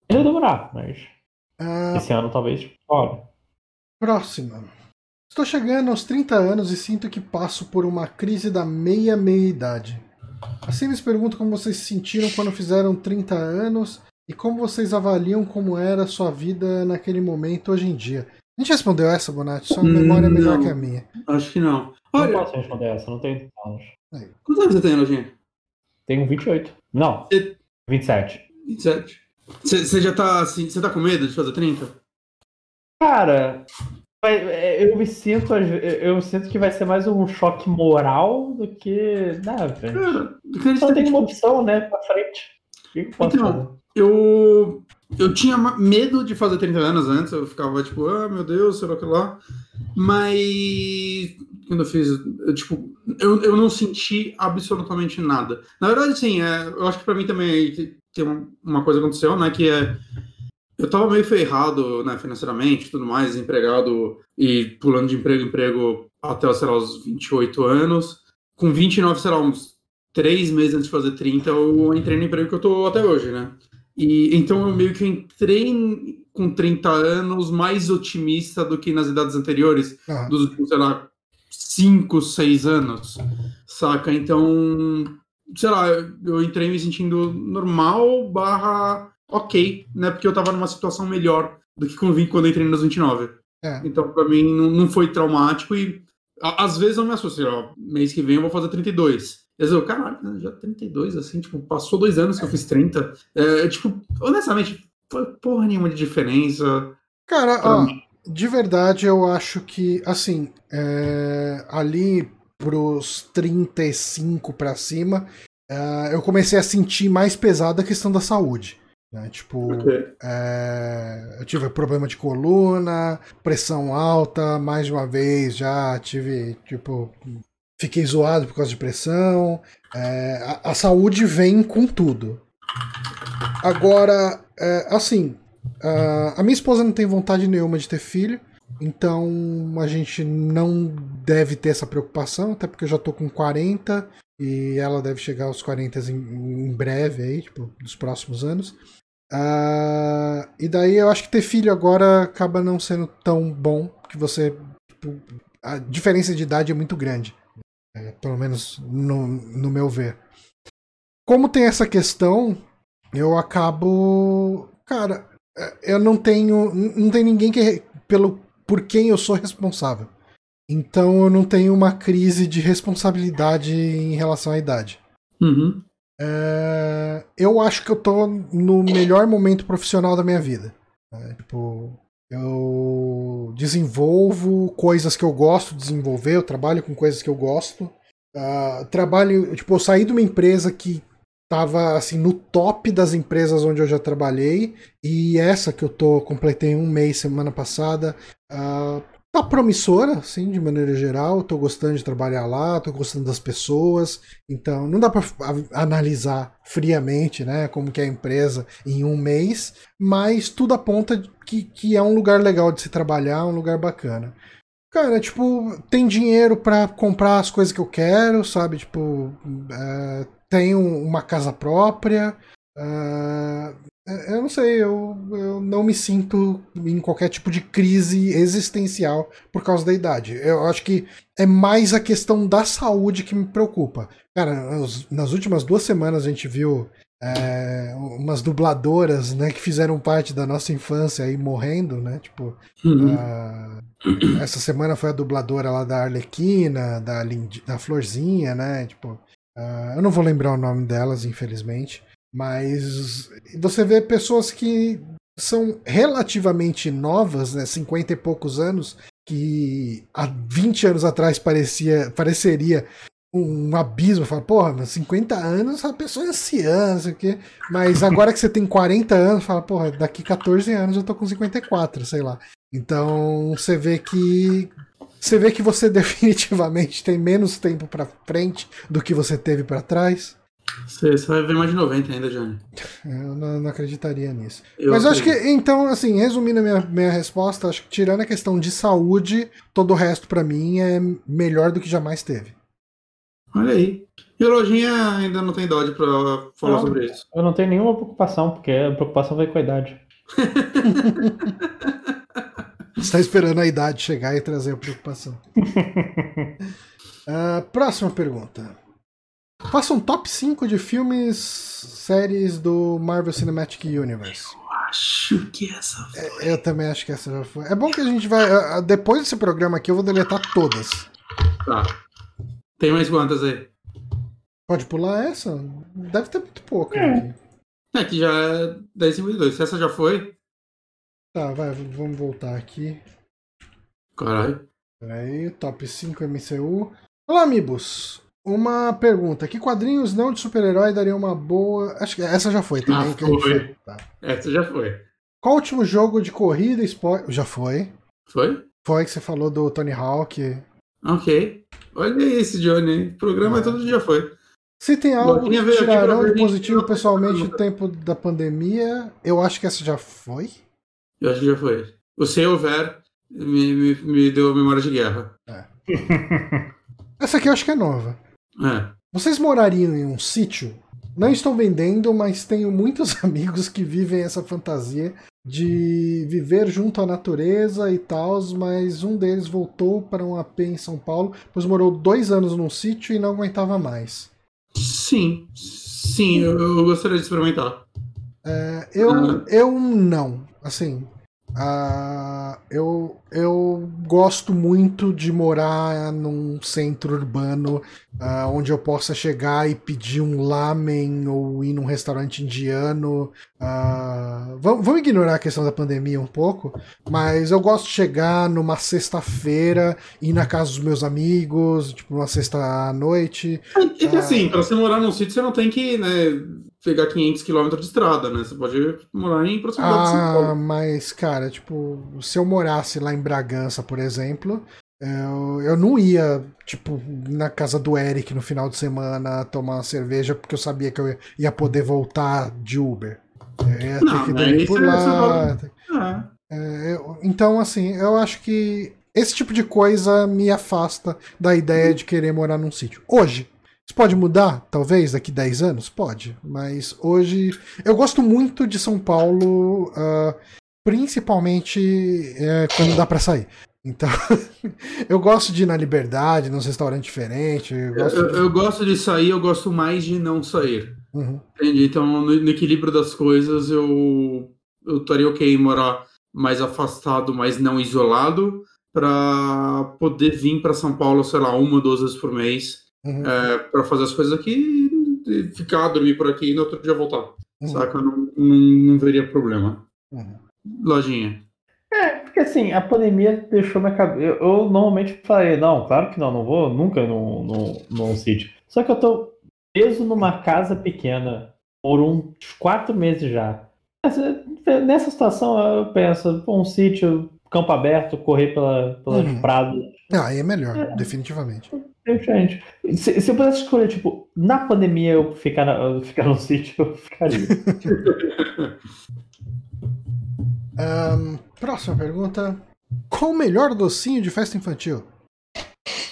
Ele demorar, mas. Uh... Esse ano talvez. Olha. Próxima. Estou chegando aos 30 anos e sinto que passo por uma crise da meia-meia-idade. Assim eles perguntam como vocês se sentiram quando fizeram 30 anos e como vocês avaliam como era a sua vida naquele momento hoje em dia. A gente respondeu essa, Bonatti? Sua memória é melhor que a minha. Acho que não. Olha... Não posso responder essa, não tenho anos. Quantos anos você tem, Lojinha? Tenho 28. Não, e... 27. 27. Você já tá assim, você tá com medo de fazer 30? Cara, é, eu me sinto, eu sinto que vai ser mais um choque moral do que. Não, velho. Só tem uma opção, né, pra frente. O que eu posso então, fazer? Eu eu tinha medo de fazer 30 anos antes, eu ficava tipo, ah, meu Deus, será que lá? Mas quando eu fiz, eu, tipo, eu, eu não senti absolutamente nada. Na verdade, sim, é, eu acho que para mim também tem uma, coisa aconteceu, né, que é eu tava meio ferrado, né, financeiramente, tudo mais, empregado e pulando de emprego em emprego até, sei lá, os 28 anos. Com 29, sei lá, uns 3 meses antes de fazer 30, eu entrei no emprego que eu tô até hoje, né? E então eu meio que entrei com 30 anos mais otimista do que nas idades anteriores, uhum. dos, sei lá, 5, 6 anos, saca? Então, sei lá, eu entrei me sentindo normal barra ok, né? Porque eu tava numa situação melhor do que quando eu entrei nos 29. É. Então, pra mim, não, não foi traumático e às vezes eu me assusto, ó, mês que vem eu vou fazer 32. Quer dizer, caralho, né, já 32, assim, tipo, passou dois anos que eu fiz 30. É, tipo, honestamente, foi porra nenhuma de diferença. Cara, ó, de verdade, eu acho que, assim, é, ali pros 35 para cima, é, eu comecei a sentir mais pesada a questão da saúde. Né? Tipo, okay. é, eu tive problema de coluna, pressão alta, mais de uma vez já tive, tipo, fiquei zoado por causa de pressão. É, a, a, saúde vem com tudo. Agora, é, assim, a, a minha esposa não tem vontade nenhuma de ter filho, então a gente não deve ter essa preocupação, até porque eu já tô com 40 e ela deve chegar aos 40 em, em breve aí, tipo, nos próximos anos. Uh, e daí eu acho que ter filho agora acaba não sendo tão bom, que você. Tipo, a diferença de idade é muito grande. É, pelo menos no, no meu ver. Como tem essa questão, eu acabo. Cara, é, eu não tenho. Não tem ninguém que. Pelo, por quem eu sou responsável. Então eu não tenho uma crise de responsabilidade em relação à idade. Uhum. É, eu acho que eu tô no melhor momento profissional da minha vida. É, tipo, eu desenvolvo coisas que eu gosto de desenvolver, eu trabalho com coisas que eu gosto. Uh, trabalho, tipo, eu saí de uma empresa que tava assim no top das empresas onde eu já trabalhei e essa que eu tô completei um mês semana passada uh, tá promissora, assim, de maneira geral. Tô gostando de trabalhar lá, tô gostando das pessoas. Então, não dá para analisar friamente, né, como que é a empresa em um mês, mas tudo aponta que, que é um lugar legal de se trabalhar, um lugar bacana. Cara, tipo, tem dinheiro para comprar as coisas que eu quero, sabe? Tipo, é, tenho uma casa própria. É, eu não sei, eu, eu não me sinto em qualquer tipo de crise existencial por causa da idade. Eu acho que é mais a questão da saúde que me preocupa. Cara, nas últimas duas semanas a gente viu é, umas dubladoras, né, que fizeram parte da nossa infância aí morrendo, né? Tipo, uhum. uh, essa semana foi a dubladora lá da Arlequina, da, Lind da Florzinha, né? Tipo, uh, eu não vou lembrar o nome delas, infelizmente. Mas você vê pessoas que são relativamente novas, né, 50 e poucos anos, que há 20 anos atrás parecia, pareceria um abismo, fala, porra, 50 anos a pessoa é anciã, não sei o quê. Mas agora que você tem 40 anos, fala, porra, daqui 14 anos eu tô com 54, sei lá. Então você vê que. Você vê que você definitivamente tem menos tempo para frente do que você teve para trás. Você, você vai ver mais de 90 ainda, Johnny. Eu não, não acreditaria nisso. Eu Mas acredito. acho que, então, assim, resumindo a minha, minha resposta, acho que tirando a questão de saúde, todo o resto para mim é melhor do que jamais teve. Olha aí. E a lojinha ainda não tem idade pra falar não, sobre isso. Eu não tenho nenhuma preocupação, porque a preocupação vai com a idade. Você tá esperando a idade chegar e trazer a preocupação. uh, próxima pergunta. Faça um top 5 de filmes, séries do Marvel Cinematic Universe. Eu acho que essa foi. É, eu também acho que essa já foi. É bom que a gente vai. Depois desse programa aqui, eu vou deletar todas. Tá. Tem mais quantas aí? Pode pular essa? Deve ter muito pouco. É, é que já é 10,52. Se essa já foi. Tá, vai, vamos voltar aqui. Caralho. Peraí, top 5 MCU. Olá, amigos. Uma pergunta: que quadrinhos não de super-herói dariam uma boa. Acho que essa já foi também. Ah, foi. Tá. Essa já foi. Qual o último jogo de corrida esporte. Já foi. Foi? Foi que você falou do Tony Hawk. Ok. Olha esse, Johnny. O programa é. todo dia foi. Se tem algo que tirarão de positivo pessoalmente no tempo da pandemia, eu acho que essa já foi. Eu acho que já foi. O Se Houver me, me, me deu memória de guerra. É. essa aqui eu acho que é nova. É. Vocês morariam em um sítio? Não estou vendendo, mas tenho muitos amigos que vivem essa fantasia de viver junto à natureza e tal, mas um deles voltou para um AP em São Paulo, pois morou dois anos num sítio e não aguentava mais. Sim, sim, eu, eu gostaria de experimentar. É, eu, ah. eu não. Assim, Uh, eu, eu gosto muito de morar num centro urbano uh, onde eu possa chegar e pedir um lamen ou ir num restaurante indiano. Uh, vamos, vamos ignorar a questão da pandemia um pouco, mas eu gosto de chegar numa sexta-feira, ir na casa dos meus amigos, tipo, numa sexta à noite. É, é que assim, para você morar num sítio, você não tem que né, pegar 500 km de estrada, né? Você pode morar em proximidade ah, de São Paulo. Mas, cara, tipo, se eu morasse lá em Bragança, por exemplo, eu, eu não ia, tipo, na casa do Eric no final de semana tomar uma cerveja porque eu sabia que eu ia poder voltar de Uber. Eu ia ter não, que dormir por lá. Ah. É, eu, então, assim, eu acho que esse tipo de coisa me afasta da ideia de querer morar num sítio. Hoje, isso pode mudar, talvez, daqui 10 anos? Pode. Mas hoje. Eu gosto muito de São Paulo, uh, principalmente uh, quando dá para sair. Então, eu gosto de ir na liberdade, nos restaurantes diferentes. Eu gosto, eu, de... eu gosto, de... sair, eu gosto mais de não sair. Uhum. Entendi? Então, no, no, equilíbrio das coisas, eu, eu estaria ok em morar mais afastado, mas não isolado, para poder vir para São Paulo, sei lá, uma, duas vezes por mês uhum. é, para fazer as coisas aqui e ficar, dormir por aqui e no outro dia voltar. Uhum. Saca? Não, não, não veria problema. Uhum. Lojinha. É, porque assim, a pandemia deixou minha cabeça. Eu, eu, normalmente falei, não, claro que não, não vou nunca num, num, num sítio. Só que eu tô preso numa casa pequena por uns quatro meses já. Nessa situação eu penso, um sítio, campo aberto, correr pela, pelas uhum. prados. Ah, aí é melhor, é. definitivamente. Gente, se, se, eu pudesse escolher, tipo, na pandemia eu ficar, na, eu ficar no sítio, eu ficaria. um, próxima pergunta. Qual o melhor docinho de festa infantil?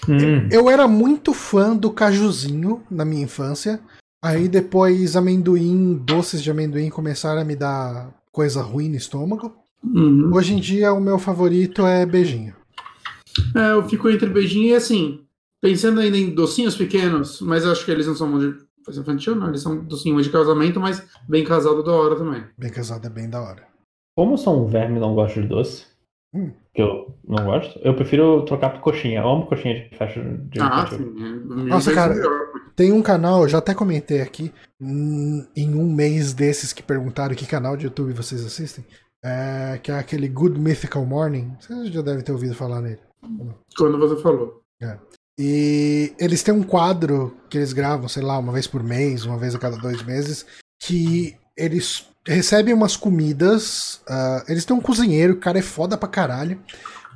Hum. Eu era muito fã do cajuzinho na minha infância. Aí depois amendoim, doces de amendoim começaram a me dar coisa ruim no estômago. Uhum. Hoje em dia o meu favorito é beijinho. É, eu fico entre beijinho e assim, pensando ainda em docinhos pequenos, mas acho que eles não são de festa infantil, não, eles são docinhos de casamento, mas bem casado da hora também. Bem casado é bem da hora. Como eu sou um verme e não gosto de doce, hum. que eu não gosto, eu prefiro trocar por coxinha. Eu amo coxinha de festa de Ah, sim. Nossa, cara, tem um canal, eu já até comentei aqui, hum, em um mês desses que perguntaram que canal de YouTube vocês assistem, é, que é aquele Good Mythical Morning. Vocês já devem ter ouvido falar nele. Quando você falou. É. E eles têm um quadro que eles gravam, sei lá, uma vez por mês, uma vez a cada dois meses, que eles recebem umas comidas. Uh, eles têm um cozinheiro, o cara é foda pra caralho.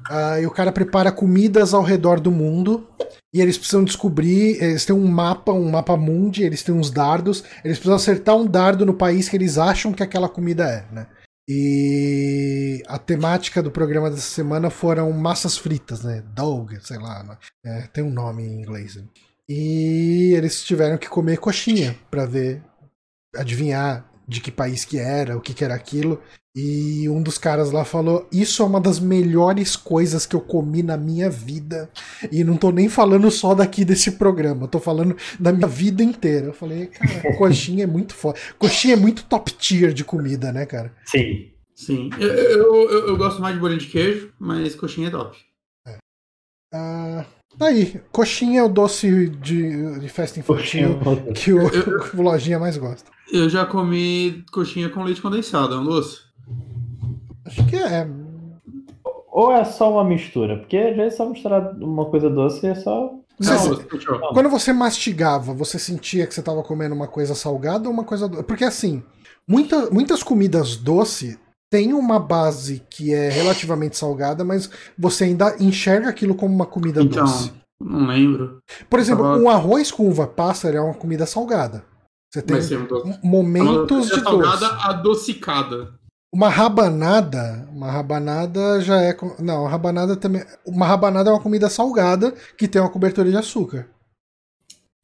Uh, e o cara prepara comidas ao redor do mundo. E eles precisam descobrir. Eles têm um mapa, um mapa mundi, eles têm uns dardos. Eles precisam acertar um dardo no país que eles acham que aquela comida é, né? E a temática do programa dessa semana foram massas fritas, né? Dog, sei lá, né? é, tem um nome em inglês. Né? E eles tiveram que comer coxinha para ver, adivinhar de que país que era, o que, que era aquilo. E um dos caras lá falou: Isso é uma das melhores coisas que eu comi na minha vida. E não tô nem falando só daqui desse programa, tô falando da minha vida inteira. Eu falei, cara, coxinha é muito foda. Coxinha é muito top tier de comida, né, cara? Sim. Sim. Eu, eu, eu, eu gosto mais de bolinho de queijo, mas coxinha é top. É. Ah, tá aí, coxinha é o doce de, de festa infantil que o, o Lojinha mais gosta. Eu já comi coxinha com leite condensado, é um doce? Acho que é. Ou é só uma mistura? Porque às vezes só misturar uma coisa doce é só. Não, quando você mastigava, você sentia que você estava comendo uma coisa salgada ou uma coisa doce? Porque assim, muita, muitas comidas doce têm uma base que é relativamente salgada, mas você ainda enxerga aquilo como uma comida então, doce. Não lembro. Por exemplo, um arroz com uva pássaro é uma comida salgada. Você tem momentos de doce. adocicada. Uma rabanada, uma rabanada já é. Não, rabanada também. Uma rabanada é uma comida salgada que tem uma cobertura de açúcar.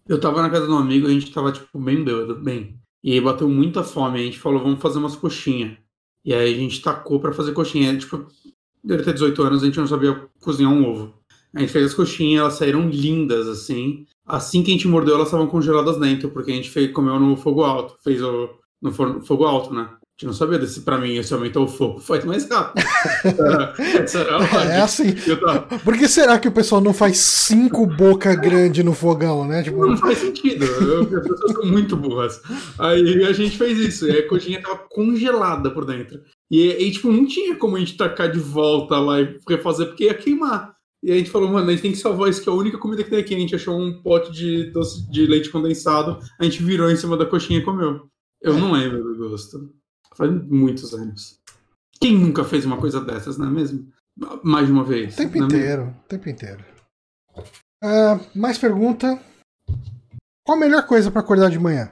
Eu tava na casa de um amigo, a gente tava, tipo, bem bêbado, bem. E bateu muita fome, a gente falou, vamos fazer umas coxinhas. E aí a gente tacou para fazer coxinha. Tipo, deve ter 18 anos, a gente não sabia cozinhar um ovo. A gente fez as coxinhas, elas saíram lindas, assim. Assim que a gente mordeu, elas estavam congeladas dentro, porque a gente fez, comeu no fogo alto. Fez o, no forno, fogo alto, né? Gente não sabia desse pra mim, esse aumentou o fogo, faz mais rápido. é, é assim. Por que será que o pessoal não faz cinco boca grande no fogão, né? Tipo... Não faz sentido. As pessoas são muito burras. Aí a gente fez isso, e a coxinha tava congelada por dentro. E, e, tipo, não tinha como a gente tacar de volta lá e refazer, porque ia queimar. E a gente falou, mano, a gente tem que salvar isso, que é a única comida que tem aqui. A gente achou um pote de doce de leite condensado, a gente virou em cima da coxinha e comeu. Eu não lembro do gosto. Faz muitos anos. Quem nunca fez uma coisa dessas, não é mesmo? Mais de uma vez. O tempo é inteiro, o tempo inteiro. Uh, mais pergunta. Qual a melhor coisa para acordar de manhã?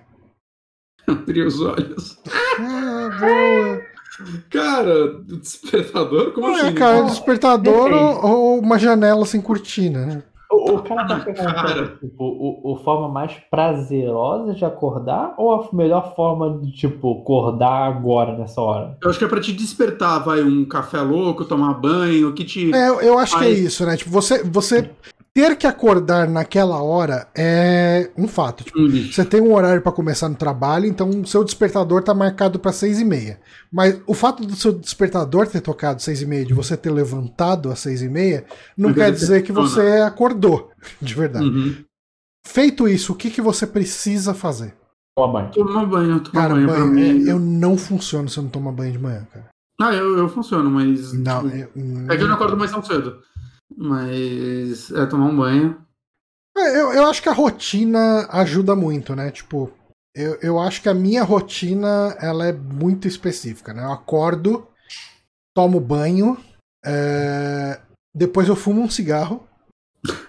Abrir os olhos. Ah, boa. Cara, despertador? Como é, assim? cara, despertador ou, ou, uma janela sem cortina, né? O, cara tá perguntando, tipo, o, o forma mais prazerosa de acordar ou a melhor forma de, tipo, acordar agora, nessa hora? Eu acho que é pra te despertar, vai, um café louco, tomar banho, que te... É, eu acho faz... que é isso, né? Tipo, você, você ter que acordar naquela hora é um fato. Tipo, uhum. Você tem um horário para começar no trabalho, então o seu despertador tá marcado para seis e meia. Mas o fato do seu despertador ter tocado seis e meia, de você ter levantado às seis e meia, não quer dizer que você acordou, de verdade. Uhum. Feito isso, o que, que você precisa fazer? Tomar banho. Tomar banho, tomar cara, banho. banho é, eu não funciono se eu não tomar banho de manhã, cara. Ah, eu, eu funciono, mas. Não, tipo, eu, é que eu não acordo mais tão cedo. Mas é tomar um banho. É, eu, eu acho que a rotina ajuda muito, né? Tipo, eu, eu acho que a minha rotina ela é muito específica, né? Eu acordo, tomo banho, é... depois eu fumo um cigarro.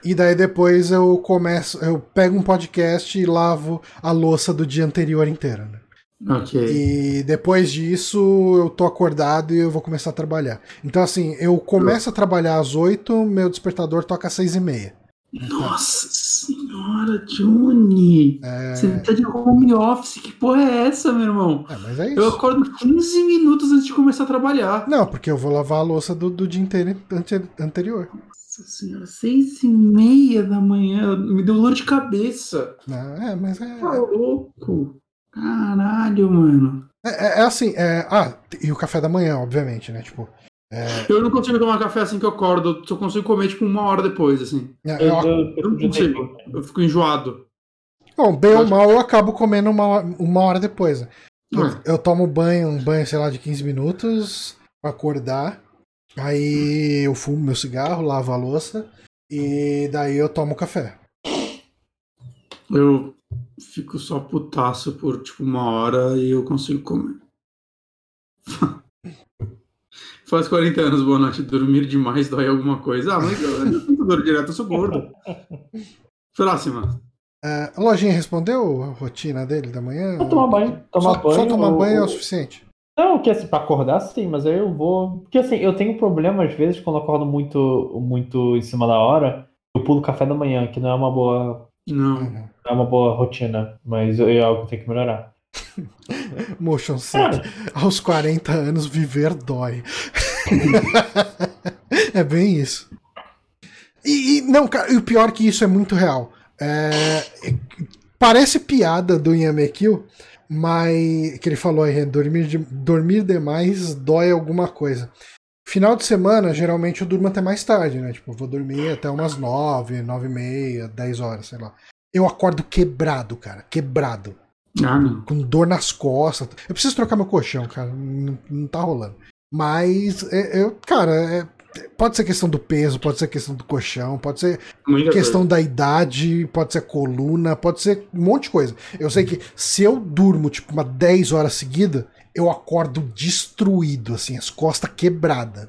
E daí depois eu começo, eu pego um podcast e lavo a louça do dia anterior inteira, né? Ok. E depois disso eu tô acordado e eu vou começar a trabalhar. Então, assim, eu começo a trabalhar às 8, meu despertador toca às 6 e meia. Nossa senhora, Johnny! É... Você tá de home office, que porra é essa, meu irmão? É, mas é isso. Eu acordo 15 minutos antes de começar a trabalhar. Não, porque eu vou lavar a louça do, do dia inteiro anterior. Nossa senhora, seis e meia da manhã, me deu dor de cabeça. Não, é, mas é. Tá louco. Caralho, mano. É, é, é assim, é... ah, e o café da manhã, obviamente, né? Tipo, é... Eu não consigo tomar café assim que eu acordo, só consigo comer tipo uma hora depois, assim. É, eu, eu, eu, não consigo, eu fico enjoado. Bom, bem ou mal, eu acabo comendo uma, uma hora depois. Eu, é. eu, tomo banho, um banho, sei lá, de 15 minutos pra acordar. Aí eu fumo meu cigarro, lavo a louça e daí eu tomo café. Eu fico só putaço por tipo uma hora e eu consigo comer. Faz 40 anos, boa noite. Dormir demais dói alguma coisa. Ah, mas eu não dor direto, eu sou gordo. Próxima. É, a lojinha respondeu a rotina dele da manhã? Vou tomar banho. Tomar só, banho só tomar ou... banho é o suficiente. Não, que assim, pra acordar sim, mas aí eu vou. Porque assim, eu tenho problema às vezes quando eu acordo muito, muito em cima da hora, eu pulo café da manhã, que não é uma boa. Não. Não é uma boa rotina, mas é algo que tenho que melhorar. Motion Sick. Aos 40 anos, viver dói. é bem isso. E, e, não, cara, e o pior é que isso é muito real. É, parece piada do Yamekil, mas que ele falou aí, dormir, de, dormir demais dói alguma coisa. Final de semana, geralmente eu durmo até mais tarde, né? Tipo, vou dormir até umas 9, 9 e meia, 10 horas, sei lá. Eu acordo quebrado, cara, quebrado. Ah, não. Com dor nas costas. Eu preciso trocar meu colchão, cara. Não, não tá rolando. Mas, é, eu, cara, é, pode ser questão do peso, pode ser questão do colchão, pode ser Muita questão coisa. da idade, pode ser coluna, pode ser um monte de coisa. Eu sei que se eu durmo, tipo, uma 10 horas seguida, eu acordo destruído, assim, as costas quebradas.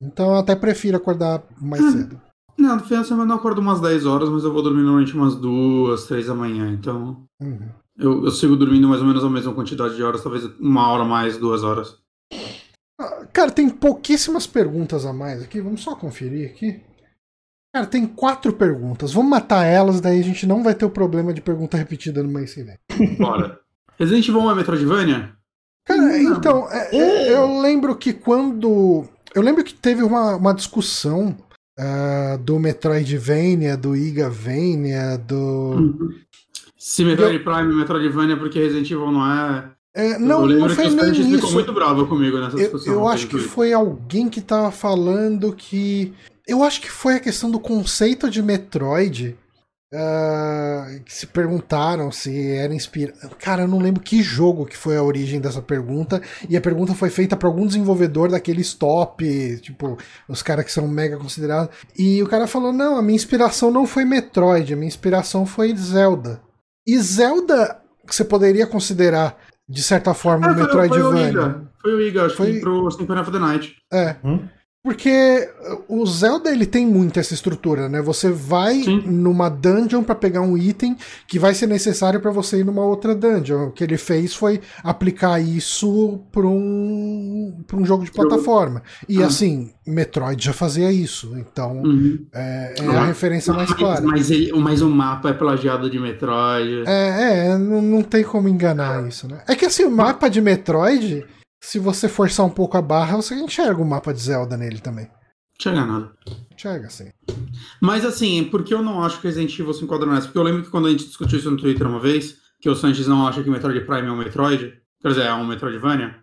Então eu até prefiro acordar mais hum. cedo. Não, no final de semana eu acordo umas 10 horas, mas eu vou dormir normalmente umas 2, 3 da manhã, então. Uhum. Eu, eu sigo dormindo mais ou menos a mesma quantidade de horas, talvez uma hora mais, duas horas. Ah, cara, tem pouquíssimas perguntas a mais aqui. Vamos só conferir aqui. Cara, tem quatro perguntas. Vamos matar elas, daí a gente não vai ter o problema de pergunta repetida no mês que vem. Bora. Resident Evil 1 é Metroidvania? Cara, não. então, é, é, eu lembro que quando. Eu lembro que teve uma, uma discussão uh, do Metroidvania, do Igavania, do. Uhum. Se Metroid eu... Prime é Metroidvania porque Resident Evil não é. É, não, eu não foi que nem isso. ficou muito bravo comigo nessa discussão. Eu, eu acho que foi alguém que tava falando que. Eu acho que foi a questão do conceito de Metroid. Uh, que se perguntaram se era inspirado. Cara, eu não lembro que jogo que foi a origem dessa pergunta. E a pergunta foi feita para algum desenvolvedor daqueles top, tipo, os caras que são mega considerados. E o cara falou: não, a minha inspiração não foi Metroid, a minha inspiração foi Zelda. E Zelda, você poderia considerar de certa forma, o Metroidvania. Foi, foi o Iga, acho foi... que pro Symphony of the Night. É. Hum? Porque o Zelda ele tem muito essa estrutura, né? Você vai Sim. numa dungeon para pegar um item que vai ser necessário para você ir numa outra dungeon. O que ele fez foi aplicar isso para um, pra um jogo de plataforma. E ah. assim, Metroid já fazia isso. Então uhum. é, é a referência mais clara. Mas, ele, mas o mapa é plagiado de Metroid. É, é não, não tem como enganar isso, né? É que assim, o mapa de Metroid se você forçar um pouco a barra, você enxerga o mapa de Zelda nele também. Enxerga nada. Enxerga, sim. Mas assim, por que eu não acho que Resident Evil se enquadra nessa? Porque eu lembro que quando a gente discutiu isso no Twitter uma vez, que o Sanches não acha que o Metroid Prime é um Metroid, quer dizer, é um Metroidvania,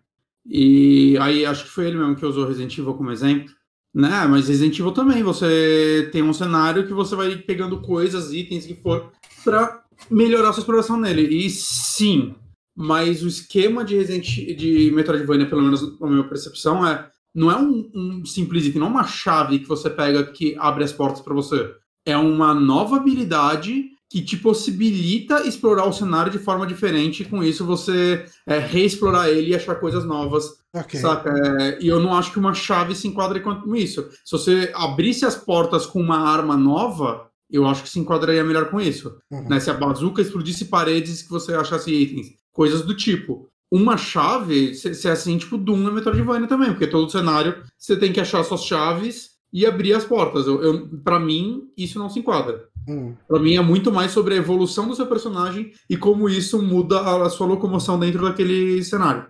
e aí acho que foi ele mesmo que usou Resident Evil como exemplo. Né, mas Resident Evil também, você tem um cenário que você vai pegando coisas, itens que for, pra melhorar sua exploração nele. E sim, mas o esquema de Resident de Metroidvania, pelo menos na minha percepção, é não é um, um simples item, não é uma chave que você pega que abre as portas para você. É uma nova habilidade que te possibilita explorar o cenário de forma diferente, e com isso você é, reexplorar ele e achar coisas novas. Okay. Saca? É, e eu não acho que uma chave se enquadre com isso. Se você abrisse as portas com uma arma nova, eu acho que se enquadraria melhor com isso. Uhum. Né? Se a bazuca explodisse paredes que você achasse itens coisas do tipo. Uma chave, se é assim, tipo, Doom na Metroidvania também, porque todo cenário você tem que achar suas chaves e abrir as portas. Eu, eu para mim, isso não se enquadra. Hum. Para mim é muito mais sobre a evolução do seu personagem e como isso muda a, a sua locomoção dentro daquele cenário.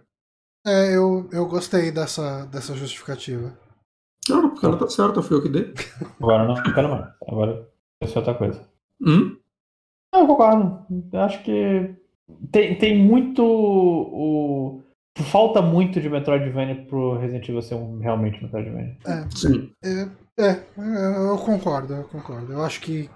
É, eu, eu gostei dessa, dessa justificativa. Claro, porque ela tá certa, foi eu que dei. Agora não quero mais. Agora é outra coisa. Hum? Não, eu concordo. Eu acho que tem, tem muito. O... Falta muito de Metroidvania pro Resident Evil ser um realmente Metroidvania. É, sim. É, é, eu concordo, eu concordo. Eu acho que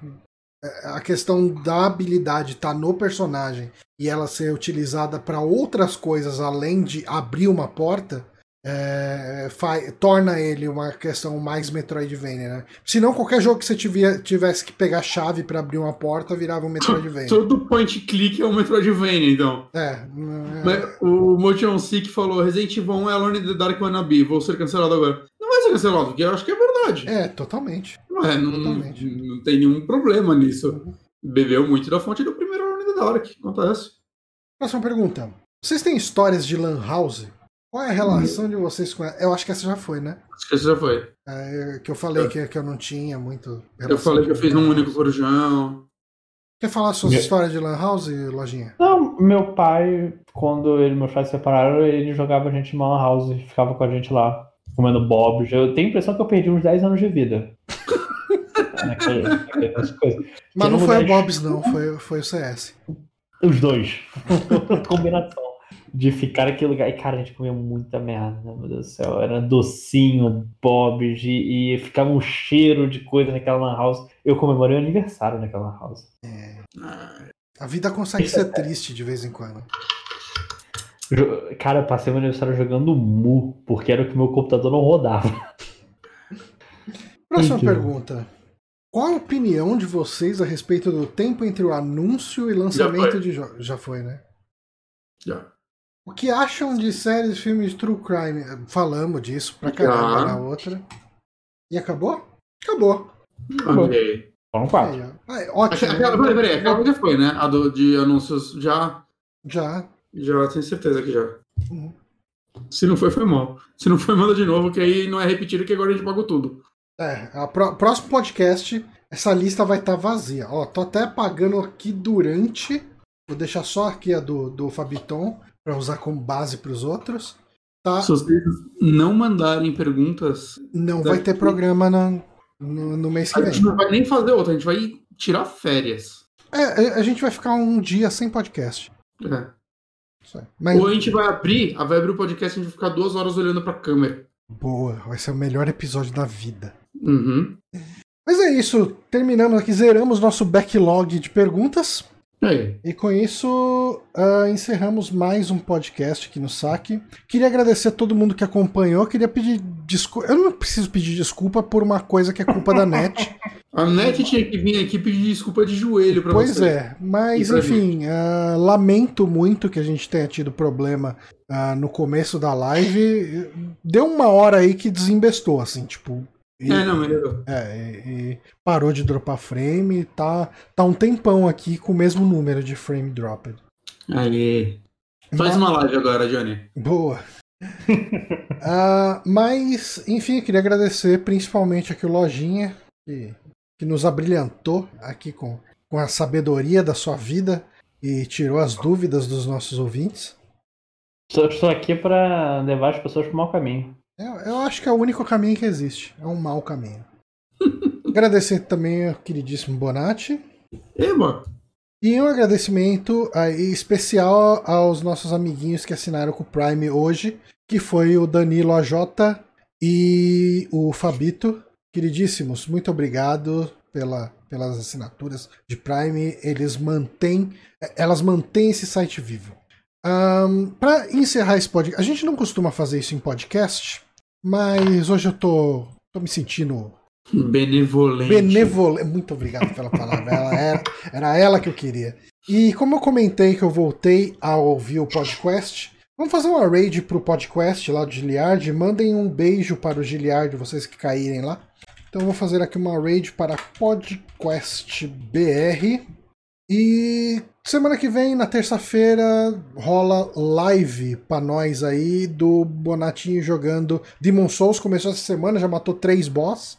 é, a questão da habilidade tá no personagem e ela ser utilizada para outras coisas além de abrir uma porta é, torna ele uma questão mais Metroidvania, né? Se não, qualquer jogo que você tivesse que pegar chave para abrir uma porta virava um Metroidvania. Todo point click é um Metroidvania, então. É. é... O Motion Seek falou: Resident Evil 1 é Alone in the Dark Wannabe, vou ser cancelado agora. Não vai ser cancelado, porque eu acho que é verdade. É, totalmente. Não, é, não, totalmente. não, tem nenhum problema nisso. Bebeu muito da fonte do primeiro Alone in the Dark, acontece. Próxima pergunta. Vocês têm histórias de Lan House? Qual é a relação de vocês com ela? Eu acho que essa já foi, né? Acho que essa já foi. É, que eu falei que, que eu não tinha muito. Eu falei que eu fiz um único corujão. Quer falar suas histórias de Lan House, Lojinha? Não, meu pai, quando ele e meu pai se separaram, ele jogava a gente em Lan House e ficava com a gente lá, comendo Bob. Eu tenho a impressão que eu perdi uns 10 anos de vida. Mas não foi o Bob's, não, foi, foi o CS. Os dois. Combinação de ficar naquele lugar. E, cara, a gente comia muita merda, meu Deus do céu. Era docinho, bobs, e, e ficava um cheiro de coisa naquela lan house. Eu comemorei o aniversário naquela lan house. É. A vida consegue ser triste de vez em quando. Cara, eu passei meu aniversário jogando Mu, porque era o que meu computador não rodava. Próxima pergunta. Qual a opinião de vocês a respeito do tempo entre o anúncio e lançamento de jogos? Já foi, né? Já. O que acham de séries e filmes de True Crime? Falamos disso pra caramba ah. na outra. E acabou? Acabou. Ok. Vamos quatro. Aí, ótimo. Aquela, peraí, peraí, aquela já foi, né? A do, de anúncios já. Já. Já, tenho certeza que já. Uhum. Se não foi, foi mal. Se não foi, manda de novo, que aí não é repetido, que agora a gente pagou tudo. É, a pro, próximo podcast, essa lista vai estar tá vazia. Ó, tô até pagando aqui durante. Vou deixar só aqui a do, do Fabiton para usar como base para os outros. Tá? Se vocês não mandarem perguntas. Não vai ter programa no, no, no mês que vem. A gente não vai nem fazer outra, a gente vai tirar férias. É, a gente vai ficar um dia sem podcast. É. Mas... Ou a gente vai abrir, vai abrir o podcast e a gente vai ficar duas horas olhando pra câmera. Boa, vai ser o melhor episódio da vida. Uhum. Mas é isso, terminamos aqui, zeramos nosso backlog de perguntas. É. E com isso, uh, encerramos mais um podcast aqui no Saque. Queria agradecer a todo mundo que acompanhou. Queria pedir desculpa. Eu não preciso pedir desculpa por uma coisa que é culpa da net. A net tinha que vir aqui pedir desculpa de joelho pra pois você. Pois é, mas enfim, uh, lamento muito que a gente tenha tido problema uh, no começo da live. Deu uma hora aí que desembestou, assim, tipo, e, é, não, melhorou. É, e, e parou de dropar frame, tá, tá um tempão aqui com o mesmo número de frame dropped. Aí. Faz uma live agora, Johnny. Boa. uh, mas, enfim, queria agradecer principalmente aqui o Lojinha, que, que nos abrilhantou aqui com, com a sabedoria da sua vida e tirou as dúvidas dos nossos ouvintes. Estou aqui para levar as pessoas para o mau caminho. Eu, eu acho que é o único caminho que existe. É um mau caminho. Agradecer também ao queridíssimo Bonatti. Eba. E um agradecimento aí, especial aos nossos amiguinhos que assinaram com o Prime hoje, que foi o Danilo AJ e o Fabito. Queridíssimos, muito obrigado pela, pelas assinaturas de Prime. Eles mantêm, elas mantêm esse site vivo. Um, para encerrar esse podcast, a gente não costuma fazer isso em podcast, mas hoje eu tô, tô me sentindo benevolente. Benevolente. Muito obrigado pela palavra. ela era, era ela que eu queria. E como eu comentei que eu voltei a ouvir o podcast, vamos fazer uma raid pro podcast lá do Giliard. Mandem um beijo para o Giliard, vocês que caírem lá. Então eu vou fazer aqui uma raid para Podcast BR. E semana que vem, na terça-feira, rola live pra nós aí do Bonatinho jogando Demon Souls. Começou essa semana, já matou três boss.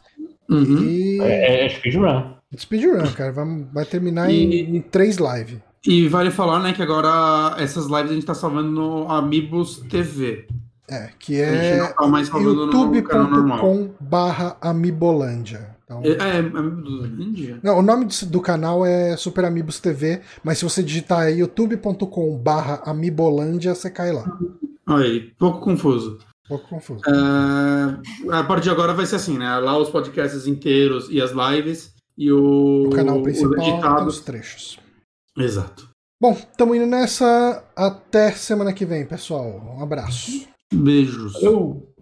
Uhum. E... É, é speedrun. Speedrun, cara. Vai, vai terminar e... em, em três lives. E vale falar, né, que agora essas lives a gente tá salvando no Amibus TV. É, que é tá youtube.com barra Amibolândia. Então... É, é Amibolândia? Não, o nome do canal é Super Amigos TV, mas se você digitar youtube.com barra Amibolândia, você cai lá. Aí, pouco confuso. Pouco confuso. É, a partir de agora vai ser assim, né? Lá os podcasts inteiros e as lives e o, o canal principal os trechos. Exato. Bom, estamos indo nessa. Até semana que vem, pessoal. Um abraço. Beijos. Eu...